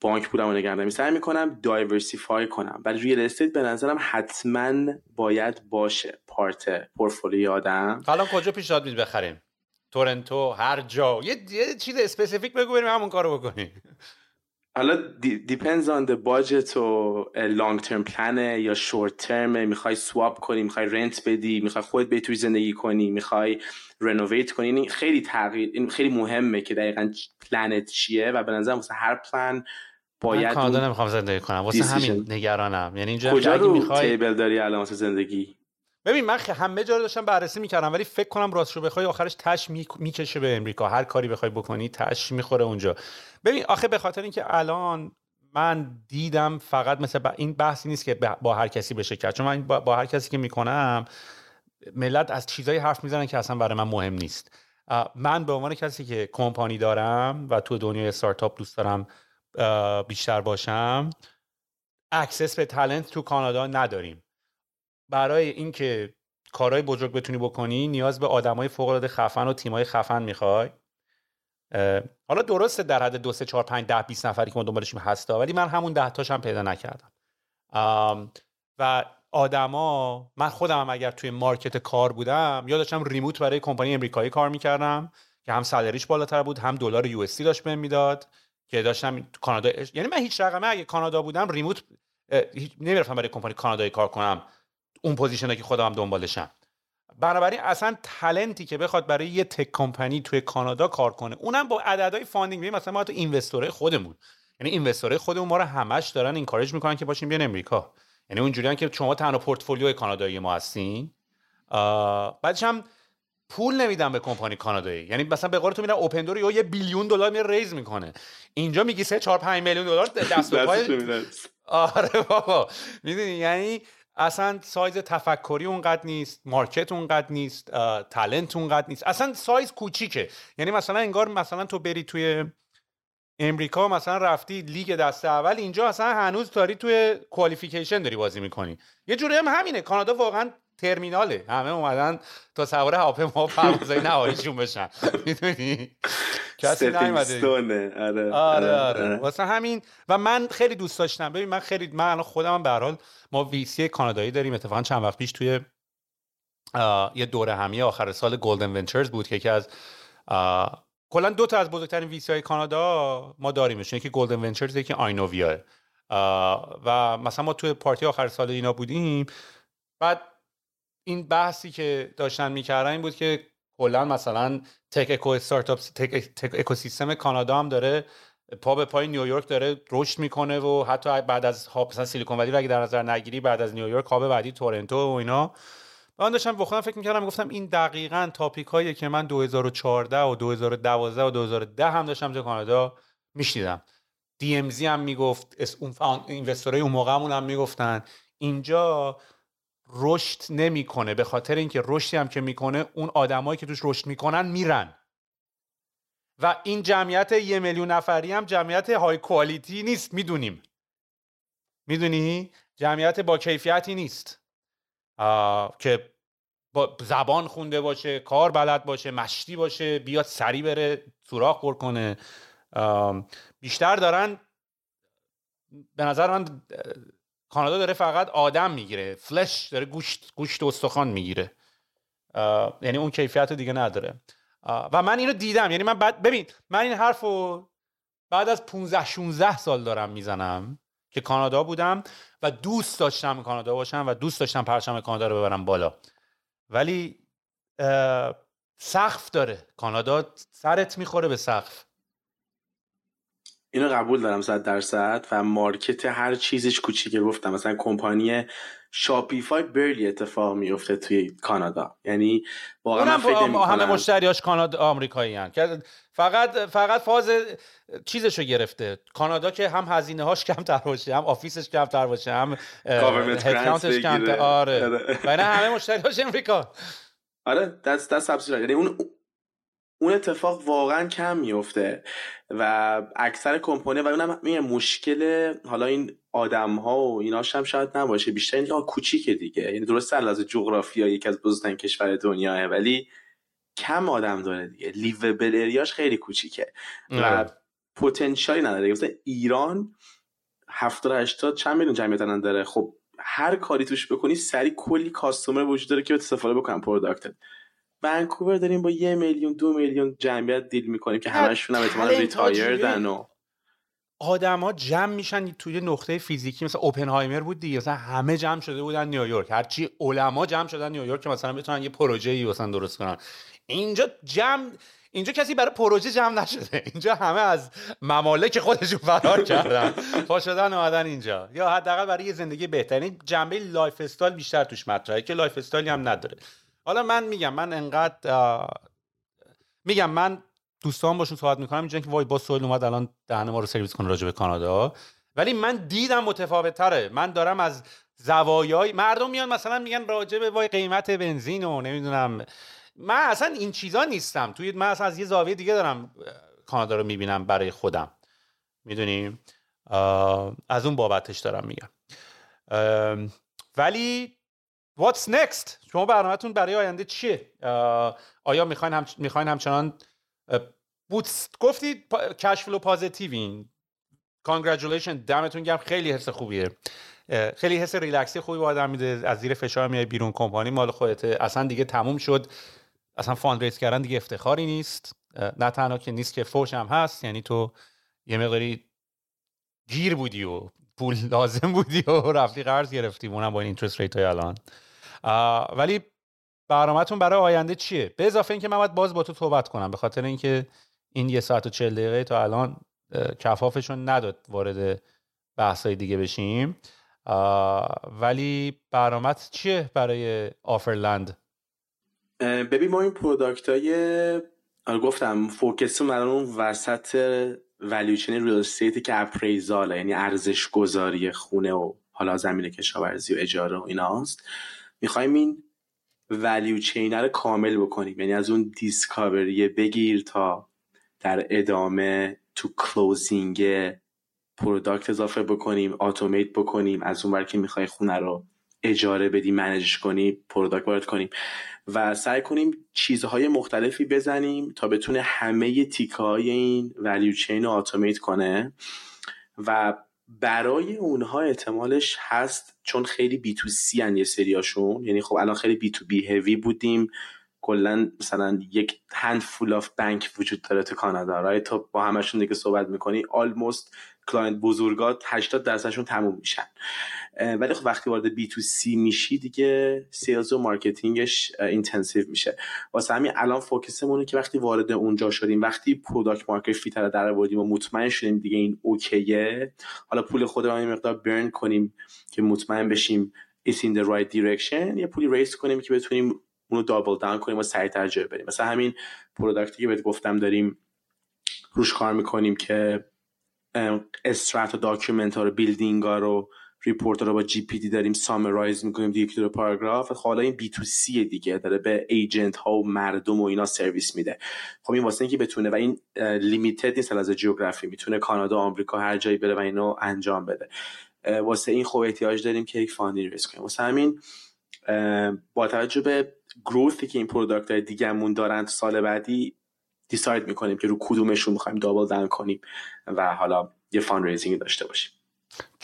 بانک پولمو نگه دارم سعی می‌کنم diversify کنم. ولی real estate به نظرم حتما باید باشه. part portfolio آدم. حالا کجا پیشنهاد میدی بخریم؟ تورنتو هر جا. یه, یه چیز اسپسیفیک بگو بریم همون کارو بکنیم. حالا دیپنز آن the budget و لانگ ترم پلنه یا شورت ترمه می‌خوای سواب کنی می‌خوای رنت بدی می‌خوای خود به توی زندگی کنی می‌خوای رنوویت کنی. این خیلی تغییر این خیلی مهمه که دقیقا پلنت چیه و به نظر واسه هر پلن باید کانادا نمی‌خوام زندگی کنم. واسه همین نگرانم. یعنی اینجا کجا رو می‌خوای تیبل داری الان واسه زندگی؟ ببین من همه جا رو داشتم بررسی می‌کردم ولی فکر کنم راست رو بخوای آخرش تش می‌کشه به امریکا. هر کاری بخوای بکنی تش می‌خوره اونجا. ببین آخه به خاطر اینکه الان من دیدم فقط مثل این بحثی نیست که با هر کسی بشه کرد چون من با هر کسی که می‌کنم ملت از چیزایی حرف می‌زنن که اصلا برای من مهم نیست. من به عنوان کسی که کمپانی دارم و تو دنیای استارتاپ دوست دارم بیشتر باشم access به talent تو کانادا نداریم. برای اینکه کارهای بزرگ بتونی بکنی نیاز به آدمای فوق العاده خفن و تیمای خفن می‌خوای. حالا درسته در حد دو سه چهار پنج ده 20 نفری که ما دنبالشیم هستا ولی من همون ده تاشم پیدا نکردم. و آدما من خودم هم اگر توی market کار بودم یا داشتم remote برای کمپانی امریکایی کار می‌کردم که هم salary ش بالاتر بود هم دلار US داشت بهم می‌داد که داشتم کانادا یعنی من هیچ رقمه اگه کانادا بودم remote نمی‌رفتم برای کمپانی کانادایی کار کنم. اون position یه که خودم دنبالشم. بنابراین اصلا talent ی که بخواد برای یه tech کمپانی توی کانادا کار کنه اونم با عددهای funding ببین مثلا ما تو investor های خودمون. یعنی investor های خودمون ما رو همش دارن encourage می‌کنن که پاشیم بیایم امریکا. یعنی اونجوریان که شما تنها پورتفولیوی کانادایی ما هستین. بعدش هم پول نمیدن به کمپانی کانادایی. یعنی مثلا به قول تو میرن Opendoor یه billion دلار میره ریز می‌کنه. اینجا میگی 3 4 5 میلیون دلار دست و پای آره بابا. می‌دونی؟ یعنی اصلا سایز تفکری اونقدر نیست market اونقدر نیست talent اونقدر نیست. اصلا سایز کوچیکه. یعنی مثلا انگار مثلا تو بری توی امریکا مثلا رفتی لیگ دست اول اینجا اصلا هنوز داری توی qualification داری بازی می‌کنی. یه جوری هم همینه. کانادا واقعا ترمیناله. همه اومدن تا سوار هواپیما پروازای نهاییشون بشن. می‌دونی؟ کسی نیومده. آره آره. آره واسه همین. و من خیلی دوست داشتم. ببین من خیلی من الان خودم به هر حال ما ویسی کانادایی داریم. اتفاقا چند وقت پیش توی یه دوره همی آخر سال گلدن ونچرز بود که یکی از کلا دو تا از بزرگترین ویسی های کانادا ما داریمش. یکی گلدن ونچرز یکی آینوویا و مثلا ما توی پارتی آخر سال اینا بودیم. بعد این بحثی که داشتن می‌کردن این بود که کلا مثلا تک اکو استارتاپ تک, تک اکوسیستم کانادا هم داره پا به پای نیویورک داره رشد می‌کنه و حتی بعد از مثلا سیلیکون ولی اگه در نظر نگیری بعد از نیویورک هاب بعدی تورنتو و اینا. من داشتم خودم فکر می‌کردم گفتم این دقیقا تاپیک هایی که من 2014 و 2012 و 2010 هم داشتم تو کانادا میشنیدم. زی هم می‌گفت اون اینوستورای اون موقعمون هم می‌گفتن. اینجا رشد نمی‌کنه به خاطر اینکه رشدی هم که می‌کنه اون آدمایی که توش رشد می‌کنن میرن. و این جمعیت یه میلیون نفری هم جمعیت های کوالیتی نیست می‌دونیم. می‌دونی؟ جمعیت با کیفیتی نیست. که با زبان خونده باشه کار بلد باشه مشتی باشه بیاد سری بره سوراخ پر کنه. بیشتر دارن به نظر من کانادا داره فقط آدم می‌گیره. فلش داره گوشت گوشت استخوان می‌گیره. یعنی اون کیفیت دیگه نداره. و من اینو دیدم. یعنی من بعد ببین من این حرف رو بعد از 15 16 سال دارم می‌زنم که کانادا بودم و دوست داشتم کانادا باشم و دوست داشتم پرچم کانادا رو ببرم بالا. ولی سقف داره. کانادا سرت می‌خوره به سقف. اینو قبول دارم صد درصد و market هر چیزش کوچیکه. گفتم مثلا کمپانی Shopify barely اتفاق میفته توی کانادا. یعنی واقعا من فکر همه مشتریاش کانادا آمریکایی که فقط فقط فاز چیزشو گرفته. کانادا که هم هزینه هاش کمتر باشه هم office ش کمتر باشه هم headcount ش کمتر. آره. و همه مشتریاش امریکا. آره دست دست یعنی اون اون اتفاق واقعا کم میفته و اکثر کمپانی و اونم میگه مشکل حالا این آدم ها و ایناش هم شاید نباشه. بیشتر اینکه کوچیکه دیگه. یعنی درسته از جغرافیا یکی از بزرگترین کشور دنیاه ولی کم آدم داره دیگه. لیوبل اریاش خیلی کوچیکه. و پتانسیلی نداره. مثلا ایران 70 80 چند میلیون جمعیت داره. خب هر کاری توش بکنی سری کلی customer وجود داره که استفاده بکنن product ت ونکوور داریم با یه میلیون دو میلیون جمعیت deal می‌کنیم که همشون هم احتمالا retired ن و آدما جمع میشن توی نقطه فیزیکی مثلا اوپنهایمر بود دیگه مثلا همه جمع شده بودن نیویورک. هرچی علما جمع شدن نیویورک که مثلا بتونن یه پروژه ای مثلا درست کنن. اینجا جمع اینجا کسی برای پروژه جمع نشده. اینجا همه از ممالک خودشون فرار کردن. پا شدن اومدن اینجا. یا حداقل برای یه زندگی بهترین جنبه lifestyle بیشتر توش مطرحه که lifestyle ی هم نداره. حالا من میگم من انقدر میگم من دوستان باشون صحبت می‌کنم اینجا که وای باز سوال اومد الان دهن ما رو سرویس کنه راجع به کانادا. ولی من دیدم متفاوت تره من دارم از زوایای مردم میان مثلا میگن راجع به وای قیمت بنزین و نمی‌دونم. من اصلا این چیزا نیستم. توی من اصلا از یه زاویه دیگه دارم کانادا رو می‌بینم برای خودم. می‌دونیم از اون بابتش دارم میگم. ولی what's next? شما برنامهتون برای آینده چیه؟ آیا می‌خواین, هم... می‌خواین همچنان bootstrapped ید cash flow positive ین دمتون گرم. خیلی حس خوبیه. خیلی حس ریلکسی خوبی به آدم میده. از زیر فشار میای بیرون. کمپانی مال خودته اصلا دیگه تموم شد. اصلا fund کردن دیگه افتخاری نیست. نه تنها که نیست که فوش هم هست. یعنی تو یه مقداری گیر بودی و پول لازم بودی و رفتی قرض گرفتی. اونم با این interest rate های الان. ولی برنامهتون برای آینده چیه؟ به اضافه اینکه من باید باز با تو صحبت کنم به خاطر اینکه این یه ساعت و چل دقیقه تا الان کفافشون نداد وارد بحثای دیگه بشیم. ولی برنامت چیه برای آفرلند؟ ببین ما این product های گفتم فوکسمون الان اون وسط value chain real estate ی که appraisal ه یعنی ارزش گذاری خونه و حالا زمین کشاورزی و اجاره و ایناست. می‌خوایم این value chain رو کامل بکنیم. یعنی از اون discovery بگیر تا در ادامه تو closing product اضافه بکنیم automate بکنیم از اون که می‌خوای خونه رو اجاره بدی manage ش کنی product وارد کنیم. و سعی کنیم چیزهای مختلفی بزنیم تا بتونه همه تیکه های این value chain رو automate کنه. و برای اونها احتمالش هست چون خیلی بی تو سی هن یه سریاشون. یعنی خب الان خیلی بی تو بی هوی بودیم. کلا مثلا یک handful of bank وجود داره تو کانادا right تو با همشون دیگه صحبت می‌کنی almost client بزرگات 80 درصدشون تموم میشن. ولی خب وقتی وارد B2C میشی دیگه sales و marketing ش intensive میشه. واسه همین الان focus مونه که وقتی وارد اونجا شدیم وقتی product market fit رو در آوردیم و مطمئن شدیم دیگه این okay ه حالا پول خودمون این مقدار burn کنیم که مطمئن بشیم is in the right direction یه پولی raise کنیم که بتونیم اونو double down کنیم و سریعتر جای بریم. مثلا همین product ی که بهت گفتم داریم روش کار می‌کنیم که strata و document ها رو building ها رو report رو با GPT داریم summarize می‌کنیم دیگه دو پاراگراف. خب حالا این B2C دیگه داره به agent ها و مردم و اینا سرویس میده. خب این واسه اینکه بتونه و این limited نیست از geography می‌تونه کانادا آمریکا هر جایی بره و اینو انجام بده. واسه این خوب احتیاج داریم که یک fund ی raise کنیم. واسه همین با توجه به growth ی که این product های دیگهمون دارن سال بعدی decide می‌کنیم که رو کدومشون می‌خوایم double down کنیم و حالا یه fundraising داشته باشیم.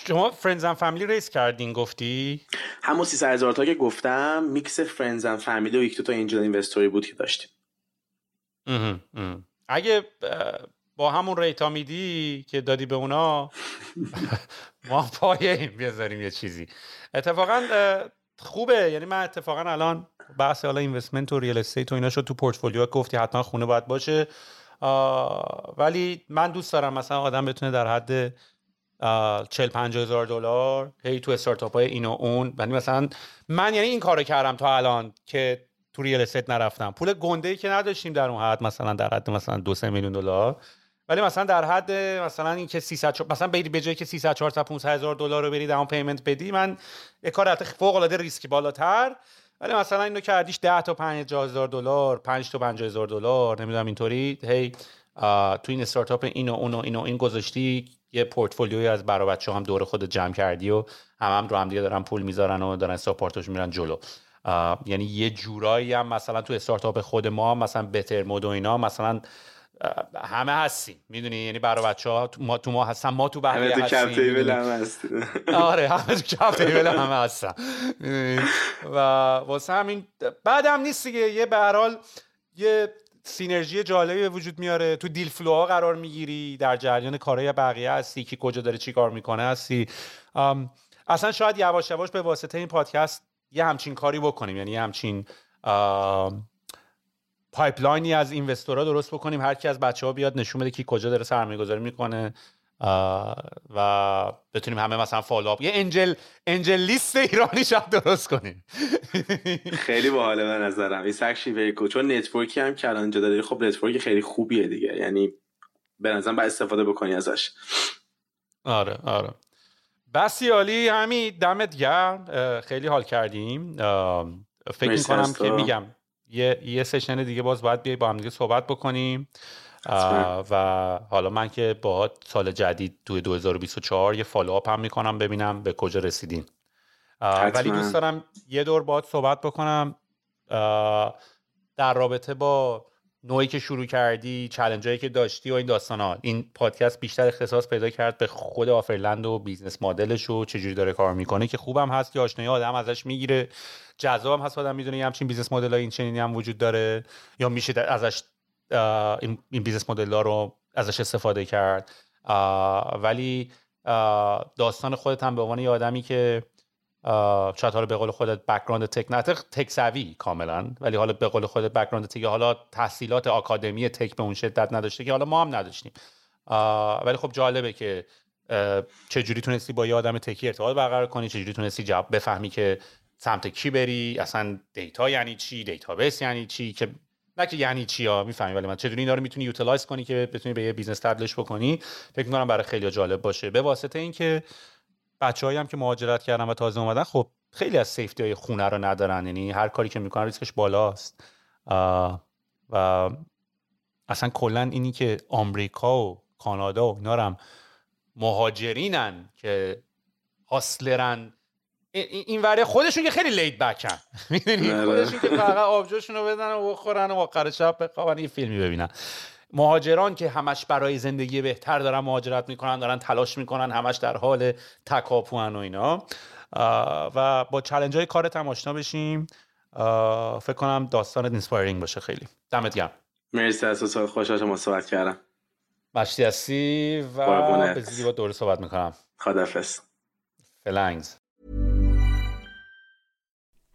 شما friends and family raise کردین گفتی؟ همون 300 هزار تا که گفتم mix friends and family و یک دو تا angel investor ی بود که داشتیم. اگه با همون rate ا میدی که دادی به اونا ما پایه این بذاریم یه چیزی. اتفاقا خوبه. یعنی من اتفاقا الان بحث حالا investment و real estate و اینا شد تو پورتفولیو گفتی حتما خونه باید باشه. ولی من دوست دارم مثلا آدم بتونه در حد 40 50 هزار دلار. هی تو استارتاپ های این و اون. یعنی مثلا من یعنی این کارو کردم تا الان که تو real estate نرفتم. پول گنده ای که نداشتیم در اون حد مثلا در حد مثلا 2 3 میلیون دلار. ولی مثلا در حد مثلا اینکه 300 مثلا بری به جایی که 300 400 500 هزار دلار رو بری down payment بدی من یه کار فوق العاده ریسکی بالاتر. ولی مثلا اینو کردیش 10 تا 50 هزار دلار 5 تا 50 هزار دلار نمی‌دونم اینطوری هی تو این استارتاپ اینو اونو اینو این گذاشتی یه پورتفولیوی از برا بچه هم دور خود جمع کردی و هم هم رو هم دیگه دارن پول می‌ذارن و دارن support ش میرن جلو. یعنی یه جورایی هم مثلا تو استارتاپ خود ما مثلا Bettermode و اینا مثلا همه هستیم. می‌دونی؟ یعنی برای بچه ها تو ما, تو ما هستن ما تو بقیه همه تو تیبل هم هستیم. آره همه تو کپ تیبل همه هستن و واسه همین بعدم نیست دیگه. یه به یه سینرژی جالبی به وجود میاره. تو دیل فلوها قرار می‌گیری در جریان کارهای بقیه هستی. که کجا داره چی کار می‌کنه هستی. اصلا شاید یواش یواش به واسطه این پادکست یه همچین کاری بکنیم. یعنی یه همچین pipeline ی از investor ا درست بکنیم. هر کی از بچه ها بیاد نشون بده که کجا داره سرمایه گذاری می‌کنه. و بتونیم همه مثلا follow up یه angel AngelList ایرانی شب درست کنیم. خیلی باحاله به نظرم. این سکشی ویکو چون network ی هم که الان داری خب network خیلی خوبیه دیگه. یعنی به نظرم باید استفاده بکنی ازش. آره آره. بسی عالی همین دمت گرم. خیلی حال کردیم. فکر می‌کنم که میگم یه یه session دیگه باز باید بیای با هم دیگه صحبت بکنیم. و حالا من که با سال جدید توی 2024 یه follow up هم می‌کنم ببینم به کجا رسیدین. ولی دوست دارم یه دور باید صحبت بکنم. در رابطه با نوعی که شروع کردی challenge هایی که داشتی و این داستان ها. این پادکست بیشتر اختصاص پیدا کرد به خود Offerland و business model ش و چجوری داره کار می‌کنه که خوبم هست که آشنایی آدم ازش می‌گیره. جذاب هست آدم می‌دونه یه همچین business model این چنینی هم وجود داره یا میشه ازش این, business model ها رو ازش استفاده کرد. ولی داستان خودت هم به عنوان یه آدمی که شاید حالا به قول خودت background tech نه tech savvy کاملا ولی حالا به قول خودت background tech حالا تحصیلات آکادمیک tech به اون شدت نداشته که حالا ما هم نداشتیم. ولی خب جالبه که چجوری تونستی با یه آدم tech ی ارتباط برقرار کنی چجوری تونستی جواب بفهمی که سمت کی بری اصلا data یعنی چی database یعنی چی که نه که یعنی چی ها؟ می‌فهمی. ولی من چطوری اینا رو می‌تونی utilize کنی که بتونی به یه business تبدیلش بکنی؟ فکر می‌کنم برای خیلی جالب باشه. به واسطه اینکه بچه‌هایی هم که مهاجرت کردن و تازه اومدن خب خیلی از safety های خونه رو ندارن. یعنی هر کاری که می‌کنن ریسکش بالاست. و اصلا کلا اینی که آمریکا و کانادا و اینا هم مهاجرینن که hustler ن این وره خودشون که خیلی laid back ن می‌دونی. خودشون که فقط آبجوشون رو بدن و بخورن و آخر شب بخوابن یه فیلمی ببینن. مهاجران که همش برای زندگی بهتر دارن مهاجرت می‌کنن دارن تلاش می‌کنن همش در حال تکاپوان و اینا. و با challenge های کارت هم آشنا بشیم. فکر کنم داستان inspiring باشه خیلی. دمت گرم. مرسی اساس خوشحال ما صحبت کردم. مشتی هستی و به زیدی با دوره صحبت می‌کنم. خدافز فلنگز.